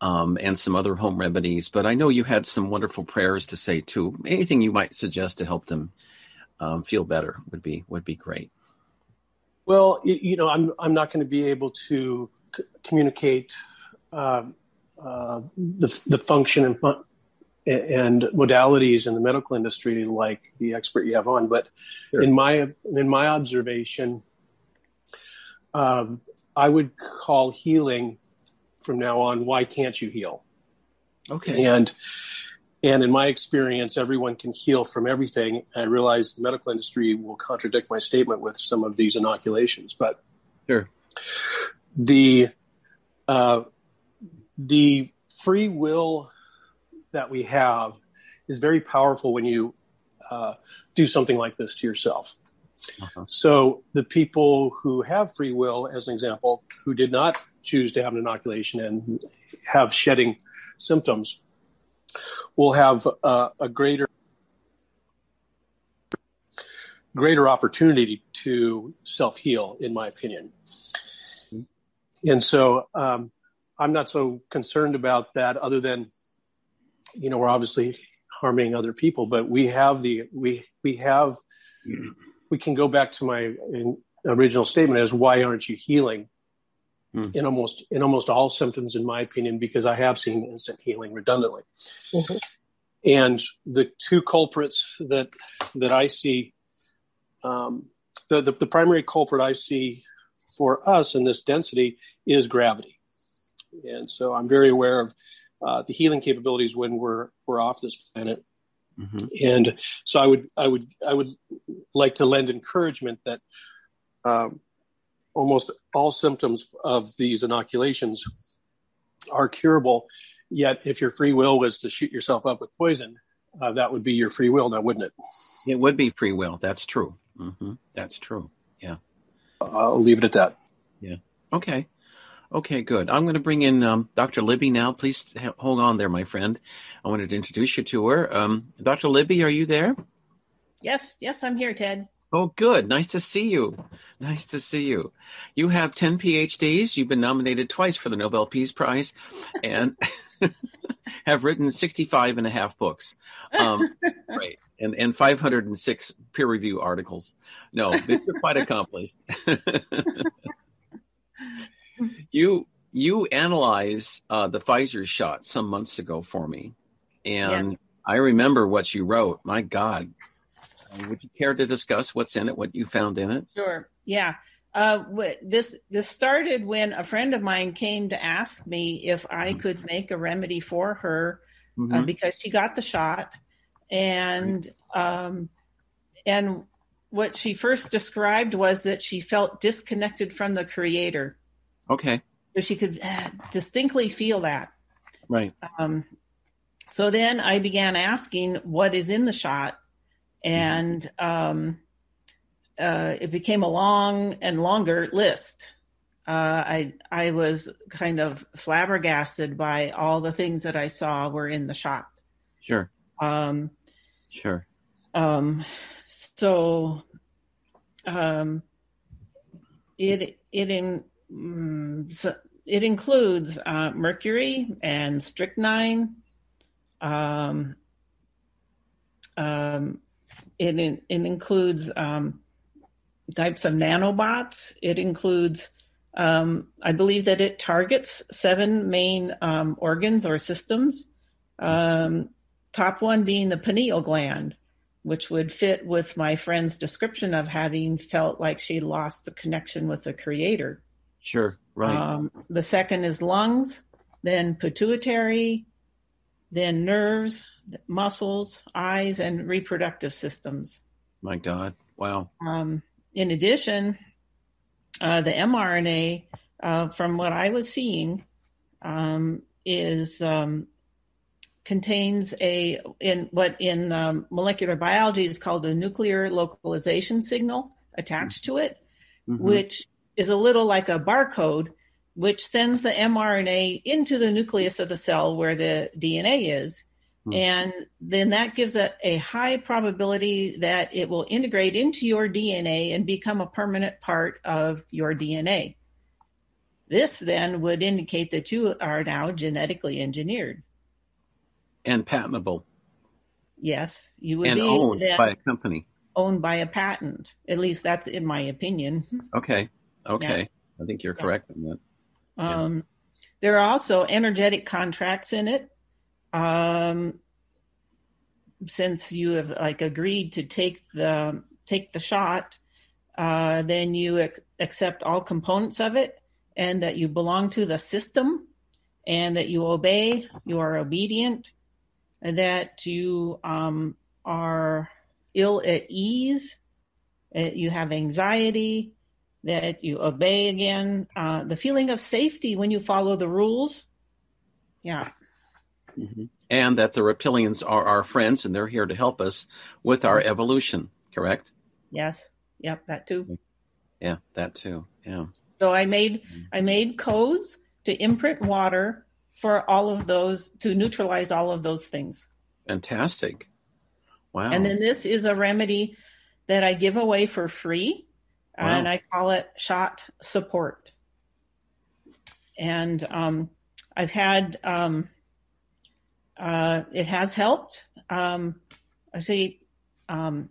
Um, and some other home remedies, but I know you had some wonderful prayers to say too. Anything you might suggest to help them um, feel better would be would be great. Well, you know, I'm I'm not going to be able to c- communicate uh, uh, the the function and fun- and modalities in the medical industry like the expert you have on, but sure. in my in my observation, um, I would call healing from now on. Why can't you heal? Okay, and and in my experience, everyone can heal from everything. I realize the medical industry will contradict my statement with some of these inoculations, but sure. the uh, the free will that we have is very powerful when you uh, do something like this to yourself. Uh-huh. So the people who have free will, as an example, who did not choose to have an inoculation and have shedding symptoms, will have uh, a greater greater opportunity to self heal, in my opinion. And so um, I'm not so concerned about that, other than you know we're obviously harming other people, but we have the we we have we can go back to my original statement as why aren't you healing? Mm. in almost in almost all symptoms, in my opinion, because I have seen instant healing redundantly. Mm-hmm. And the two culprits that that I see, um, the, the the primary culprit I see for us in this density is gravity, and so I'm very aware of uh, the healing capabilities when we're we're off this planet. Mm-hmm. And so I would I would I would like to lend encouragement that um, almost all symptoms of these inoculations are curable. Yet, if your free will was to shoot yourself up with poison, uh, that would be your free will, now wouldn't it? It would be free will. That's true. Mm-hmm. That's true. Yeah. I'll leave it at that. Yeah. Okay. Okay, good. I'm going to bring in um, Dr. Libby now. Please hold on there, my friend. I wanted to introduce you to her. Um, Dr. Libby, are you there? Yes, yes, I'm here, Ted. Oh, good. Nice to see you. Nice to see you. You have 10 PhDs. You've been nominated twice for the Nobel Peace Prize and have written 65 and a half books. Um, right. And, and 506 peer review articles. No, you're quite accomplished. you you analyzed uh, the Pfizer shot some months ago for me, and yeah. I remember what you wrote. My God, would you care to discuss what's in it, what you found in it? Sure. Yeah. Uh, this this started when a friend of mine came to ask me if I mm-hmm. could make a remedy for her uh, mm-hmm. uh, because she got the shot, and um, and what she first described was that she felt disconnected from the creator. Okay. So she could uh, distinctly feel that. Right. Um, so then I began asking what is in the shot, and um, uh, it became a long and longer list. Uh, I I was kind of flabbergasted by all the things that I saw were in the shot. Sure. Um, sure. Um, so um, it it in mm, so it includes uh, mercury and strychnine. Um, um, it, it includes um, types of nanobots. It includes, um, I believe that it targets seven main um, organs or systems. Um, top one being the pineal gland, which would fit with my friend's description of having felt like she lost the connection with the creator. Sure, right. Um, the second is lungs, then pituitary, then nerves, muscles, eyes, and reproductive systems. My God. Wow. Um, in addition, uh, the mRNA, uh, from what I was seeing, um, is um, contains a in what in um, molecular biology is called a nuclear localization signal attached to it, mm-hmm. which is a little like a barcode, which sends the mRNA into the nucleus of the cell where the DNA is. Hmm. And then that gives it a high probability that it will integrate into your DNA and become a permanent part of your DNA. This then would indicate that you are now genetically engineered and patentable. Yes, you would and be owned by a company, owned by a patent. At least that's in my opinion. Okay, okay, yeah. I think you're correct yeah. on that. Um, yeah. There are also energetic contracts in it um, since you have like agreed to take the take the shot, uh, then you ac- accept all components of it, and that you belong to the system, and that you obey, you are obedient, and that you um, are ill at ease, that you have anxiety, that you obey again, uh, the feeling of safety when you follow the rules. Yeah. Mm-hmm. And that the reptilians are our friends and they're here to help us with our evolution, correct? Yes. Yep, that too. Yeah, that too. Yeah. So I made mm-hmm. I made codes to imprint water for all of those to neutralize all of those things. Fantastic. Wow. And then this is a remedy that I give away for free wow. and I call it shot support. And um, I've had um, uh, it has helped. Um, I see. Um,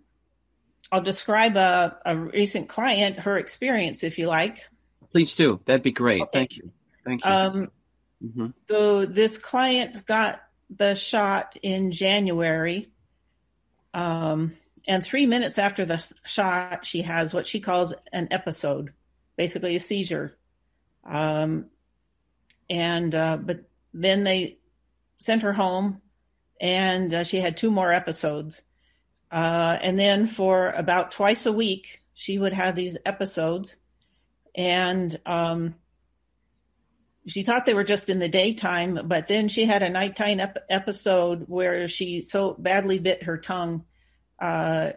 I'll describe a, a, recent client, her experience, if you like. Please do. That'd be great. Okay. Thank you. Thank you. Um, mm-hmm. So this client got the shot in January. Um, and three minutes after the shot, she has what she calls an episode, basically a seizure. Um, and uh, but then they sent her home, and uh, she had two more episodes. Uh, and then for about twice a week, she would have these episodes, and um, she thought they were just in the daytime, but then she had a nighttime ep- episode where she so badly bit her tongue uh,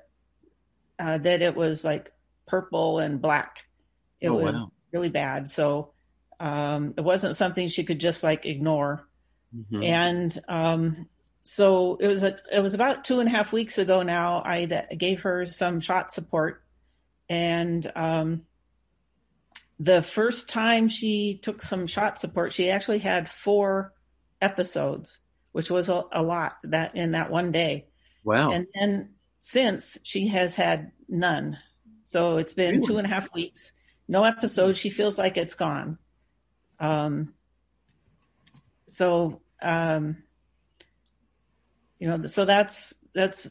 uh, that it was like purple and black. It oh, was wow. really bad. So um, it wasn't something she could just like ignore. Mm-hmm. And um, so it was a, it was about two and a half weeks ago now. I that gave her some shot support, and um, the first time she took some shot support, she actually had four episodes, which was a, a lot that in that one day. Wow! And then since she has had none, so it's been really? two and a half weeks, no episodes. She feels like it's gone. Um. So um, you know, so that's that's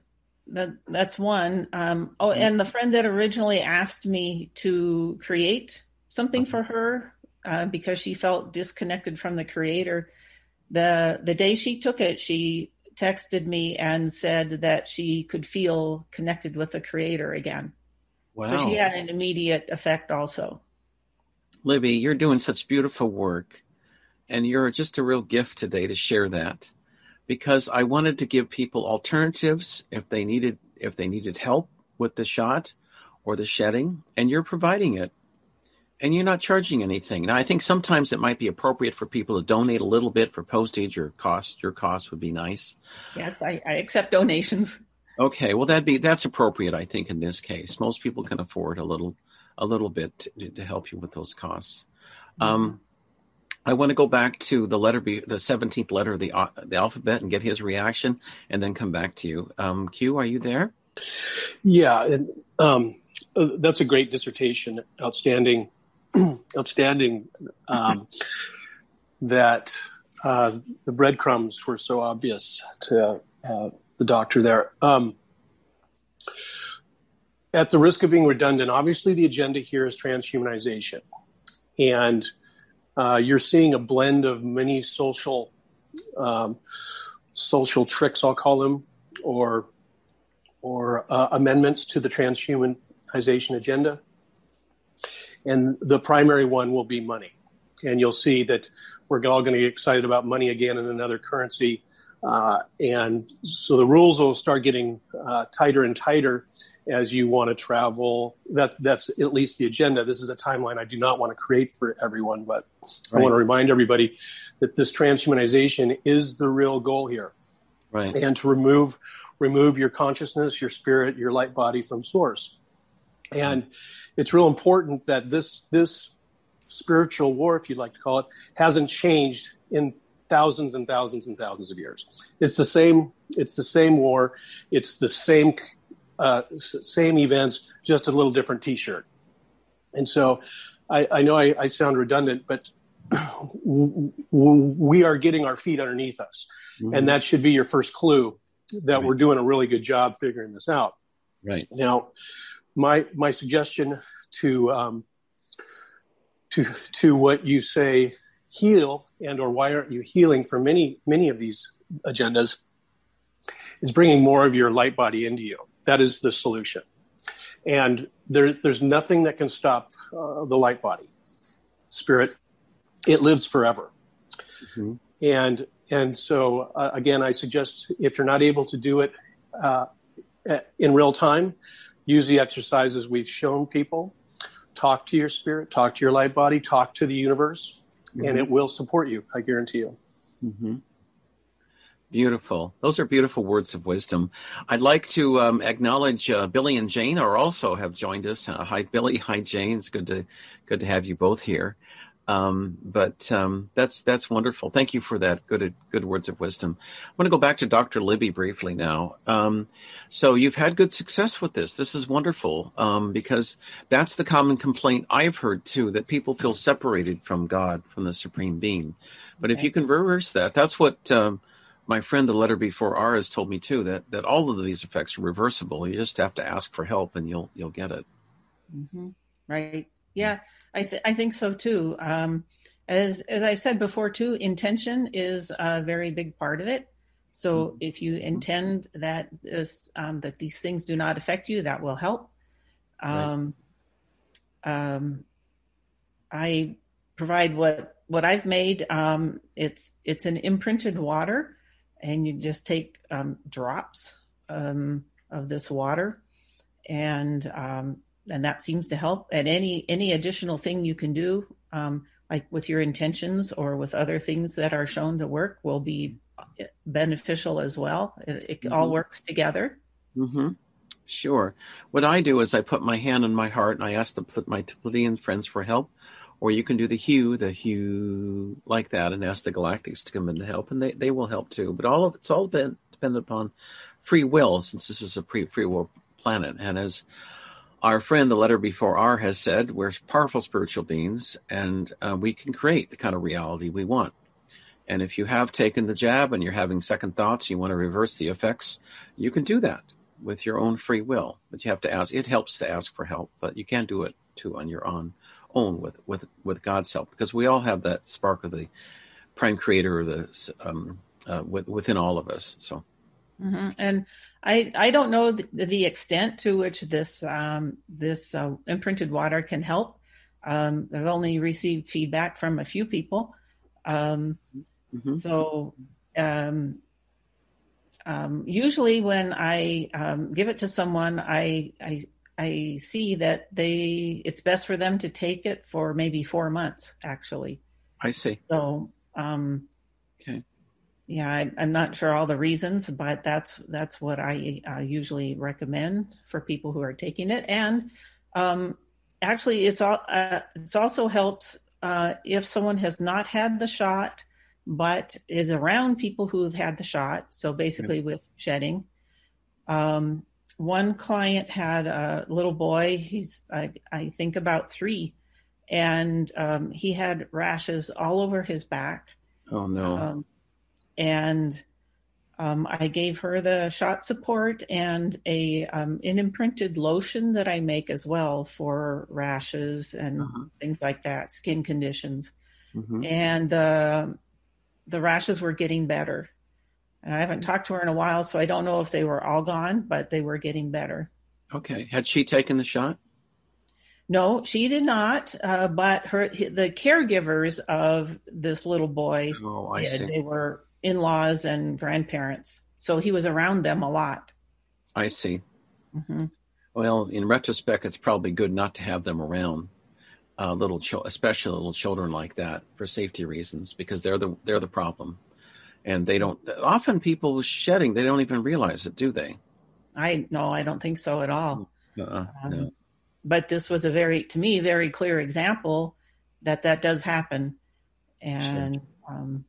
that that's one. Um, oh, and the friend that originally asked me to create something for her uh, because she felt disconnected from the creator. The the day she took it, she texted me and said that she could feel connected with the creator again. Wow. So she had an immediate effect also. Libby, you're doing such beautiful work and you're just a real gift today to share that because I wanted to give people alternatives if they needed if they needed help with the shot or the shedding and you're providing it and you're not charging anything. Now, I think sometimes it might be appropriate for people to donate a little bit for postage or cost. Your cost would be nice. Yes, I, I accept donations. Okay, well that'd be that's appropriate. I think in this case, most people can afford a little a little bit to, to help you with those costs. Um, I want to go back to the letter, B, the seventeenth letter of the uh, the alphabet, and get his reaction, and then come back to you. Um, Q, are you there? Yeah, and um, uh, that's a great dissertation. Outstanding, outstanding. Um, that uh, the breadcrumbs were so obvious to uh, the doctor there. Um, at the risk of being redundant, obviously the agenda here is transhumanization, and uh, you're seeing a blend of many social um, social tricks, I'll call them, or or uh, amendments to the transhumanization agenda. And the primary one will be money. And you'll see that we're all going to get excited about money again in another currency. Uh, and so the rules will start getting uh, tighter and tighter as you want to travel. That that's at least the agenda. This is a timeline I do not want to create for everyone, but right. I want to remind everybody that this transhumanization is the real goal here, right? And to remove remove your consciousness, your spirit, your light body from source. And it's real important that this this spiritual war, if you'd like to call it, hasn't changed in thousands and thousands and thousands of years. It's the same. It's the same war. It's the same uh, same events, just a little different T-shirt. And so, I, I know I, I, sound redundant, but we are getting our feet underneath us, mm-hmm. and that should be your first clue that right. we're doing a really good job figuring this out. Right now, my my suggestion to um, to to what you say heal and or why aren't you healing for many many of these agendas is bringing more of your light body into you that is the solution. And there, there's nothing that can stop uh, the light body, spirit. It lives forever. Mm-hmm. And and so uh, again, I suggest if you're not able to do it uh, in real time, use the exercises we've shown people. Talk to your spirit, talk to your light body, talk to the universe, mm-hmm. and it will support you. I guarantee you. Mm-hmm. Beautiful. Those are beautiful words of wisdom. I'd like to um, acknowledge uh, Billy and Jane are also have joined us. Uh, hi, Billy. Hi, Jane. It's good to good to have you both here. Um, but um, that's that's wonderful. Thank you for that good good words of wisdom. I'm going to go back to Dr. Libby briefly now. Um, so you've had good success with this. This is wonderful um, because that's the common complaint I've heard too that people feel separated from God, from the Supreme Being. But okay. if you can reverse that, that's what um, my friend, the letter before R, has told me too that that all of these effects are reversible. You just have to ask for help, and you'll you'll get it. Mm-hmm. Right? Yeah, I th- I think so too. Um, as as I've said before too, intention is a very big part of it. So mm-hmm. if you intend that this um, that these things do not affect you, that will help. Um, right. um, I provide what what I've made. Um, it's it's an imprinted water, and you just take um, drops um, of this water, and um, and that seems to help. And any any additional thing you can do, um, like with your intentions or with other things that are shown to work, will be beneficial as well. It, it mm-hmm. all works together. Mm-hmm. Sure. What I do is I put my hand on my heart and I ask the, my Pleiadian friends for help or you can do the hue, the hue like that, and ask the galactics to come in to help, and they, they will help too. But all of it's all been dependent upon free will, since this is a pre free will planet. And as our friend, the letter before R, has said, we're powerful spiritual beings, and uh, we can create the kind of reality we want. And if you have taken the jab and you're having second thoughts, you want to reverse the effects, you can do that with your own free will. But you have to ask. It helps to ask for help, but you can't do it too on your own own with with with God's help, because we all have that spark of the prime creator, or the um, uh, within all of us. So, mm-hmm. and I I don't know the, the extent to which this um, this uh, imprinted water can help. Um, I've only received feedback from a few people, um, mm-hmm. so. Um, um, usually, when I give it to someone, I, I I see that they it's best for them to take it for maybe four months actually. I see. So um, okay. Yeah, I, am not sure all the reasons, but that's that's what I uh, usually recommend for people who are taking it. And um, actually, it's all uh, it's also helps uh, if someone has not had the shot, but is around people who have had the shot. So basically, with shedding, um, one client had a little boy. He's I, I think about three, and um, he had rashes all over his back. Oh no! Um, and um, I gave her the shot support and a um, an imprinted lotion that I make as well for rashes and uh-huh. things like that, skin conditions. Mm-hmm. And the the rashes were getting better. And I haven't talked to her in a while, so I don't know if they were all gone, but they were getting better. Okay. Had she taken the shot? No, she did not. Uh, but her the caregivers of this little boy, oh, I did. See. They were in-laws and grandparents, so he was around them a lot. I see. Mm-hmm. Well, in retrospect, it's probably good not to have them around. Uh, little, especially little children like that, for safety reasons, because they're the they're the problem and they don't often people shedding they don't even realize it do they i no i don't think so at all uh-uh, um, no. but this was a very to me very clear example that that does happen and sure. um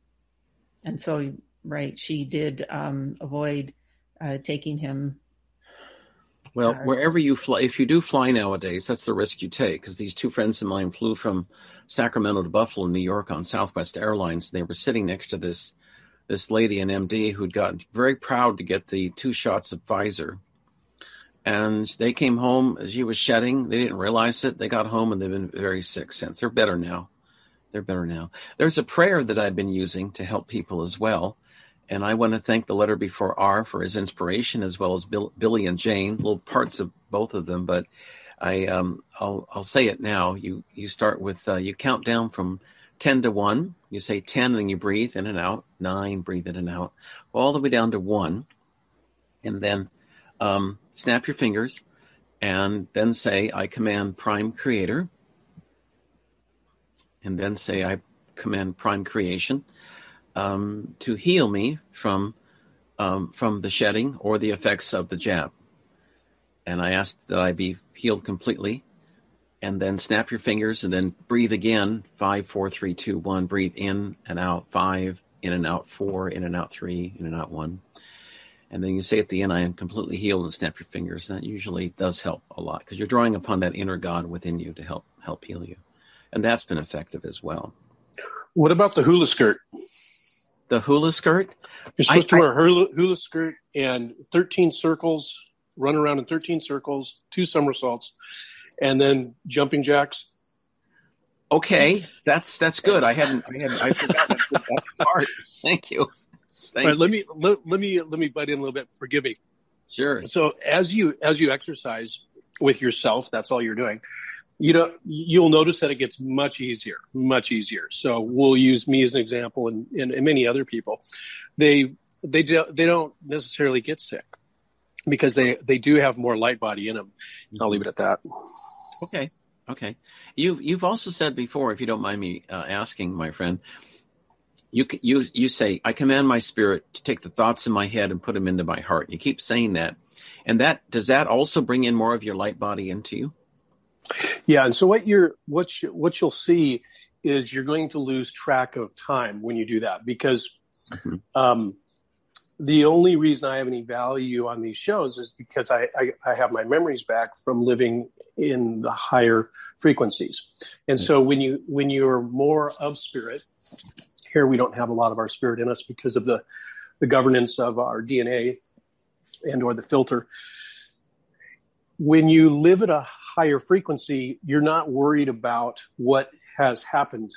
and so right she did um avoid uh taking him well, uh, wherever you fly, if you do fly nowadays, that's the risk you take. Because these two friends of mine flew from Sacramento to Buffalo, New York on Southwest Airlines. They were sitting next to this this lady, an MD, who'd gotten very proud to get the two shots of Pfizer. And they came home, she was shedding. They didn't realize it. They got home and they've been very sick since. They're better now. They're better now. There's a prayer that I've been using to help people as well. And I want to thank the letter before R for his inspiration, as well as Bill, Billy and Jane, little parts of both of them. But I, um, I'll, I'll say it now. You, you start with, uh, you count down from 10 to 1. You say 10 and you breathe in and out. 9, breathe in and out. All the way down to 1. And then um, snap your fingers and then say, I command Prime Creator. And then say, I command Prime Creation um, to heal me from, um, from the shedding or the effects of the jab. And I ask that I be healed completely and then snap your fingers and then breathe again. Five, four, three, two, one. Breathe in and out. Five, in and out. Four, in and out. Three, in and out. One. And then you say at the end, I am completely healed and snap your fingers. That usually does help a lot because you're drawing upon that inner God within you to help help heal you. And that's been effective as well. What about the hula skirt? The hula skirt? You're supposed I, to wear a hula, hula skirt and 13 circles, run around in 13 circles, two somersaults, and then jumping jacks? Okay, that's that's good. I hadn't I hadn't I forgot that part. Thank you. Thank right, let me let, let me let me butt in a little bit. Forgive me. Sure. So as you as you exercise with yourself, that's all you're doing. You know, you'll notice that it gets much easier, much easier. So we'll use me as an example, and, and, and many other people. They they do, they don't necessarily get sick because they they do have more light body in them. I'll leave it at that. Okay. Okay. You you've also said before, if you don't mind me uh, asking, my friend, you you you say, "I command my spirit to take the thoughts in my head and put them into my heart." You keep saying that, and that does that also bring in more of your light body into you? Yeah, and so what you're what you, what you'll see is you're going to lose track of time when you do that because mm-hmm. um, the only reason I have any value on these shows is because I, I, I, have my memories back from living in the higher frequencies. And so when you when you're more of spirit, here we don't have a lot of our spirit in us because of the the governance of our DNA and or the filter. When you live at a higher frequency, you're not worried about what has happened.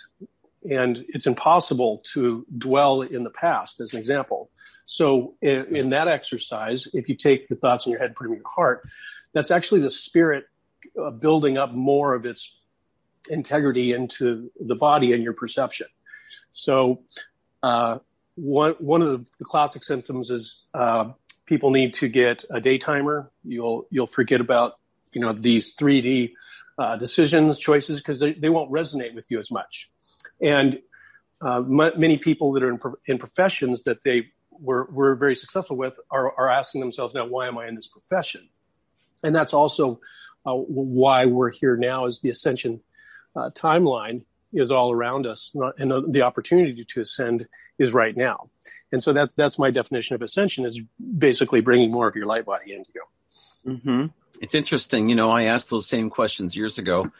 And it's impossible to dwell in the past, as an example so in, in, that exercise, if you take the thoughts in your head put them in your heart, that's actually the spirit uh, building up more of its integrity into the body and your perception. So uh, one one of the, the classic symptoms is uh, people need to get a day timer. You'll you'll forget about you know these 3D uh, decisions choices because they, they won't resonate with you as much. And uh, m- many people that are in, pro- in professions that they we're, we're very successful with are, are asking themselves now, why am I in this profession? And that's also uh, why we're here now is the ascension uh, timeline is all around us and the opportunity to ascend is right now. And so that's, that's my definition of ascension is basically bringing more of your light body into you. Mm-hmm. It's interesting. You know, I asked those same questions years ago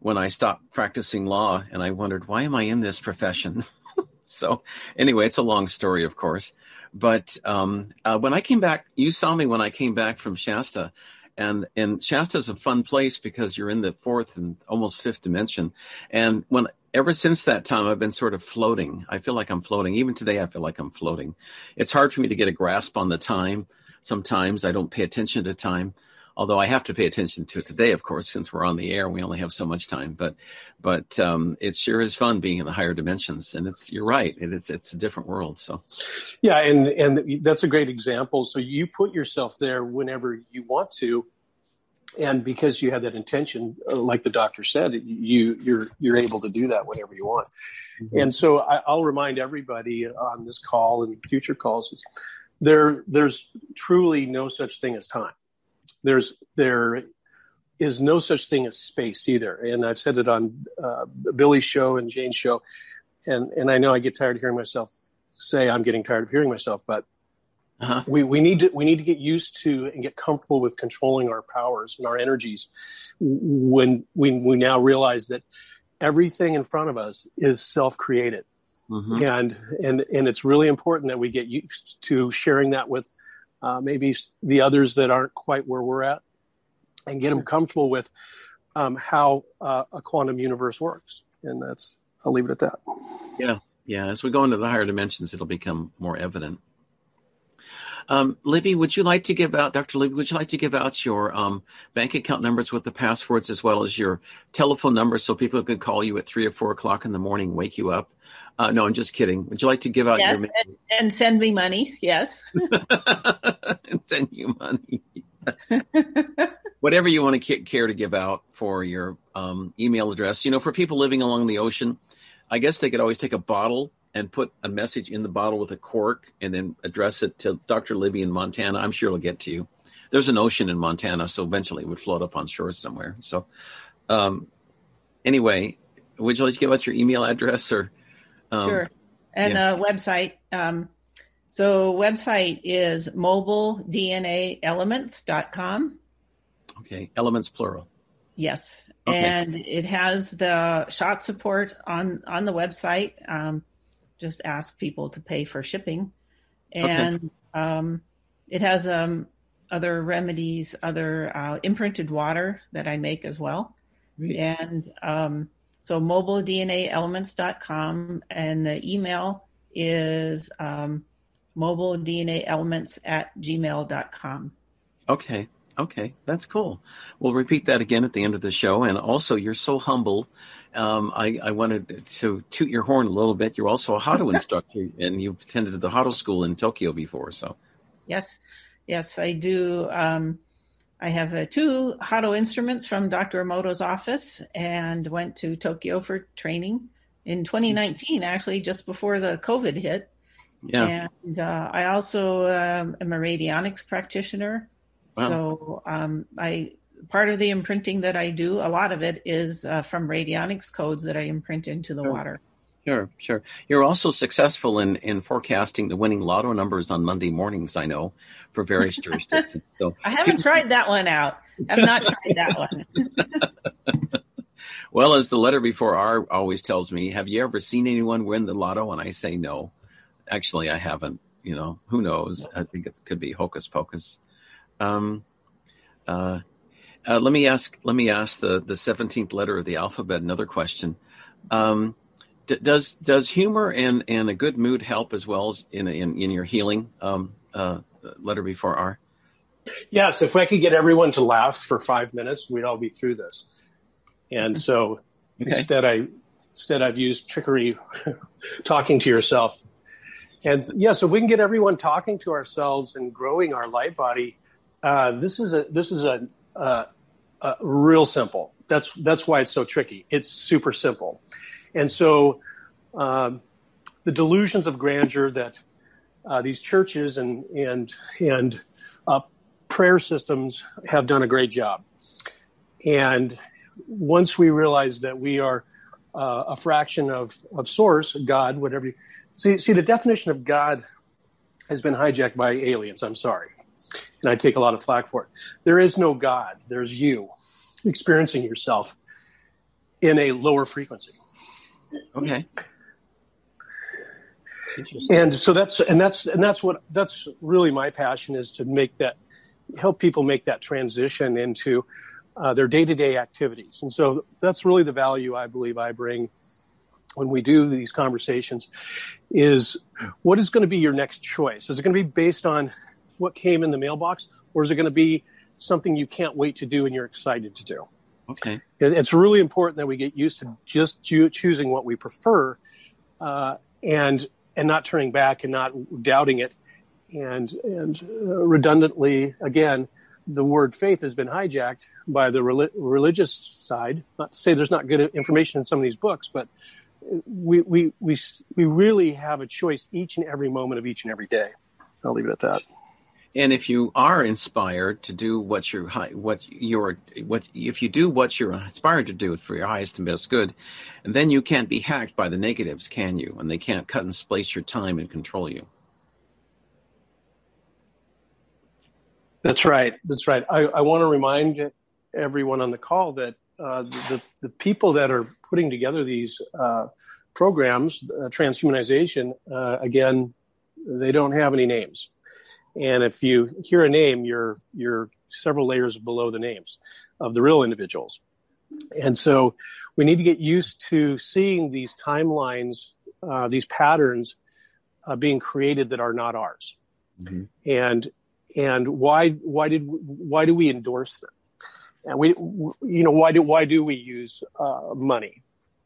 when I stopped practicing law and I wondered, why am I in this profession? so anyway, it's a long story, of course. But um, uh, when I came back, you saw me when I came back from Shasta, and and Shasta is a fun place because you're in the fourth and almost fifth dimension. And when ever since that time, I've been sort of floating. I feel like I'm floating. Even today, I feel like I'm floating. It's hard for me to get a grasp on the time. Sometimes I don't pay attention to time although I have to pay attention to it today, of course, since we're on the air, we only have so much time. But but um, it sure is fun being in the higher dimensions, and it's you're right, it, it's it's a different world. So yeah, and and that's a great example. So you put yourself there whenever you want to. And because you have that intention, uh, like the doctor said, you you're you're able to do that whenever you want. Mm-hmm. And so I, I'll remind everybody on this call and future calls, is there there's truly no such thing as time there's there is no such thing as space either. And I've said it on uh, Billy's show and Jane's show, and and I know I get tired of hearing myself say I'm getting tired of hearing myself, but uh-huh. we we need to we need to get used to and get comfortable with controlling our powers and our energies when we we now realize that everything in front of us is self created. Mm-hmm. And and and it's really important that we get used to sharing that with uh, maybe the others that aren't quite where we're at, and get them comfortable with um, how uh, a quantum universe works. And that's I'll leave it at that. Yeah, yeah. As we go into the higher dimensions, it'll become more evident. Um, Libby, would you like to give out, Dr. Libby, would you like to give out your um, bank account numbers with the passwords as well as your telephone number so people could call you at three or four o'clock in the morning, wake you up? Uh, no, I'm just kidding. Would you like to give out yes, your and, and send me money? Yes. and send you money. Yes. Whatever you want to care to give out for your um, email address. You know, for people living along the ocean, I guess they could always take a bottle and put a message in the bottle with a cork and then address it to Dr. Libby in Montana. I'm sure it'll get to you. There's an ocean in Montana, so eventually it would float up on shore somewhere. So, um, anyway, would you like to give out your email address or? Um, sure. And yeah. a website. Um, so website is mobilednaelements.com. Okay. Elements plural. Yes. Okay. And it has the shot support on, on the website. Um, just ask people to pay for shipping. And okay. um, it has um, other remedies, other uh, imprinted water that I make as well. And um, So mobilednaelements.com and the email is um, mobilednaelements at gmail.com. Okay. Okay, that's cool. We'll repeat that again at the end of the show. And also, you're so humble. Um, I, I, wanted to toot your horn a little bit. You're also a Hado instructor, and you've attended the Hado school in Tokyo before. So, yes, yes, I do. Um, I have uh, two Hado instruments from Dr. Emoto's office, and went to Tokyo for training in 2019, actually, just before the COVID hit. Yeah. And uh, I also um, am a radionics practitioner Wow. So um, I part of the imprinting that I do, a lot of it is uh, from radionics codes that I imprint into the sure. water. Sure, sure. You're also successful in in forecasting the winning lotto numbers on Monday mornings. I know for various jurisdictions. So I haven't tried that one out. I've not tried that one. well, as the letter before R always tells me, have you ever seen anyone win the lotto? And I say no. Actually, I haven't. You know, who knows? I think it could be hocus pocus. Um, uh, uh, let me ask. Let me ask the the seventeenth letter of the alphabet. Another question. Um, d- does does humor and, and a good mood help as well as in in, in your healing? Um, uh, letter before R. Yes, if I could get everyone to laugh for five minutes, we'd all be through this. And so okay. instead, I instead I've used trickery, talking to yourself. And yeah, so if we can get everyone talking to ourselves and growing our light body, uh, this is a this is a, a, a, real simple. That's that's why it's so tricky. It's super simple, and so um, the delusions of grandeur that uh, these churches and and and uh, prayer systems have done a great job. And once we realize that we are uh, a fraction of of Source, God, whatever you see, see the definition of God has been hijacked by aliens. I'm sorry and I take a lot of flack for it. There is no God. There's you experiencing yourself in a lower frequency. Okay. And so that's and that's and that's what that's really my passion is to make that help people make that transition into uh, their day-to-day activities. And so that's really the value I believe I bring when we do these conversations is what is going to be your next choice? Is it going to be based on what came in the mailbox, or is it going to be something you can't wait to do and you're excited to do? Okay. It's really important that we get used to just choosing what we prefer, uh, and and not turning back and not doubting it, and and uh, redundantly again, the word faith has been hijacked by the religious side. Not to say there's not good information in some of these books, but we we we we really have a choice each and every moment of each and every day. I'll leave it at that. And if you are inspired to do what you're what you're what if you do what you're inspired to do for your highest and best good, and then you can't be hacked by the negatives, can you? And they can't cut and splice your time and control you. That's right. That's right. I, I want to remind everyone on the call that uh, the the people that are putting together these uh, programs, uh, transhumanization, uh, again, they don't have any names and if you hear a name, you're you're several layers below the names of the real individuals. And so we need to get used to seeing these timelines, uh, these patterns uh, being created that are not ours. Mm-hmm. And and why why did why do we endorse them? And we you know why do why do we use uh, money?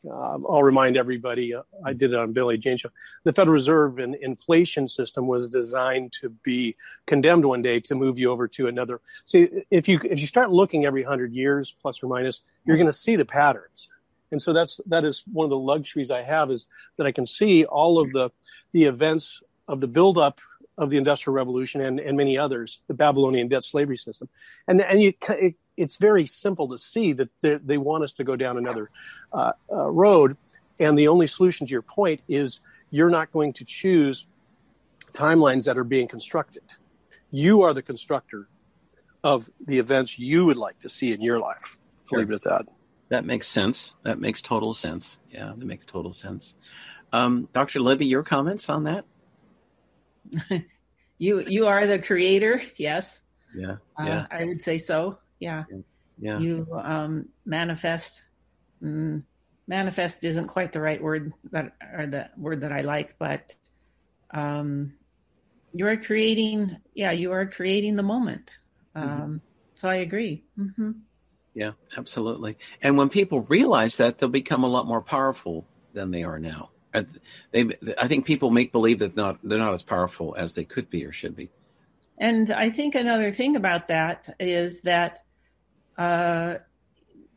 Uh, I'll remind everybody, uh, I did it on Billy Jane show. The Federal Reserve and inflation system was designed to be condemned one day to move you over to another. See, if you if you start looking every hundred years, plus or minus, you're going to see the patterns. And so that's that is one of the luxuries I have is that I can see all of the the events of the buildup of the Industrial Revolution and, and many others, the Babylonian debt slavery system, and and you it, it's very simple to see that they want us to go down another uh, uh, road. And the only solution to your point is you're not going to choose timelines that are being constructed. You are the constructor of the events you would like to see in your life. I'll sure. leave it at that. That makes sense. That makes total sense. Yeah, that makes total sense. Um, Dr. Libby, your comments on that? you you are the creator. Yes. Yeah. Yeah. Uh, I would say so. Yeah. Yeah. You um, manifest mm, manifest isn't quite the right word that or the word that I like, but um, you are creating. Yeah, you are creating the moment. Mm-hmm. Um, mm-hmm. So I agree. Mm-hmm. Yeah, absolutely. And when people realize that, they'll become a lot more powerful than they are now. They, I think people make believe that not they're not as powerful as they could be or should be. And I think another thing about that is that uh,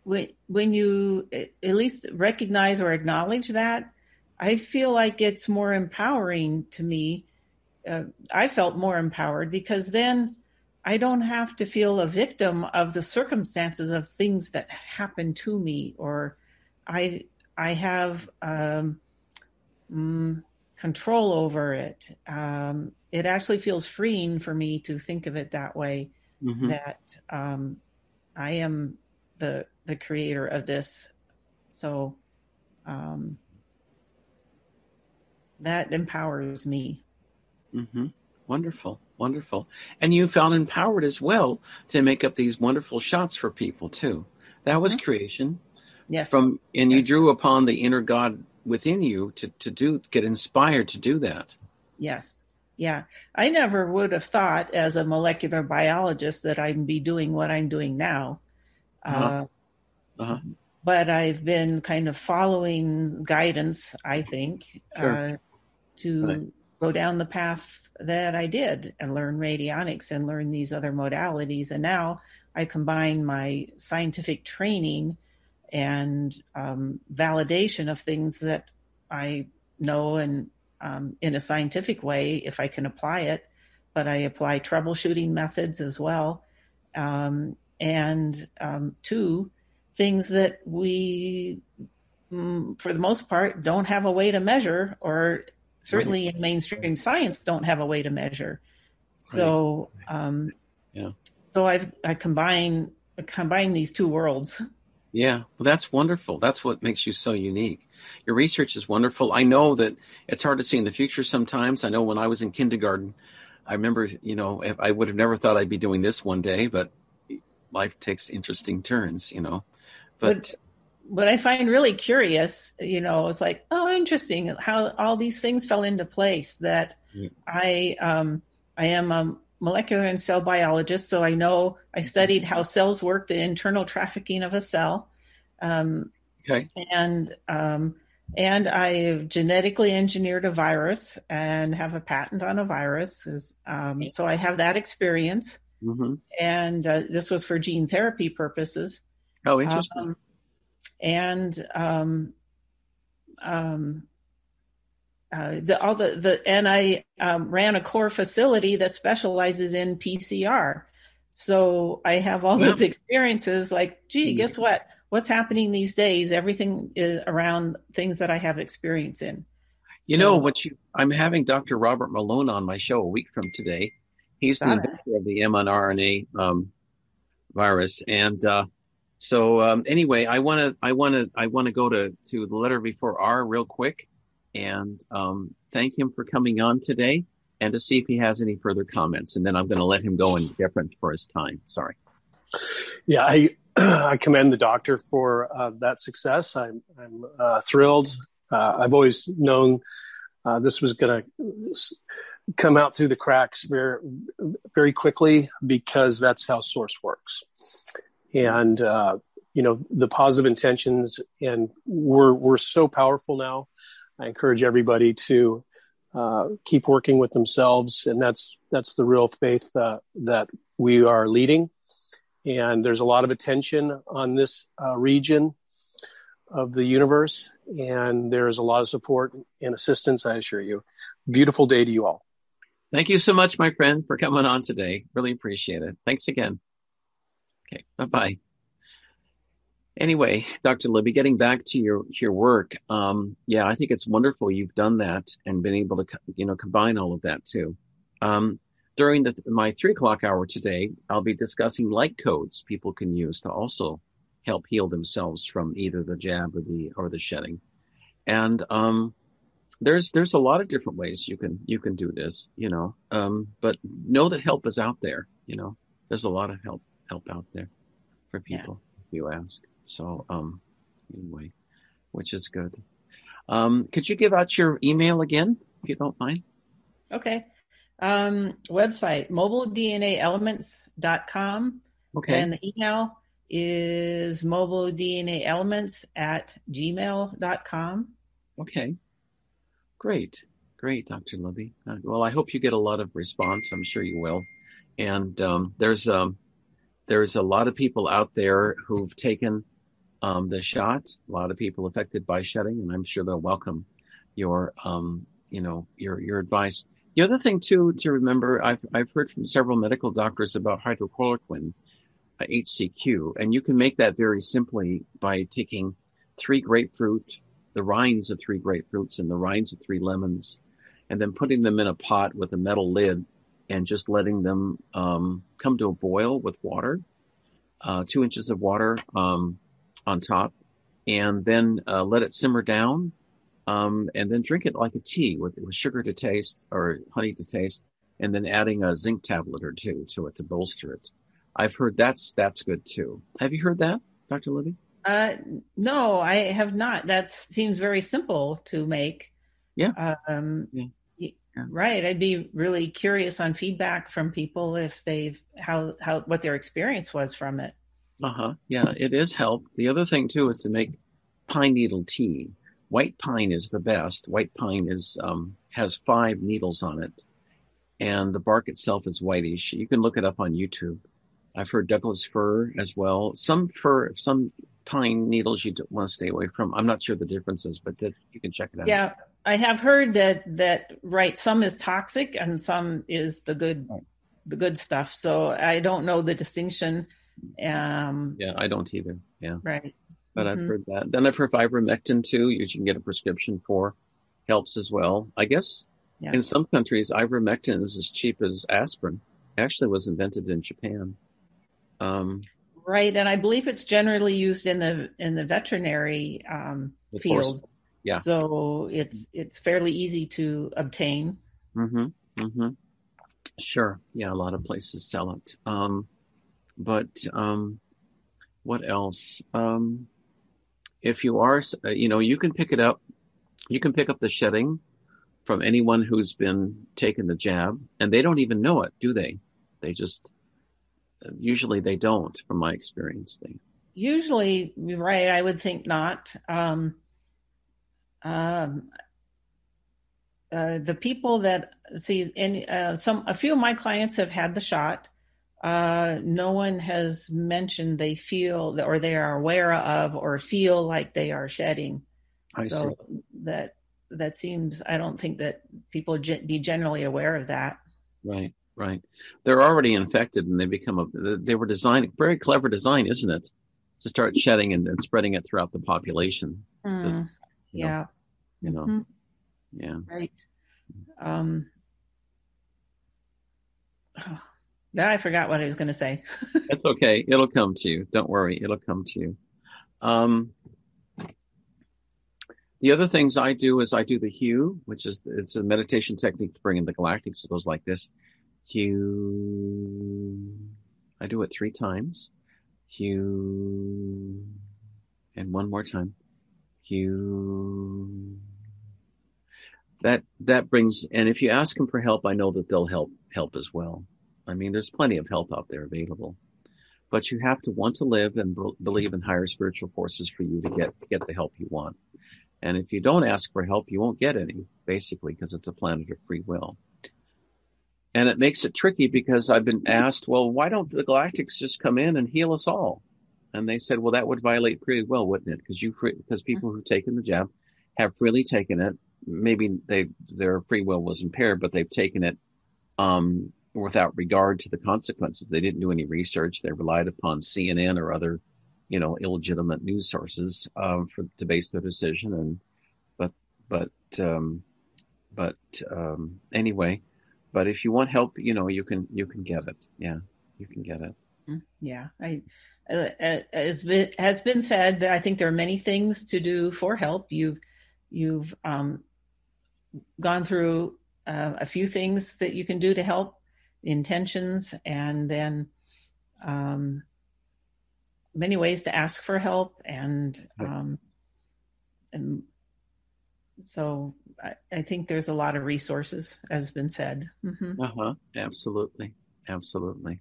when when you at least recognize or acknowledge that, I feel like it's more empowering to me. Uh, I felt more empowered because then I don't have to feel a victim of the circumstances of things that happen to me, or I I have um, mm, control over it. Um, it actually feels freeing for me to think of it that way. Mm-hmm. That um, I am the the creator of this, so um, that empowers me. Mm-hmm. Wonderful. Wonderful. And you felt empowered as well to make up these wonderful shots for people too. That was mm-hmm. creation. Yes. From and yes. you drew upon the inner God within you to, to do get inspired to do that. Yes. Yeah. I never would have thought as a molecular biologist that I'd be doing what I'm doing now. Uh-huh. Uh, uh-huh. But I've been kind of following guidance, I think, sure. uh, to right. go down the path that I did and learn radionics and learn these other modalities. And now I combine my scientific training and um, validation of things that I know and um, in a scientific way if I can apply it. But I apply troubleshooting methods as well. Um, and um, two, things that we, mm, for the most part, don't have a way to measure or certainly in mainstream science don't have a way to measure. So, um, yeah. So I've I combine I combine these two worlds. Yeah, well, that's wonderful. That's what makes you so unique. Your research is wonderful. I know that it's hard to see in the future sometimes. I know when I was in kindergarten, I remember, you know, I would have never thought I'd be doing this one day, but life takes interesting turns, you know. But, what I find really curious, you know, is like, oh, interesting how all these things fell into place. That yeah. I um, I am a molecular and cell biologist, so I know I studied how cells work, the internal trafficking of a cell, um, okay, and um, and I genetically engineered a virus and have a patent on a virus. Um, so I have that experience, mm-hmm. and uh, this was for gene therapy purposes. Oh, interesting um, and um, um, uh, the, all the, the and I um, ran a core facility that specializes in PCR. So I have all those experiences. Like, gee, guess what? What's happening these days? Everything around things that I have experience in. You so, know what? You I'm having Dr. Robert Malone on my show a week from today. He's the inventor of the mRNA um, virus, and uh, so um, anyway, I want to I want to I want to go to to the letter before R real quick, and um, thank him for coming on today, and to see if he has any further comments, and then I'm going to let him go in deference for his time. Sorry. Yeah, I I commend the doctor for uh, that success. I'm I'm uh, thrilled. Uh, I've always known uh, this was going to come out through the cracks very very quickly because that's how source works and uh, you know the positive intentions and we're we're so powerful now i encourage everybody to uh, keep working with themselves and that's that's the real faith that we are leading and there's a lot of attention on this uh, region of the universe and there's a lot of support and assistance i assure you beautiful day to you all thank you so much my friend for coming on today really appreciate it thanks again Okay, bye bye. Anyway, Dr. Libby, getting back to your your work, um, yeah, I think it's wonderful you've done that and been able to you know combine all of that too. Um, during the, my three o'clock hour today, I'll be discussing light codes people can use to also help heal themselves from either the jab or the or the shedding. And um, there's there's a lot of different ways you can you can do this, you know. Um, but know that help is out there. You know, there's a lot of help help out there for people yeah. if you ask. So um, anyway, which is good. Um, could you give out your email again, if you don't mind? Okay. Um, website, mobilednaelements.com. Okay. And the email is mobilednaelements at gmail.com. Okay. Great. Great, Dr. Libby. Uh, well, I hope you get a lot of response. I'm sure you will. And um, there's um, there's a lot of people out there who've taken um, the shot. A lot of people affected by shedding, and I'm sure they'll welcome your um, you know your your advice. The other thing too to remember, I've I've heard from several medical doctors about hydrochloroquine, uh, HCQ, and you can make that very simply by taking three grapefruit, the rinds of three grapefruits, and the rinds of three lemons, and then putting them in a pot with a metal lid and just letting them um, come to a boil with water, uh, two inches of water um, on top, and then uh, let it simmer down, um, and then drink it like a tea with, with sugar to taste or honey to taste, and then adding a zinc tablet or two to it to bolster it. I've heard that's that's good too. Have you heard that, Dr. Libby? Uh, no, I have not. That seems very simple to make. Yeah. Um, yeah. Right. I'd be really curious on feedback from people if they've how how what their experience was from it. Uh huh. Yeah, it is help. The other thing too is to make pine needle tea. White pine is the best. White pine is um, has five needles on it, and the bark itself is whitish. You can look it up on YouTube. I've heard Douglas fir as well. Some fir, some pine needles you want to stay away from. I'm not sure the differences, but you can check it out. Yeah, I have heard that that right. Some is toxic and some is the good, the good stuff. So I don't know the distinction. Um, yeah, I don't either. Yeah, right. But mm-hmm. I've heard that. Then I've heard ivermectin too. You can get a prescription for, helps as well. I guess in some countries ivermectin is as cheap as aspirin. It Actually, was invented in Japan. Um, right, and I believe it's generally used in the in the veterinary um, field. Yeah. So it's it's fairly easy to obtain. Mm-hmm. Mm-hmm. Sure. Yeah, a lot of places sell it. Um, but um, what else? Um, if you are, uh, you know, you can pick it up. You can pick up the shedding from anyone who's been taking the jab, and they don't even know it, do they? They just usually they don't, from my experience. They usually, right? I would think not. Um, um, uh, the people that see, and uh, some a few of my clients have had the shot. Uh, no one has mentioned they feel that, or they are aware of, or feel like they are shedding. I so see. that that seems. I don't think that people be generally aware of that. Right, right. They're already infected, and they become a. They were designed very clever design, isn't it? To start shedding and, and spreading it throughout the population. Mm, yeah. Know, you know, mm-hmm. yeah. Right. Um. Oh. I forgot what I was going to say. That's okay. It'll come to you. Don't worry. It'll come to you. Um, the other things I do is I do the HU, which is it's a meditation technique to bring in the galactics. It goes like this: HU. I do it three times. HU, and one more time. HU. That that brings, and if you ask them for help, I know that they'll help help as well. I mean, there's plenty of help out there available, but you have to want to live and believe in higher spiritual forces for you to get get the help you want. And if you don't ask for help, you won't get any, basically, because it's a planet of free will. And it makes it tricky because I've been asked, well, why don't the galactics just come in and heal us all? And they said, well, that would violate free will, wouldn't it? Because you, because people who've taken the jab have freely taken it. Maybe they, their free will was impaired, but they've taken it, um, without regard to the consequences. They didn't do any research. They relied upon CNN or other, you know, illegitimate news sources um, for to base their decision. And but but um, but um, anyway, but if you want help, you know, you can you can get it. Yeah, you can get it. Mm, yeah, I. Uh, uh, as has been said, I think there are many things to do for help. You've you've um, gone through uh, a few things that you can do to help intentions and then um, many ways to ask for help and um, and so I, I, think there's a lot of resources, as has been said. Mm-hmm. Uh huh. Absolutely, absolutely.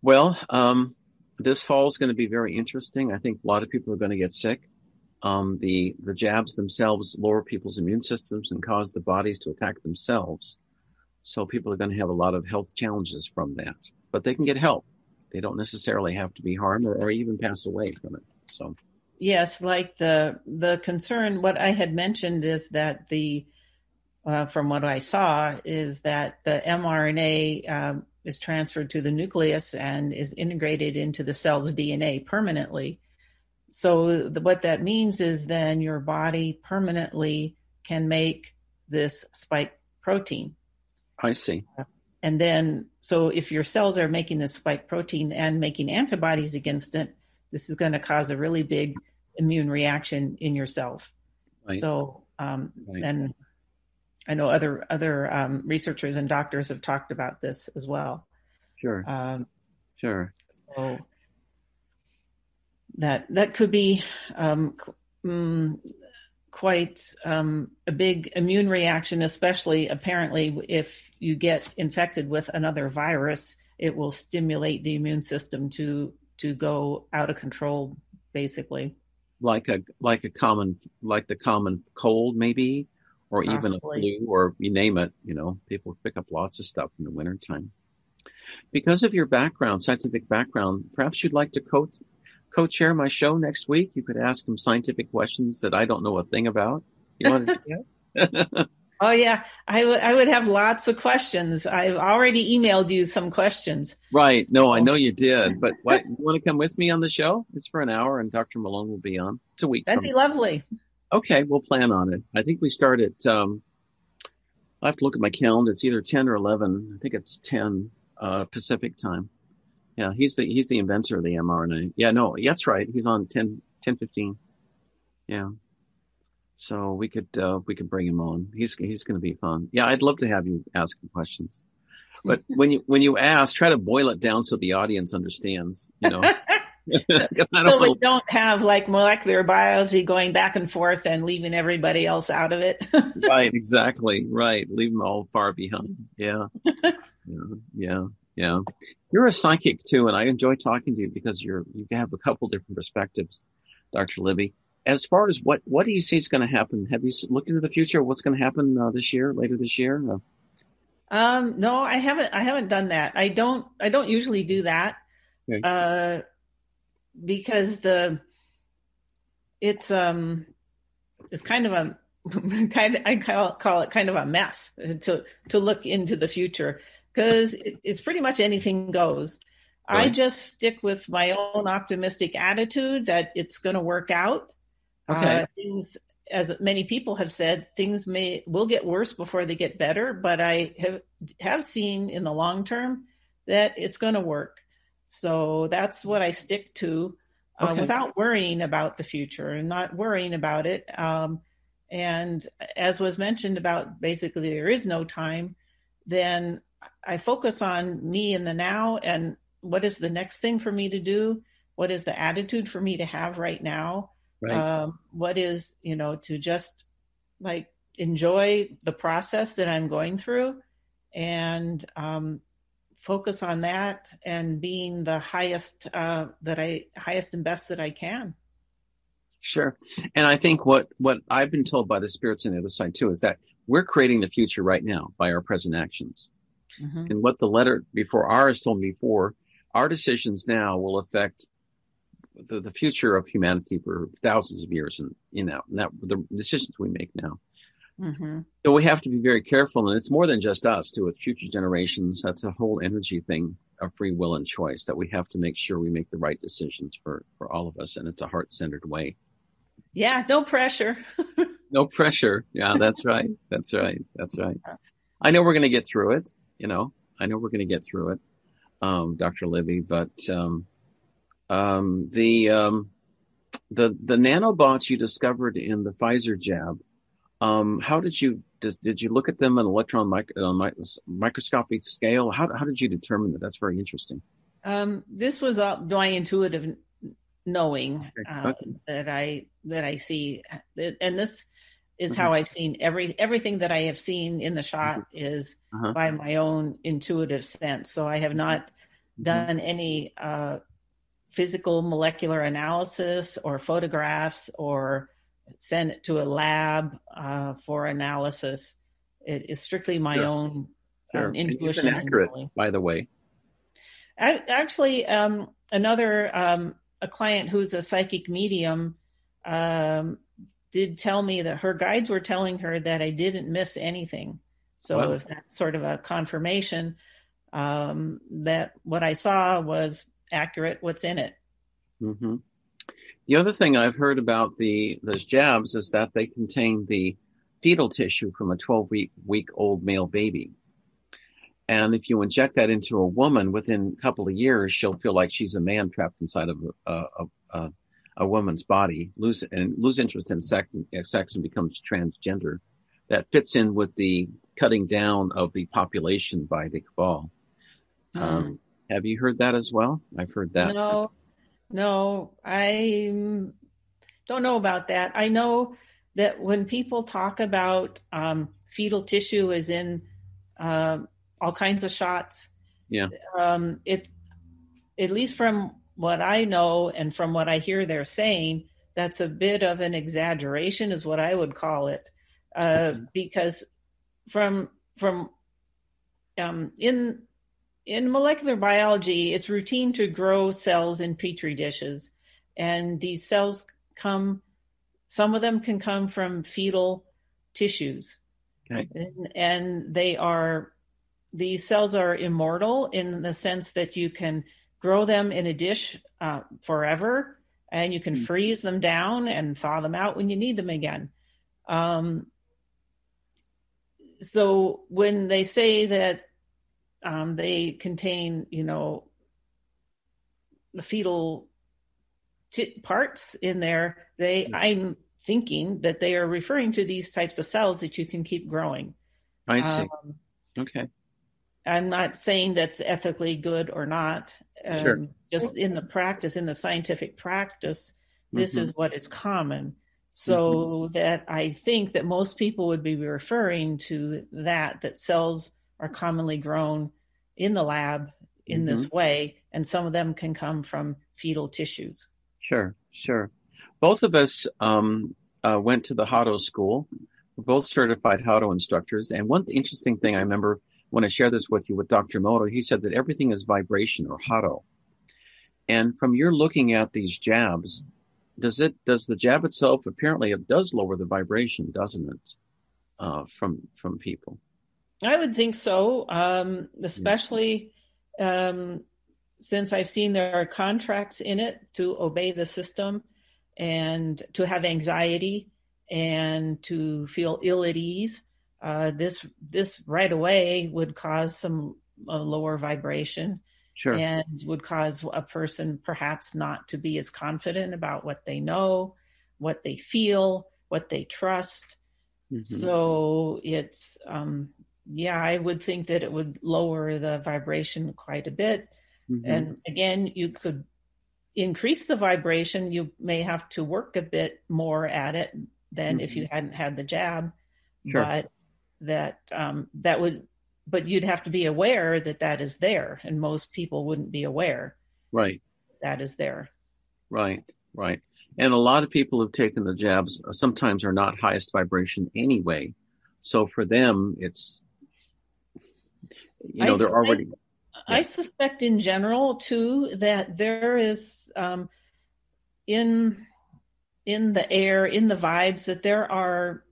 Well, um, this fall is going to be very interesting. I think a lot of people are going to get sick. Um, the the jabs themselves lower people's immune systems and cause the bodies to attack themselves. So people are going to have a lot of health challenges from that, but they can get help. They don't necessarily have to be harmed or, or even pass away from it. So yes, like the the concern, what I had mentioned is that the uh, from what I saw is that the mRNA um, is transferred to the nucleus and is integrated into the cell's DNA permanently. So the, what that means is then your body permanently can make this spike protein. I see. And then, so if your cells are making this spike protein and making antibodies against it, this is going to cause a really big immune reaction in yourself. Right. So, um, right. and I know other other um, researchers and doctors have talked about this as well. Sure. Um, sure. So that that could be um, mm, quite um, a big immune reaction, especially apparently if you get infected with another virus, it will stimulate the immune system to to go out of control, basically. Like a like a common like the common cold, maybe or Possibly. even a flu, or you name it. You know, people pick up lots of stuff in the wintertime. Because of your background, scientific background, perhaps you'd like to co co-chair my show next week. You could ask him scientific questions that I don't know a thing about. You want to do that? oh yeah, I would. I would have lots of questions. I've already emailed you some questions. Right. So. No, I know you did. But what, you want to come with me on the show? It's for an hour, and Dr. Malone will be on. It's a week. That'd be lovely. Okay, we'll plan on it. I think we start at. Um, I have to look at my calendar. It's either ten or eleven. I think it's ten uh, Pacific time. Yeah, he's the he's the inventor of the mRNA. Yeah, no, that's right. He's on 10, 10 15. Yeah. So we could uh, we could bring him on. He's he's going to be fun. Yeah, I'd love to have you ask him questions. But when you when you ask, try to boil it down so the audience understands. You know. so we don't have like molecular biology going back and forth and leaving everybody else out of it. right, exactly. Right. Leave them all far behind. Yeah. yeah. Yeah. Yeah. You're a psychic too, and I enjoy talking to you because you're you have a couple different perspectives, Dr. Libby. As far as what what do you see is going to happen? Have you looked into the future? What's going to happen uh, this year, later this year? Uh, um, no, I haven't. I haven't done that. I don't. I don't usually do that. Okay. Uh, because the it's um it's kind of a kind of I call, call it kind of a mess to to look into the future because it, it's pretty much anything goes. Right. I just stick with my own optimistic attitude that it's going to work out. Okay. Uh, things, as many people have said, things may will get worse before they get better, but I have have seen in the long term that it's going to work. So that's what I stick to uh, okay. without worrying about the future and not worrying about it. Um, and as was mentioned about basically there is no time, then I focus on me in the now and what is the next thing for me to do? What is the attitude for me to have right now? Right. Um, what is, you know, to just like enjoy the process that I'm going through and um, focus on that and being the highest uh, that I highest and best that I can. Sure, and I think what what I've been told by the spirits on the other side too is that we're creating the future right now by our present actions. Mm-hmm. And what the letter before R told me before, our decisions now will affect the, the future of humanity for thousands of years and you know that the decisions we make now. Mm-hmm. So we have to be very careful, and it's more than just us. To with future generations, that's a whole energy thing of free will and choice that we have to make sure we make the right decisions for for all of us, and it's a heart centered way. Yeah, no pressure. no pressure. Yeah, that's right. That's right. That's right. I know we're going to get through it you know, I know we're going to get through it, um, Dr. Libby, but um, um, the um, the the nanobots you discovered in the Pfizer jab, um, how did you did, did you look at them on electron mic, uh, microscopic scale? How how did you determine that? That's very interesting. Um, this was all my intuitive knowing uh, okay. that I that I see, and this is mm-hmm. how I've seen every everything that I have seen in the shot mm-hmm. is uh-huh. by my own intuitive sense. So I have not mm-hmm. done any uh, physical molecular analysis or photographs or send it to a lab uh, for analysis. It is strictly my sure. own sure. um, intuition. accurate, by the way. I, actually, um, another um, a client who's a psychic medium um, did tell me that her guides were telling her that I didn't miss anything. So wow. if that's sort of a confirmation um, that what I saw was accurate, what's in it. Mm-hmm. The other thing I've heard about the those jabs is that they contain the fetal tissue from a 12 week week old male baby. And if you inject that into a woman within a couple of years, she'll feel like she's a man trapped inside of a, a, a, a woman's body, lose and lose interest in sex, sex and becomes transgender. That fits in with the cutting down of the population by the cabal. Mm. Um, have you heard that as well? I've heard that. No, no, I don't know about that. I know that when people talk about um, fetal tissue is in uh, all kinds of shots. Yeah. Um, it, at least from what I know and from what I hear they're saying, that's a bit of an exaggeration, is what I would call it, uh, because from from um, in in molecular biology, it's routine to grow cells in petri dishes, and these cells come. Some of them can come from fetal tissues, okay. and, and they are these cells are immortal in the sense that you can grow them in a dish uh, forever and you can mm-hmm. freeze them down and thaw them out when you need them again. Um, so when they say that um, they contain, you know, the fetal t- parts in there, they mm-hmm. I'm thinking that they are referring to these types of cells that you can keep growing. I see. Um, okay. I'm not saying that's ethically good or not. Um, sure. Just in the practice, in the scientific practice, this mm-hmm. is what is common. So mm-hmm. that I think that most people would be referring to that, that cells are commonly grown in the lab in mm-hmm. this way, and some of them can come from fetal tissues. Sure, sure. Both of us um, uh, went to the Hado school. We're both certified Hado instructors. And one interesting thing I remember when I shared this with you with Dr. Moto, he said that everything is vibration or hado. And from your looking at these jabs, does it does the jab itself apparently it does lower the vibration, doesn't it? Uh, from from people. I would think so, um, especially um, since I've seen there are contracts in it to obey the system and to have anxiety and to feel ill at ease uh, this this right away would cause some lower vibration sure. and would cause a person perhaps not to be as confident about what they know what they feel what they trust mm-hmm. so it's um, yeah i would think that it would lower the vibration quite a bit mm-hmm. and again you could increase the vibration you may have to work a bit more at it than mm-hmm. if you hadn't had the jab sure. but that um, that would but you'd have to be aware that that is there and most people wouldn't be aware right. that is there. Right right. And a lot of people who've taken the jabs uh, sometimes are not highest vibration anyway. So for them it's you know I, they're already I, yeah. I, suspect in general too that there is um, in in the air in the vibes that there are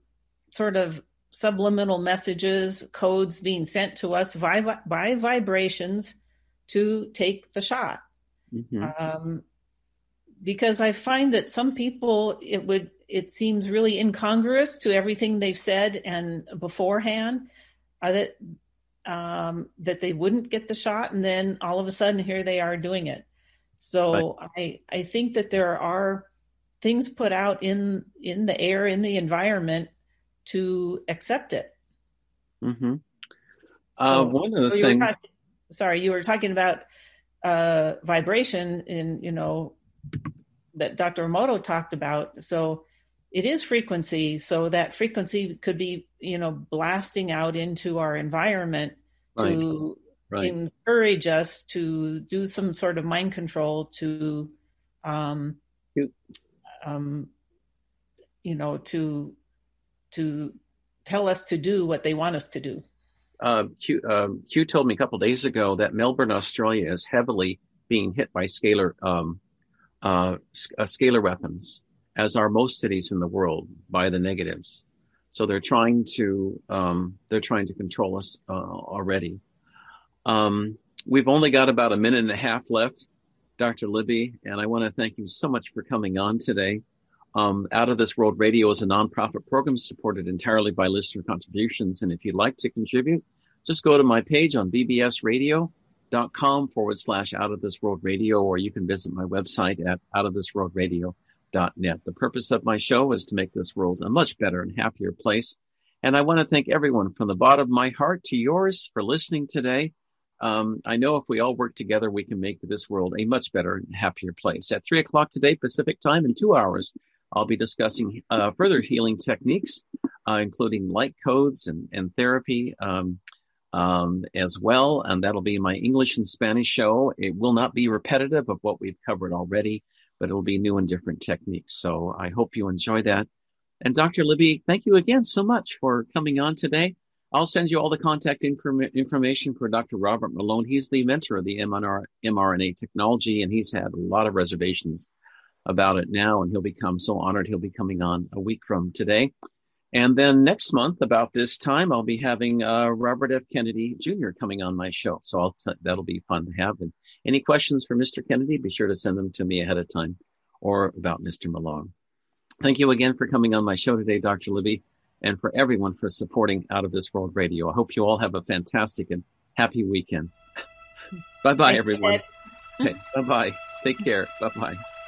sort of subliminal messages, codes being sent to us by, by vibrations to take the shot. Mm-hmm. Um, because I find that some people, it would, it seems really incongruous to everything they've said and beforehand uh, that, um, that they wouldn't get the shot. And then all of a sudden here they are doing it. So right. I, I think that there are things put out in, in the air, in the environment to accept it. Mm-hmm. Uh, so, one of the so things. Talking, sorry, you were talking about uh, vibration in you know that Dr. Emoto talked about. So it is frequency. So that frequency could be, you know, blasting out into our environment right. to right. encourage us to do some sort of mind control to, um, um, you know, to to tell us to do what they want us to do. Uh, Q, Q told me a couple days ago that Melbourne, Australia, is heavily being hit by scalar um, uh, uh, scalar weapons, as are most cities in the world by the negatives. So they're trying to um, they're trying to control us uh, already. Um, we've only got about a minute and a half left, Dr. Libby, and I want to thank you so much for coming on today. Um, Out of This World Radio is a nonprofit program supported entirely by listener contributions. And if you'd like to contribute, just go to my page on bbsradio.com forward slash Out of This World Radio, or you can visit my website at outofthisworldradio.net. The purpose of my show is to make this world a much better and happier place. And I want to thank everyone from the bottom of my heart to yours for listening today. Um, I know if we all work together, we can make this world a much better and happier place. At three o'clock today, Pacific time, in two hours, I'll be discussing uh, further healing techniques, uh, including light codes and, and therapy um, um, as well. And that'll be my English and Spanish show. It will not be repetitive of what we've covered already, but it'll be new and different techniques. So I hope you enjoy that. And Dr. Libby, thank you again so much for coming on today. I'll send you all the contact inform- information for Dr. Robert Malone. He's the inventor of the mRNA technology, and he's had a lot of reservations about it now, and he'll become so honored. He'll be coming on a week from today. And then next month, about this time, I'll be having uh, Robert F. Kennedy Jr. coming on my show. So I'll t- that'll be fun to have. And any questions for Mr. Kennedy, be sure to send them to me ahead of time or about Mr. Malone. Thank you again for coming on my show today, Dr. Libby, and for everyone for supporting Out of This World Radio. I hope you all have a fantastic and happy weekend. bye bye, everyone. Okay, bye bye. Take care. Bye bye.